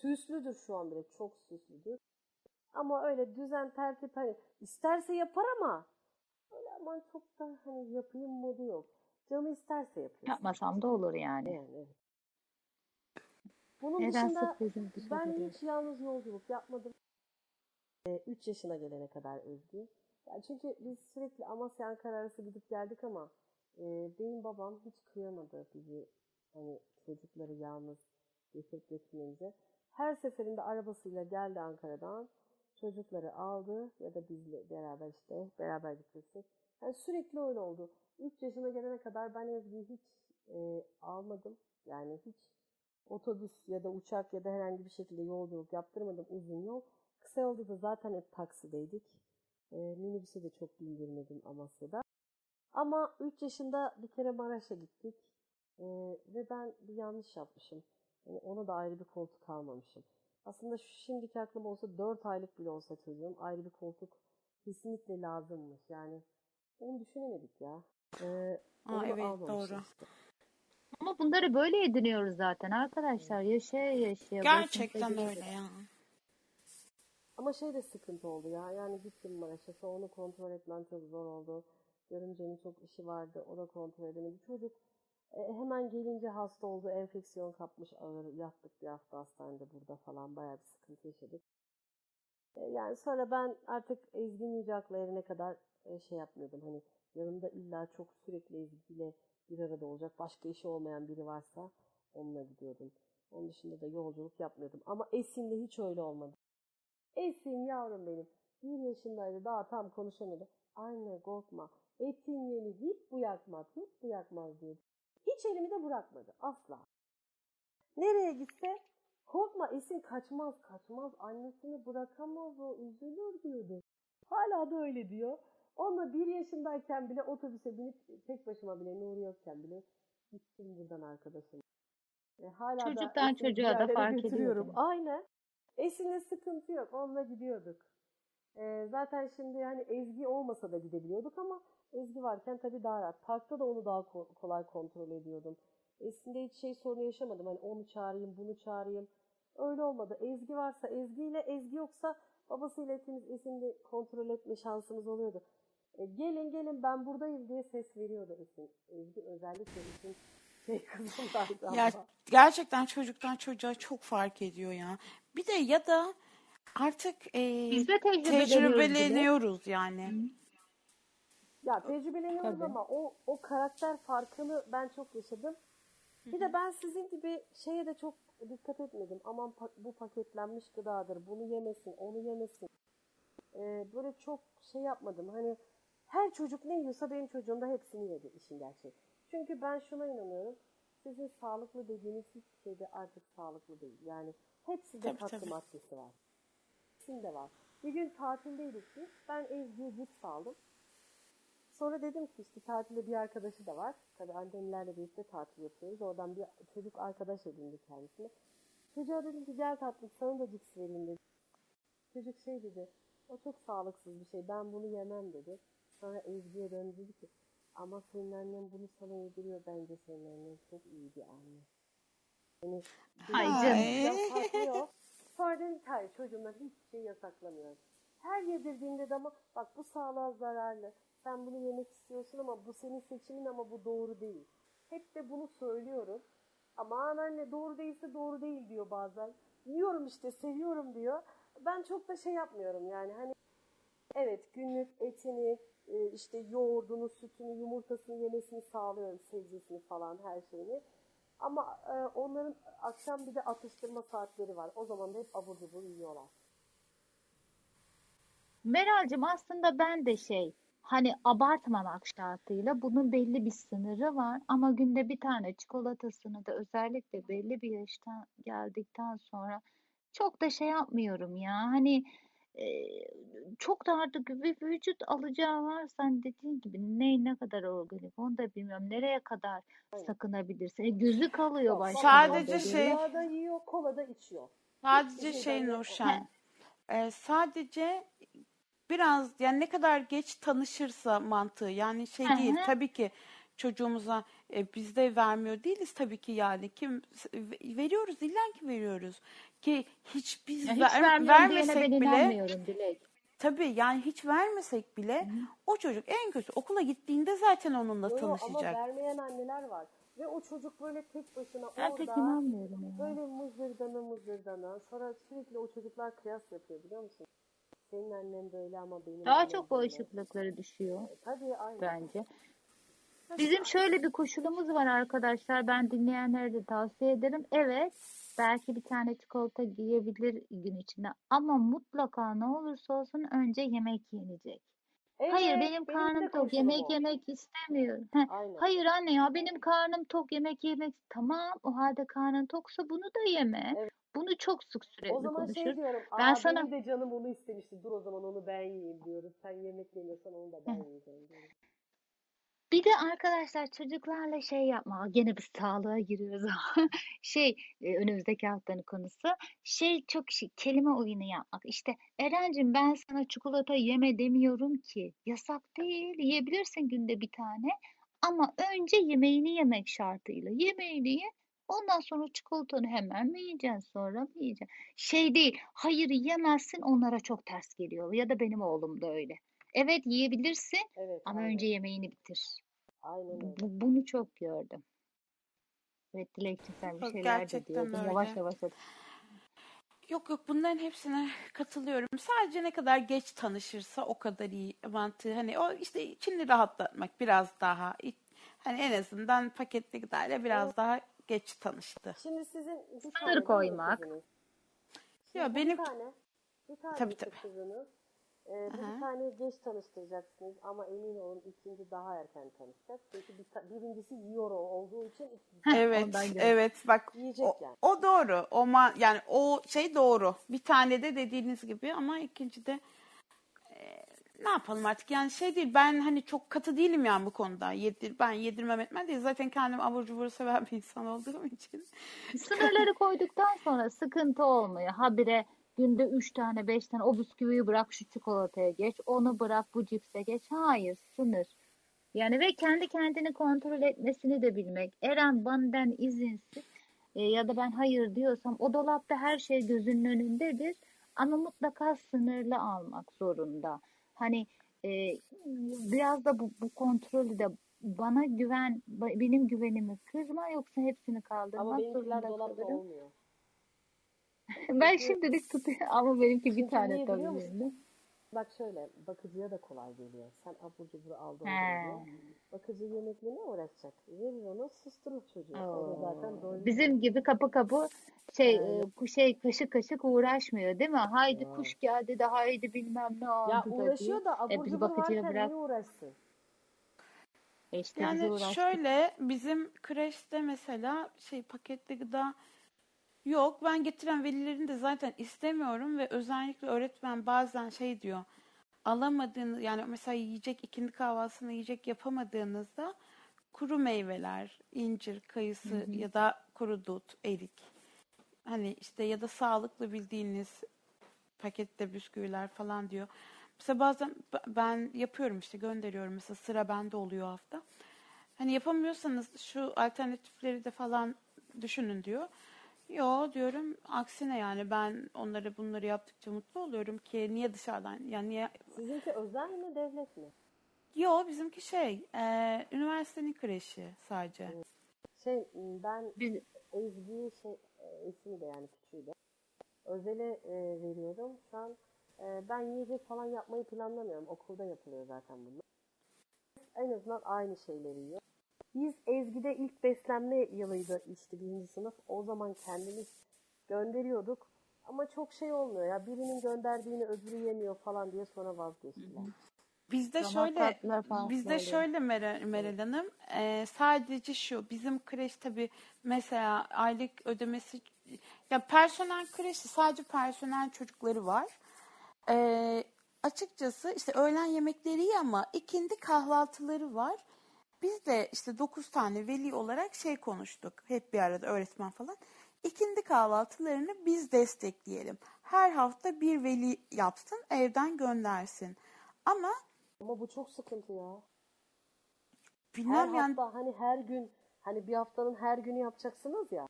Süslüdür şu an bile çok süslüdür. Ama öyle düzen tertip hani isterse yapar ama öyle aman çok da hani yapayım modu yok. Canı isterse yapıyor. Yapmasam da olur yani. Yani evet. Bunun Neden dışında ben hiç yalnız yolculuk yapmadım. 3 yaşına gelene kadar Özgü. Yani çünkü biz sürekli Amasya Ankara arası gidip geldik ama e, benim babam hiç kıyamadı bizi hani çocukları yalnız getirip götürmemize. Her seferinde arabasıyla geldi Ankara'dan. Çocukları aldı ya da bizle beraber işte beraber gitmiştik. Yani sürekli öyle oldu. 3 yaşına gelene kadar ben Ezgi'yi hiç e, almadım. Yani hiç otobüs ya da uçak ya da herhangi bir şekilde yolculuk yaptırmadım uzun yol. Kısa yolda da zaten hep taksideydik. E, minibüse de çok bindirmedim Amasya'da. Ama 3 yaşında bir kere Maraş'a gittik. E, ve ben bir yanlış yapmışım. Yani ona da ayrı bir koltuk almamışım. Aslında şu şimdiki aklım olsa 4 aylık bile olsa çocuğum ayrı bir koltuk kesinlikle lazımmış. Yani onu düşünemedik ya. E, Aa, evet, doğru. işte. Ama bunları böyle ediniyoruz zaten arkadaşlar. Yaşaya yaşaya. Gerçekten öyle geliyor. ya. Ama şey de sıkıntı oldu ya. Yani gittim Maraş'a. Sonra onu kontrol etmem çok zor oldu. Görümcenin çok işi vardı. O da kontrol edemedi. Çocuk e, hemen gelince hasta oldu. Enfeksiyon kapmış ağır. Yattık bir hafta hastanede burada falan. Bayağı bir sıkıntı yaşadık. E, yani sonra ben artık Ezgi'nin iyice aklı erene kadar e, şey yapmıyordum. Hani yanımda illa çok sürekli Ezgi'yle bir arada olacak. Başka işi olmayan biri varsa onunla gidiyordum. Onun dışında da yolculuk yapmıyordum. Ama Esin'le hiç öyle olmadı. Esin yavrum benim. Bir yaşındaydı daha tam konuşamıyordu. Anne korkma. Etin yeni hiç bu yakmaz, hiç bu yakmaz diyordu. Hiç elimi de bırakmadı asla. Nereye gitse korkma Esin kaçmaz kaçmaz annesini bırakamaz o üzülür diyordu. Hala da öyle diyor. Onunla bir yaşındayken bile otobüse binip tek başıma bile Nuri yokken bile gittim buradan arkadaşım. E, hala Çocuktan bir çocuğa da fark ediyor götürüyorum. demek. Aynen. Esin'le sıkıntı yok. Onunla gidiyorduk. E, zaten şimdi hani Ezgi olmasa da gidebiliyorduk ama Ezgi varken tabii daha rahat. Parkta da onu daha ko- kolay kontrol ediyordum. Esin'de hiç şey sorunu yaşamadım. Hani onu çağırayım, bunu çağırayım. Öyle olmadı. Ezgi varsa Ezgi ile, Ezgi yoksa babasıyla ikimiz Esin'i kontrol etme şansımız oluyordu. E, gelin gelin ben buradayım diye ses veriyordu Esin. Ezgi özellikle Esin şey <laughs> kızımdaydı Ya ama. gerçekten çocuktan çocuğa çok fark ediyor ya. Bir de ya da artık e, Biz de tecrübeleniyoruz yani. Ya tecrübeleniyoruz Tabii. ama o o karakter farkını ben çok yaşadım. Bir de ben sizin gibi şeye de çok dikkat etmedim. Aman bu paketlenmiş gıdadır, bunu yemesin, onu yemesin. Ee, böyle çok şey yapmadım. Hani her çocuk ne yiyorsa benim çocuğum da hepsini yedi işin gerçeği. Çünkü ben şuna inanıyorum. Sizin sağlıklı dediğiniz hiçbir şey de artık sağlıklı değil. Yani hepsinde Tabii, katkı maddesi var. Hepsinde var. Bir gün tatildeydik biz. Ben Ezgi'ye cips aldım. Sonra dedim ki işte tatilde bir arkadaşı da var. Tabii annemlerle birlikte tatil yapıyoruz. Oradan bir çocuk arkadaş edindi kendisine. Çocuğa dedim ki gel tatlım sana da cips vereyim dedi. Çocuk şey dedi. O çok sağlıksız bir şey. Ben bunu yemem dedi. Sonra Ezgi'ye döndü dedi ki ama senin annen bunu sana yediriyor. Bence senin annen çok iyi bir anne. Yani biraz saklıyor. Sonra dedim ki hayır çocuğumdan hiçbir şey yasaklamıyorum. Her yedirdiğinde de ama bak bu sağlığa zararlı. Sen bunu yemek istiyorsun ama bu senin seçimin ama bu doğru değil. Hep de bunu söylüyorum. Aman anne doğru değilse doğru değil diyor bazen. Yiyorum işte seviyorum diyor. Ben çok da şey yapmıyorum yani hani evet günlük etini e, işte yoğurdunu, sütünü, yumurtasını yemesini sağlıyorum. Sebzesini falan her şeyini. Ama e, onların akşam bir de atıştırma saatleri var. O zaman da hep abur cubur yiyorlar. Meral'cim aslında ben de şey hani abartmamak şartıyla bunun belli bir sınırı var ama günde bir tane çikolatasını da özellikle belli bir yaştan geldikten sonra çok da şey yapmıyorum ya hani e, çok da artık bir vücut alacağı varsa hani dediğin gibi ne ne kadar organik onu da bilmiyorum nereye kadar Aynen. sakınabilirsin E, gözü kalıyor Yok, başka Sadece şey- da yiyor, kola da içiyor. Sadece Hiçbir şey. Nurşen. e, sadece biraz yani ne kadar geç tanışırsa mantığı yani şey Hı değil hı. tabii ki çocuğumuza e, biz de vermiyor değiliz tabii ki yani kim veriyoruz illa ki veriyoruz ki hiç biz Ya hiç ver- vermiyorum diyene ben vermesek bile inanmıyorum Dilek. tabii yani hiç vermesek bile o çocuk en kötü okula gittiğinde zaten onunla Yo, ama tanışacak. vermeyen anneler var. Ve o çocuk böyle tek başına Ben pek orada inanmıyorum ya. böyle mızırdana mızırdana. Sonra sürekli o çocuklar kıyas yapıyor biliyor musun? Senin annen böyle ama benim Daha annem çok böyle. bağışıklıkları düşüyor E, Tabii aynen. bence. Bizim şöyle bir koşulumuz var arkadaşlar. Ben dinleyenlere de tavsiye ederim. Evet, belki bir tane çikolata yiyebilir gün içinde ama mutlaka ne olursa olsun önce yemek yenecek. Hayır Evet, benim de karnım tok koşulum yemek o. yemek istemiyorum. Heh, Aynen. Hayır anne ya benim karnım tok yemek yemek tamam o halde karnın toksa bunu da yeme. Evet. Bunu çok sık O sürekli zaman şey konuşuruz. diyorum. Ben sana- benim de canım onu istemişti. Dur o zaman onu ben yiyeyim diyorum. Sen yemek yemiyorsan onu da ben yiyeceğim diyorum. Bir de arkadaşlar çocuklarla şey yapma. Gene biz sağlığa giriyoruz <laughs> şey e, önümüzdeki haftanın konusu şey çok şey, kelime oyunu yapmak. İşte Erencim ben sana çikolata yeme demiyorum ki. Yasak değil. Yiyebilirsin günde bir tane. Ama önce yemeğini yemek şartıyla. Yemeğini ye. Ondan sonra çikolatanı hemen mi yiyeceksin sonra mı yiyeceksin? Şey değil. Hayır yemezsin onlara çok ters geliyor. Ya da benim oğlum da öyle. Evet yiyebilirsin. Evet. Ama aynen. önce yemeğini bitir. Aynen öyle. Bu, bunu çok gördüm. Evet Dilekçim sen bir şeyler de gerçekten diyordun. Yavaş yavaş hadi. Yok yok bunların hepsine katılıyorum. Sadece ne kadar geç tanışırsa o kadar iyi mantığı. Hani o işte içini rahatlatmak biraz daha hani en azından paketli gıdayla biraz daha geç tanıştı. Şimdi sizin bir Sınır koymak. Ya benim- bir tane, bir tane Tabii, tabii. kızınız. Ee, bir tane geç tanıştıracaksınız ama emin olun ikinci daha erken tanışacak. Çünkü bir ta- birincisi yiyor o olduğu için Evet, evet bak yiyecek o, yani. o doğru. O ma yani o şey doğru. Bir tane de dediğiniz gibi ama ikinci de ne yapalım artık yani şey değil ben hani çok katı değilim yani bu konuda. Yedir, ben yedirmem etmem değil. Zaten kendim abur cubur seven bir insan olduğum için. <laughs> Sınırları koyduktan sonra sıkıntı olmuyor. Habire günde 3 tane 5 tane o bisküviyi bırak şu çikolataya geç. Onu bırak bu cipse geç. Hayır sınır. Yani ve kendi kendini kontrol etmesini de bilmek. Eren benden izinsiz e, ya da ben hayır diyorsam o dolapta her şey gözünün önündedir. Ama mutlaka sınırlı almak zorunda. Hani e, biraz da bu, bu kontrolü de bana güven, benim güvenimi kırma yoksa hepsini Ama kaldırmak benimkiler zorunda dolapta olmuyor. <laughs> Ben şimdilik tutuyorum ama benimki bir tane tabii. Bak şöyle bakıcıya da kolay geliyor. Sen abur cubur aldın diyor. Bakıcı yemekle ne uğraşacak? Verir onu susturur çocuğu. O da zaten Oo. doymuş. Bizim gibi kapı kapı şey Evet. e, şey kaşık kaşık uğraşmıyor değil mi? Haydi Ya. kuş geldi de haydi bilmem ne Ya oldu da diye. uğraşıyor da abur E, biz cubur bakıcıya varken bırak. niye uğraşsın? E işte Yani uğraştık. şöyle bizim kreşte mesela şey paketli gıda yok. Ben getiren velilerin de zaten istemiyorum ve özellikle öğretmen bazen şey diyor. Alamadığınız yani mesela yiyecek ikindi kahvaltısını yiyecek yapamadığınızda kuru meyveler, incir, kayısı ya da kuru dut, erik. Hani işte ya da sağlıklı bildiğiniz pakette bisküviler falan diyor. Mesela bazen ben yapıyorum işte gönderiyorum mesela sıra bende oluyor hafta. Hani yapamıyorsanız şu alternatifleri de falan düşünün diyor. Yo diyorum aksine yani ben onları bunları yaptıkça mutlu oluyorum ki niye dışarıdan yani niye Sizinki özel mi devlet mi? Yo bizimki şey e, üniversitenin kreşi sadece. Şey ben Biz, Ezgi'yi şey e, ismi de yani küçüğü de özele e, veriyorum. Şu an e, ben yiyecek falan yapmayı planlamıyorum. Okulda yapılıyor zaten bunlar. En azından aynı şeyleri yiyor. Biz Ezgi'de ilk beslenme yılıydı işte birinci sınıf. O zaman kendimiz gönderiyorduk. Ama çok şey olmuyor ya. Birinin gönderdiğini öbürü yemiyor falan diye sonra vazgeçtiler. Bizde şöyle bizde şöyle Meral, Meral Hanım e, sadece şu bizim kreş tabi mesela aylık ödemesi ya personel kreşi sadece personel çocukları var. E, açıkçası işte öğlen yemekleri iyi ama ikindi kahvaltıları var. Biz de işte 9 tane veli olarak şey konuştuk. Hep bir arada öğretmen falan. İkindi kahvaltılarını biz destekleyelim. Her hafta bir veli yapsın, evden göndersin. Ama Ama bu çok sıkıntı ya. Her bilmem yani hafta hani her gün hani bir haftanın her günü yapacaksınız ya.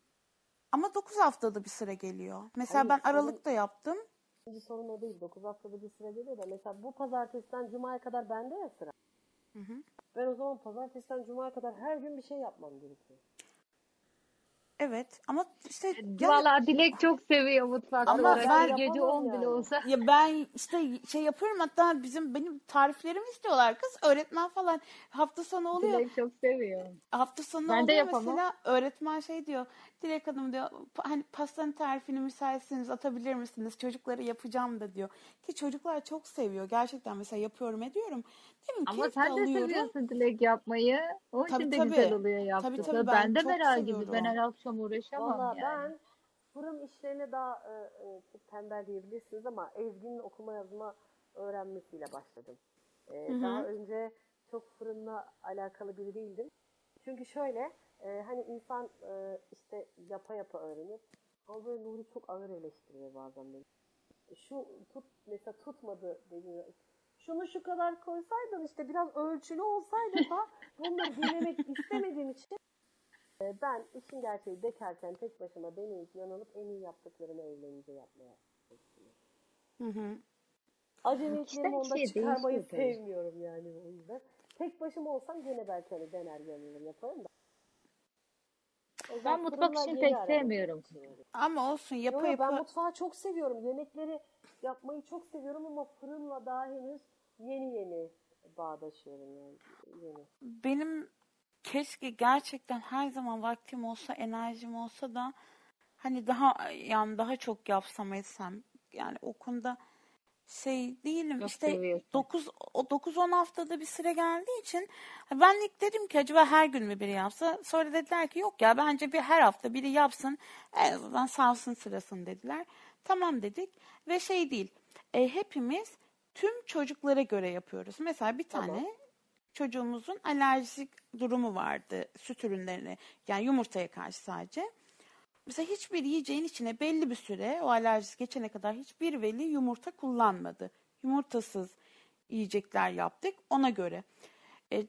ama 9 haftada bir sıra geliyor. Mesela Hayır, ben sorun- Aralık'ta yaptım. İkinci sorun o değil. 9 haftada bir sıra geliyor da mesela bu pazartesiden cumaya kadar bende ya sıra. Hı hı. Ben o zaman pazartesiden cumaya kadar her gün bir şey yapmam gerekiyor. Evet ama işte yani- Valla Dilek çok seviyor mutfakta. Ama ben gece yapamam 10 bile yani. olsa. Ya ben işte şey yapıyorum hatta bizim benim tariflerimi istiyorlar kız öğretmen falan hafta sonu oluyor. Dilek çok seviyor. Hafta sonu Ben de oluyor yapamam. mesela öğretmen şey diyor Dilek Hanım diyor "pa- hani pastanın tarifini müsaitseniz atabilir misiniz çocuklara yapacağım da diyor. Ki çocuklar çok seviyor gerçekten mesela yapıyorum ediyorum. Değil mi? Ama Keyif sen de alıyorum. seviyorsun Dilek yapmayı. Onun Tabii, için de tabii. güzel oluyor Tabii, yaptıkları. tabii, ben ben de çok Meral gibi. Ben her akşam uğraşamam Valla yani. ben fırın işlerine daha e, e, tembel diyebilirsiniz ama Ezgi'nin okuma yazma öğrenmesiyle başladım. E. Daha önce çok fırınla alakalı biri değildim. Çünkü şöyle e, hani insan e, işte yapa yapa öğrenir. Ama böyle Nuri çok ağır eleştiriyor bazen beni. Şu tut mesela tutmadı deniyor. Şunu şu kadar koysaydın işte biraz ölçülü olsaydı da bunları dinlemek <laughs> istemediğim için e, ben işin gerçeği dekerken tek başıma deneyip yanılıp en iyi yaptıklarımı evlenince yapmaya çalışıyorum. Hı hı. Acemiliklerimi onda şey çıkarmayı sevmiyorum yani o yüzden. Tek başıma olsam gene belki hani dener yanılır yaparım da. Ben mutfak işini pek sevmiyorum. Ama olsun Yo, yapa yo, ben mutfağı çok seviyorum. Yemekleri yapmayı çok seviyorum ama fırınla daha henüz yeni yeni bağdaşıyorum yani. Yeni. benim keşke gerçekten her zaman vaktim olsa, enerjim olsa da hani daha yani daha çok yapsam etsem. Yani o konuda şey değilim. Çok işte seviyorsun. 9 o 9-10 haftada bir süre geldiği için ben ilk dedim ki acaba her gün mü biri yapsa? Sonra dediler ki yok ya bence bir her hafta biri yapsın. En azından savsın sırasını dediler. Tamam dedik ve şey değil. E, hepimiz tüm çocuklara göre yapıyoruz. Mesela bir tane Tamam. çocuğumuzun alerjik durumu vardı süt ürünlerine yani yumurtaya karşı sadece. Mesela hiçbir yiyeceğin içine belli bir süre o alerjisi geçene kadar hiçbir veli yumurta kullanmadı. Yumurtasız yiyecekler yaptık ona göre. E,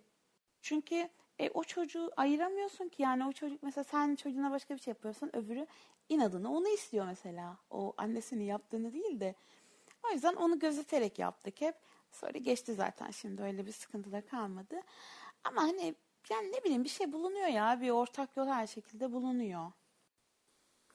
çünkü e, o çocuğu ayıramıyorsun ki yani o çocuk mesela sen çocuğuna başka bir şey yapıyorsun öbürü inadına onu istiyor mesela. O annesinin yaptığını değil de. O yüzden onu gözeterek yaptık hep. Sonra geçti zaten şimdi öyle bir sıkıntı da kalmadı. Ama hani yani ne bileyim bir şey bulunuyor ya bir ortak yol her şekilde bulunuyor.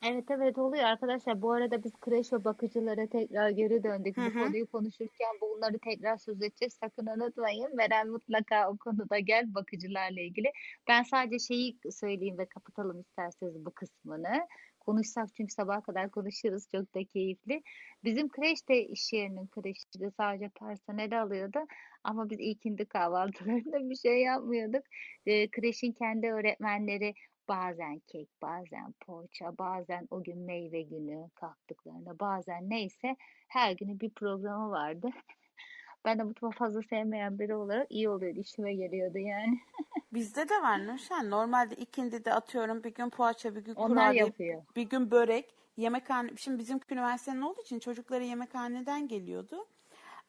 Evet evet oluyor arkadaşlar. Bu arada biz kreş ve bakıcılara tekrar geri döndük. Hı Bu hı. konuyu konuşurken bunları tekrar söz edeceğiz. Sakın unutmayın. Meral mutlaka o konuda gel bakıcılarla ilgili. Ben sadece şeyi söyleyeyim ve kapatalım isterseniz bu kısmını. Konuşsak çünkü sabaha kadar konuşuruz. Çok da keyifli. Bizim kreş de iş yerinin kreşiydi. Sadece personel alıyordu. Ama biz ilkindi kahvaltılarında bir şey yapmıyorduk. Ee, kreşin kendi öğretmenleri Bazen kek, bazen poğaça, bazen o gün meyve günü kalktıklarında, bazen neyse her günü bir programı vardı. <laughs> Ben de mutfağı fazla sevmeyen biri olarak iyi oluyordu, işime geliyordu yani. <laughs> Bizde de var Nurşen. Normalde ikindi de atıyorum bir gün poğaça, bir gün kurabiye, bir gün börek. Yemekhane, şimdi bizim üniversitenin olduğu için çocukları yemekhaneden geliyordu.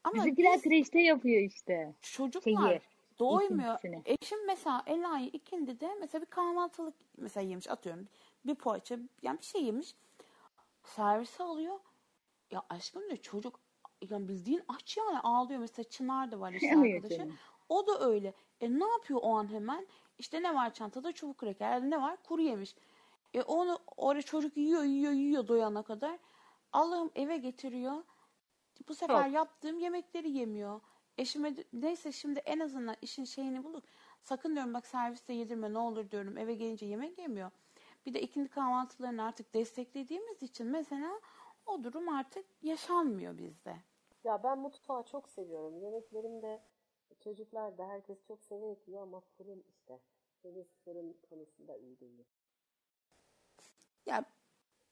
Ama Bizimkiler biz kreşte yapıyor işte. çocuklar Şeyi, doymuyor. ikincisini. Eşim mesela Ela'yı ikindi de mesela bir kahvaltılık mesela yemiş atıyorum. Bir poğaça yani bir şey yemiş. Servise alıyor. Ya aşkım diyor çocuk yani bildiğin aç yani ağlıyor. Mesela Çınar da var işte <laughs> arkadaşı. O da öyle. E ne yapıyor o an hemen? İşte ne var çantada? Çubuk kraker. Ne var? Kuru yemiş. E onu orada çocuk yiyor yiyor yiyor doyana kadar. Allah'ım eve getiriyor. Bu sefer Çok. yaptığım yemekleri yemiyor. Eşime neyse şimdi en azından işin şeyini bulduk. Sakın diyorum bak serviste yedirme ne olur diyorum. Eve gelince yemek yemiyor. Bir de ikindi kahvaltılarını artık desteklediğimiz için mesela o durum artık yaşanmıyor bizde. Ya ben mutfağı çok seviyorum. Yemeklerimde çocuklar da herkes çok severek yiyor ama fırın işte. Henüz fırın konusunda iyi değilim. Ya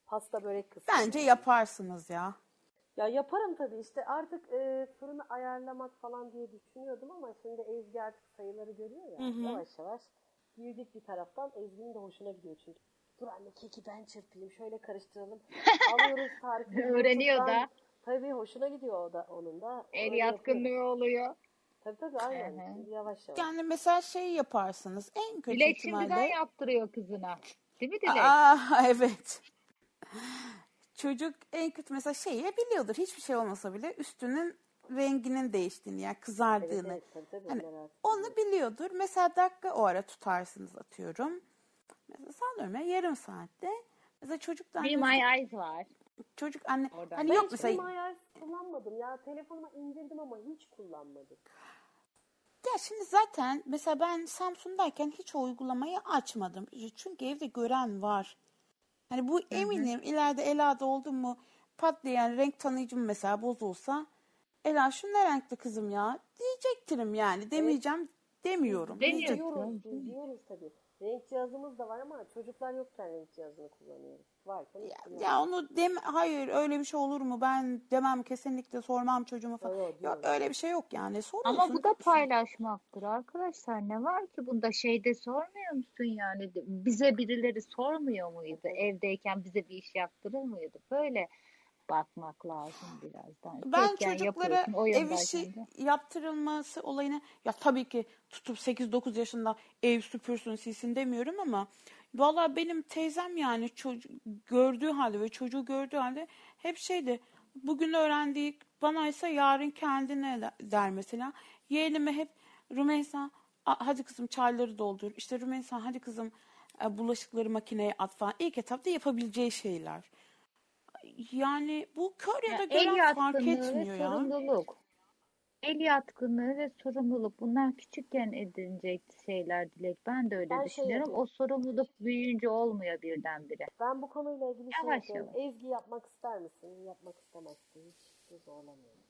Pasta börek kısmı. bence yaparsınız ya. Ya yaparım tabii işte artık e, fırını ayarlamak falan diye düşünüyordum ama şimdi Ezgi artık sayıları görüyor ya Hı hı. yavaş yavaş büyüdük bir taraftan Ezgi'nin de hoşuna gidiyor çünkü. Dur anne keki ben çırpayım şöyle karıştıralım. <laughs> Alıyoruz tarifi. <laughs> Öğreniyor da. Tabii hoşuna gidiyor o da onun da. El Öyle yatkınlığı oluyor. Tabii tabii aynen. Hı hı. Şimdi yavaş yavaş. Yani mesela şey yaparsınız en kötü Dilek şimdiden ihtimalle. yaptırıyor kızına. Değil mi Dilek? Aa <laughs> evet. Çocuk en kötü mesela şeyi biliyordur. Hiçbir şey olmasa bile üstünün renginin değiştiğini yani Evet kızardığını. evet tabii tabii. Hani onu biliyor. biliyordur. Mesela dakika o ara tutarsınız atıyorum. Mesela sallıyorum ya yarım saatte. Mesela çocuktan Bir My Eyes var. çocuk anne Oradan. hani Ben yok mesela Himayas kullanmadım ya. Telefonuma indirdim ama hiç kullanmadım. Ya şimdi zaten mesela ben Samsun'dayken hiç o uygulamayı açmadım. Çünkü evde gören var. Hani bu eminim ileride Ela'da oldu mu patlayan renk tanıyıcım mesela bozulsa Ela şu ne renkli kızım ya diyecektirim yani demeyeceğim demiyorum. Demiyorsun. Diyoruz, biz diyoruz tabii. Renk cihazımız da var ama çocuklar yokken renk cihazını kullanıyoruz. Varken Ya, ya onu dem hayır öyle bir şey olur mu ben demem kesinlikle sormam çocuğuma falan. Yok diyoruz. öyle bir şey yok yani sorulsun. Ama bu da paylaşmaktır arkadaşlar. Ne var ki bunda şeyde sormuyor musun yani? Bize birileri sormuyor muydu? Evdeyken bize bir iş yaptırır mıydı? Böyle bakmak lazım birazdan. Ben Tekken çocuklara ev işi de. yaptırılması olayına ya tabii ki tutup 8-9 yaşında ev süpürsün silsin demiyorum ama valla benim teyzem yani çocuk gördüğü halde ve çocuğu gördüğü halde hep şeydi bugün öğrendiği bana ise yarın kendine de- der mesela. Yeğenime hep Rümeysa "A- hadi kızım çayları doldur. İşte Rümeysa hadi kızım e, bulaşıkları makineye at falan. İlk etapta yapabileceği şeyler. Yani bu kör ya da gören fark yatkınlığı ve etmiyor ya. sorumluluk. El yatkınlığı ve sorumluluk. Bunlar küçükken edinecek şeyler Dilek. Ben de öyle Ben şey düşünüyorum. yapıyorum. O sorumluluk büyüyünce olmuyor birdenbire. Ben bu konuyla ilgili şey Yavaş yapıyorum. Ezgi yapmak ister misin? Yapmak istemezsin. Hiç zorlamıyorum.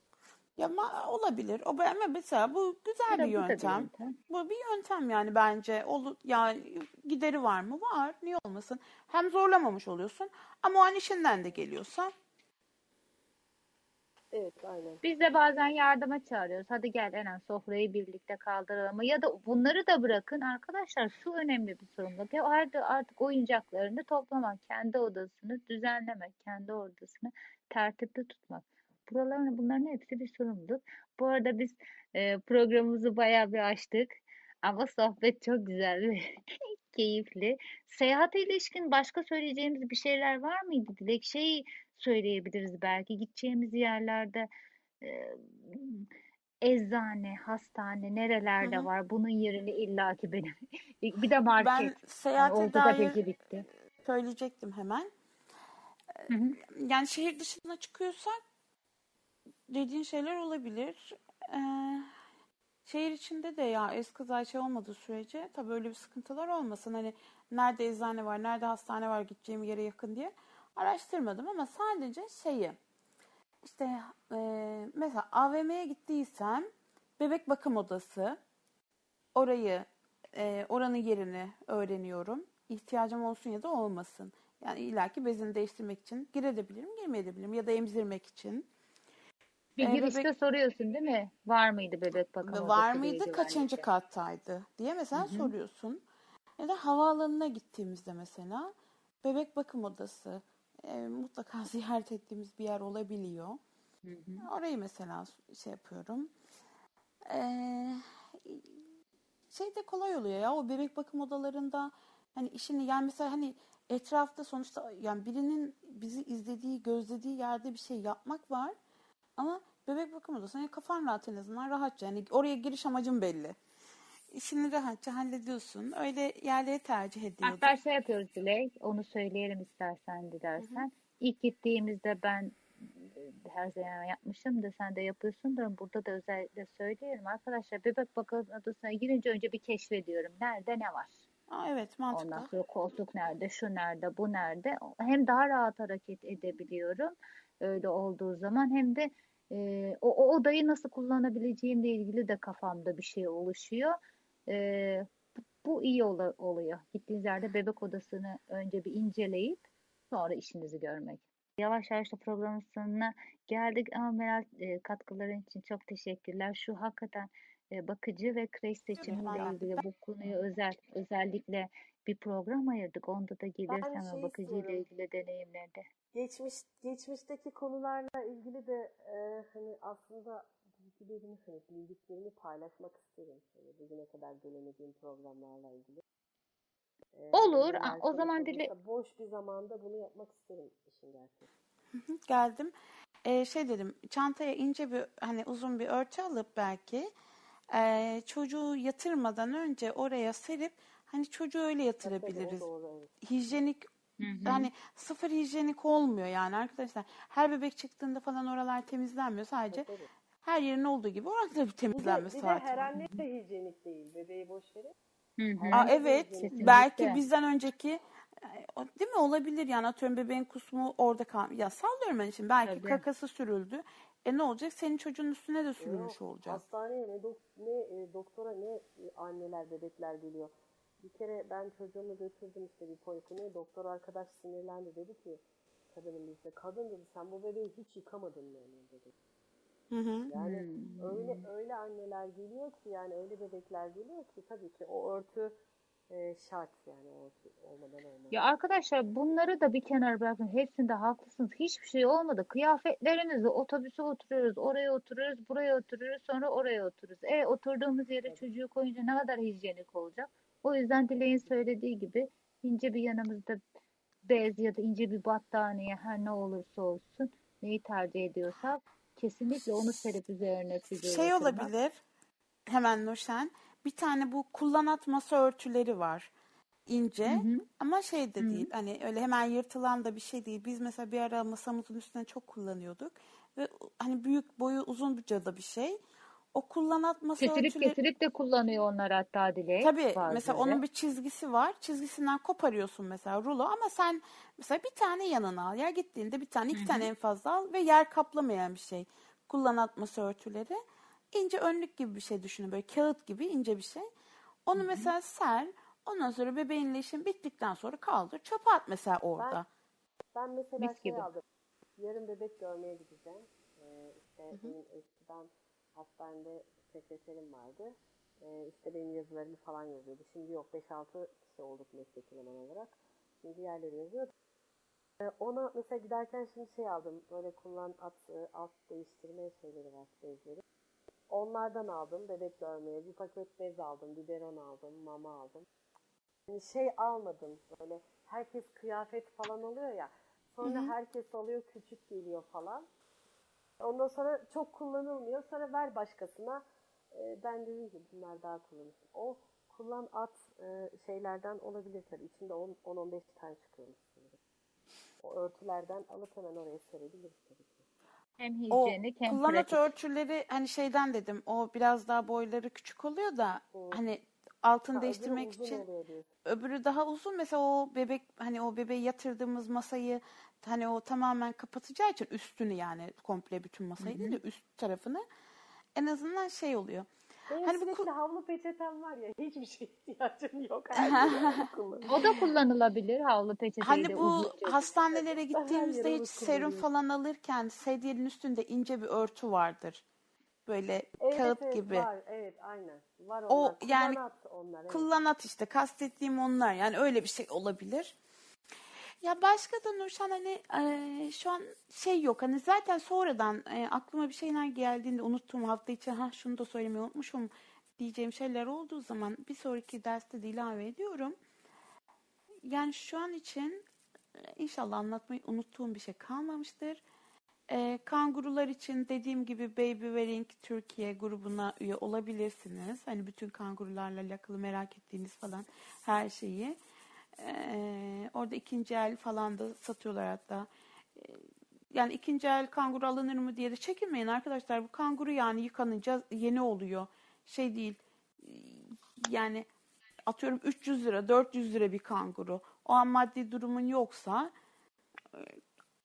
Ya ma- olabilir. O ben mesela bu güzel bir bu da bir yöntem. yöntem. Bu bir yöntem yani bence. Olu, yani gideri var mı? Var. Niye olmasın? Hem zorlamamış oluyorsun ama o an işinden de geliyorsa. Evet aynen. Biz de bazen yardıma çağırıyoruz. Hadi gel Eren sofrayı birlikte kaldıralım. Ya da bunları da bırakın arkadaşlar. Şu önemli bir sorumluluk. Ya artık, artık oyuncaklarını toplamak, kendi odasını düzenlemek, kendi odasını tertipli tutmak. Buraların bunların hepsi bir sorumluluk. Bu arada biz e, programımızı bayağı bir açtık. Ama sohbet çok güzel ve <laughs> keyifli. Seyahate ilişkin başka söyleyeceğimiz bir şeyler var mıydı Dilek? Şey söyleyebiliriz belki gideceğimiz yerlerde e, eczane, hastane nerelerde Hı hı. var? Bunun yerini illaki benim. <laughs> Bir de market. Ben Yani seyahate da dair peki bitti. söyleyecektim hemen. Hı hı. Yani şehir dışına çıkıyorsak dediğin şeyler olabilir. Ee, şehir içinde de ya eskaza şey olmadığı sürece tabii öyle bir sıkıntılar olmasın. Hani nerede eczane var, nerede hastane var gideceğim yere yakın diye araştırmadım ama sadece şeyi işte e, mesela AVM'ye gittiysem bebek bakım odası orayı e, oranın yerini öğreniyorum. İhtiyacım olsun ya da olmasın. Yani illaki bezini değiştirmek için girebilirim, girmeyebilirim ya da emzirmek için. Bir Ee, girişte bebek- soruyorsun değil mi? Var mıydı bebek bakım var mıydı, kaçıncı kattaydı diye mesela Hı hı. soruyorsun. Ya da havaalanına gittiğimizde mesela bebek bakım odası e, mutlaka <laughs> ziyaret ettiğimiz bir yer olabiliyor. Hı hı. Orayı mesela şey yapıyorum. Ee, şey de kolay oluyor ya o bebek bakım odalarında hani işini yani mesela hani etrafta sonuçta yani birinin bizi izlediği, gözlediği yerde bir şey yapmak var. Ama bebek bakım odası hani kafan rahat en azından rahatça. Yani oraya giriş amacın belli. İşini rahatça hallediyorsun. Öyle yerleri tercih ediyordum. Hatta şey yapıyoruz Dilek, onu söyleyelim istersen dilersen. İlk gittiğimizde ben e, her zaman yapmışım da sen de yapıyorsundur. Burada da özellikle söyleyelim. Arkadaşlar bebek bakım odasına girince önce bir keşfediyorum. Nerede ne var? Aa, evet mantıklı. Ondan sonra koltuk nerede, şu nerede, bu nerede. Hem daha rahat hareket edebiliyorum öyle olduğu zaman hem de e, o, o odayı nasıl kullanabileceğimle ilgili de kafamda bir şey oluşuyor. E, bu, iyi ola- oluyor. Gittiğiniz yerde bebek odasını önce bir inceleyip sonra işinizi görmek. Yavaş yavaş da programın sonuna geldik ama Meral e, katkıların için çok teşekkürler. Şu hakikaten bakıcı ve kreş seçimiyle ilgili bu konuyu özel özellikle bir program ayırdık. Onda da gelirsen şey o bakıcıyla ilgili deneyimlerde. Geçmiş geçmişteki konularla ilgili de e, hani aslında bilgilerimi hani bildiklerimi paylaşmak isterim. Hani bugüne kadar gelemediğim programlarla ilgili. E, Olur. Ah, o zaman dile- boş bir zamanda bunu yapmak isterim işin gerçeği. Geldim. Ee, şey dedim çantaya ince bir hani uzun bir örtü alıp belki ee, çocuğu yatırmadan önce oraya serip hani çocuğu öyle yatırabiliriz. doğru, evet. Hijyenik Hı hı. hani sıfır hijyenik olmuyor yani arkadaşlar. Her bebek çıktığında falan oralar temizlenmiyor. Sadece Tabii, tabii. her yerin olduğu gibi oranın da bir Bir de, temizlenmesi bir de her anne de hijyenik değil. Bebeği boş verin. Hı hı. Aa, evet hijyenik belki Kesinlikle. bizden önceki e, o- değil mi olabilir yani atıyorum bebeğin kusmu orada kal ya sallıyorum ben şimdi belki Tabii. kakası sürüldü e ne olacak senin çocuğun üstüne de sürülmüş Yok, olacak. Hastaneye ne, dok- ne e, doktora ne e, anneler bebekler geliyor. Bir kere ben çocuğumu götürdüm işte bir polikliniğe. Doktor arkadaş sinirlendi dedi ki kadının birisi kadın dedi sen bu bebeği hiç yıkamadın mı yani dedi. Hı hı. Yani Hmm. öyle öyle anneler geliyor ki yani öyle bebekler geliyor ki tabii ki o örtü e, şart yani o örtü olmadan olmaz. Ya arkadaşlar bunları da bir kenara bırakın. Hepsinde haklısınız. Hiçbir şey olmadı. Kıyafetlerimizi otobüse oturuyoruz, oraya oturuyoruz, buraya oturuyoruz, sonra oraya oturuyoruz. E oturduğumuz yere çocuğu koyunca ne kadar hijyenik olacak? O yüzden Dilek'in söylediği gibi ince bir yanımızda bez ya da ince bir battaniye her ne olursa olsun neyi tercih ediyorsak kesinlikle onu serip üzerine çocuğu Şey yatırmak. olabilir hemen Nurşen bir tane bu kullanat masa örtüleri var ince Hı hı. ama şey de Hı hı. değil hani öyle hemen yırtılan da bir şey değil. Biz mesela bir ara masamızın üstüne çok kullanıyorduk ve hani büyük boyu uzunca da bir şey. O kullanat masa Kesilip örtüleri kesilip de kullanıyor onlar hatta Dilek Tabii mesela bazıları. onun bir çizgisi var. Çizgisinden koparıyorsun mesela rulo ama sen mesela bir tane yanına al. Ya gittiğinde bir tane iki tane en fazla al ve yer kaplamayan bir şey. kullanat masa örtüleri. ince önlük gibi bir şey düşünün. Böyle kağıt gibi ince bir şey. Onu mesela ser. Ondan sonra bebeğinle işin bittikten sonra kaldır. Çöpe at mesela orada. Ben mesela Mis şey gibi. aldım. Yarın bebek görmeye gideceğim. Ee, işte benim eskiden hastanede sekreterim vardı. Ee, işte benim yazılarımı falan yazıyordu. Şimdi yok 5-6 kişi olduk meslek eleman olarak. Şimdi diğerleri yazıyor. Ee, ona mesela giderken şimdi şey aldım. Böyle kullan at, e, alt değiştirme şeyleri var. Bezleri. Onlardan aldım bebek görmeye. Bir paket bez aldım. Biberon aldım. Mama aldım. Yani şey almadım. Böyle herkes kıyafet falan alıyor ya. Sonra herkes alıyor küçük geliyor falan. Ondan sonra çok kullanılmıyor. Sonra ver başkasına. Ee, ben dedim ki bunlar daha kullanışlı. O kullan at e, şeylerden olabilir tabii. İçinde 10 10-15 tane çıkıyormuş. O örtülerden alıp hemen oraya serebiliriz tabii ki. Hem O hijyenik hem kullanat pratik. örtüleri hani şeyden dedim. O biraz daha boyları küçük oluyor da hani altını Ha, değiştirmek için öbürü daha uzun. Mesela o bebek hani o bebeği yatırdığımız masayı hani o tamamen kapatacağı için üstünü yani komple bütün masayı değil de üst tarafını en azından şey oluyor. Benim Hani bu sürekli ku- havlu peçetem var ya hiçbir şey ihtiyacım yok. <laughs> O da kullanılabilir havlu peçeteyi Hani de bu uzunca. hastanelere gittiğimizde hiç serum falan alırken sedyenin üstünde ince bir örtü vardır. Böyle Evet, kağıt evet, gibi. Var, evet aynen. Var O onlar. yani Kullanat onlar. Evet. Kullanat işte kastettiğim onlar yani öyle bir şey olabilir. Ya başka da Nurşan hani eee, şu an şey yok hani zaten sonradan eee, aklıma bir şeyler geldiğinde unuttuğum hafta içi ha şunu da söylemeyi unutmuşum diyeceğim şeyler olduğu zaman bir sonraki derste de ilave ediyorum. Yani şu an için e, inşallah anlatmayı unuttuğum bir şey kalmamıştır. Ee, kangurular için dediğim gibi Baby Wearing Türkiye grubuna üye olabilirsiniz. Hani bütün kangurularla alakalı merak ettiğiniz falan her şeyi. Ee, orada ikinci el falan da satıyorlar hatta. Ee, yani ikinci el kanguru alınır mı diye de çekinmeyin arkadaşlar. Bu kanguru yani yıkanınca yeni oluyor. Şey değil. Yani atıyorum 300 lira, 400 lira bir kanguru. O an maddi durumun yoksa e,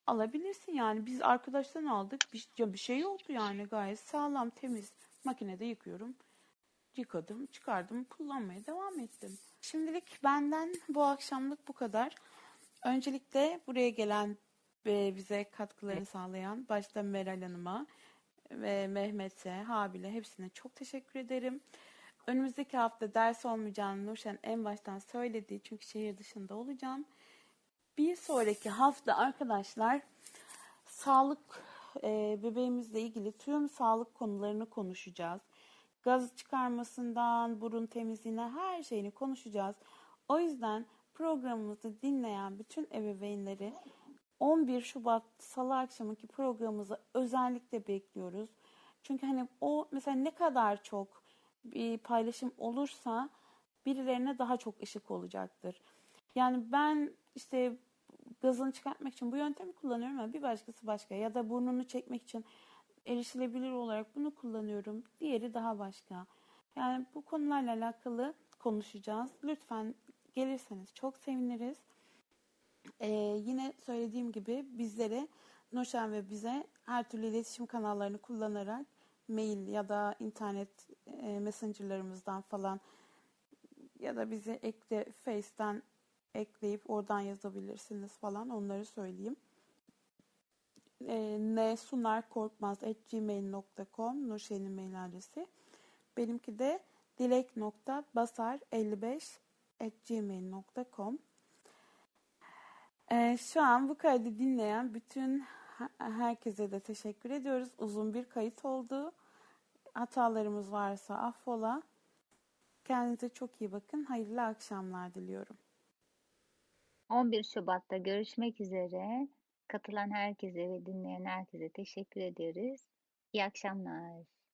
alabilirsin yani. Biz arkadaştan aldık. Bir, bir şey yoktu yani gayet sağlam, temiz. Makinede yıkıyorum. Yıkadım, çıkardım, kullanmaya devam ettim. Şimdilik benden bu akşamlık bu kadar. Öncelikle buraya gelen ve bize katkılarını sağlayan başta Meral Hanım'a ve Mehmet'e, Habil'e hepsine çok teşekkür ederim. Önümüzdeki hafta ders olmayacağını Nurşen en baştan söyledi çünkü şehir dışında olacağım. Bir sonraki hafta arkadaşlar sağlık e, bebeğimizle ilgili tüm sağlık konularını konuşacağız. Gaz çıkarmasından burun temizliğine her şeyini konuşacağız. O yüzden programımızı dinleyen bütün ebeveynleri 11 Şubat Salı akşamki programımızı özellikle bekliyoruz. Çünkü hani o mesela ne kadar çok bir paylaşım olursa birilerine daha çok ışık olacaktır. Yani ben işte gazını çıkartmak için bu yöntemi kullanıyorum ama bir başkası başka ya da burnunu çekmek için erişilebilir olarak bunu kullanıyorum. Diğeri daha başka. Yani bu konularla alakalı konuşacağız. Lütfen gelirseniz çok seviniriz. Ee, yine söylediğim gibi bizlere Nurşen ve bize her türlü iletişim kanallarını kullanarak mail ya da internet e, messengerlarımızdan falan ya da bizi ekle Face'ten ekleyip oradan yazabilirsiniz falan onları söyleyeyim. E, nsunarkorkmaz.gmail.com Nurşen'in mail adresi. Benimki de dilek.basar55 ee, şu an bu kaydı dinleyen bütün herkese de teşekkür ediyoruz. Uzun bir kayıt oldu. Hatalarımız varsa affola. Kendinize çok iyi bakın. Hayırlı akşamlar diliyorum. 11 Şubat'ta görüşmek üzere. Katılan herkese ve dinleyen herkese teşekkür ederiz. İyi akşamlar.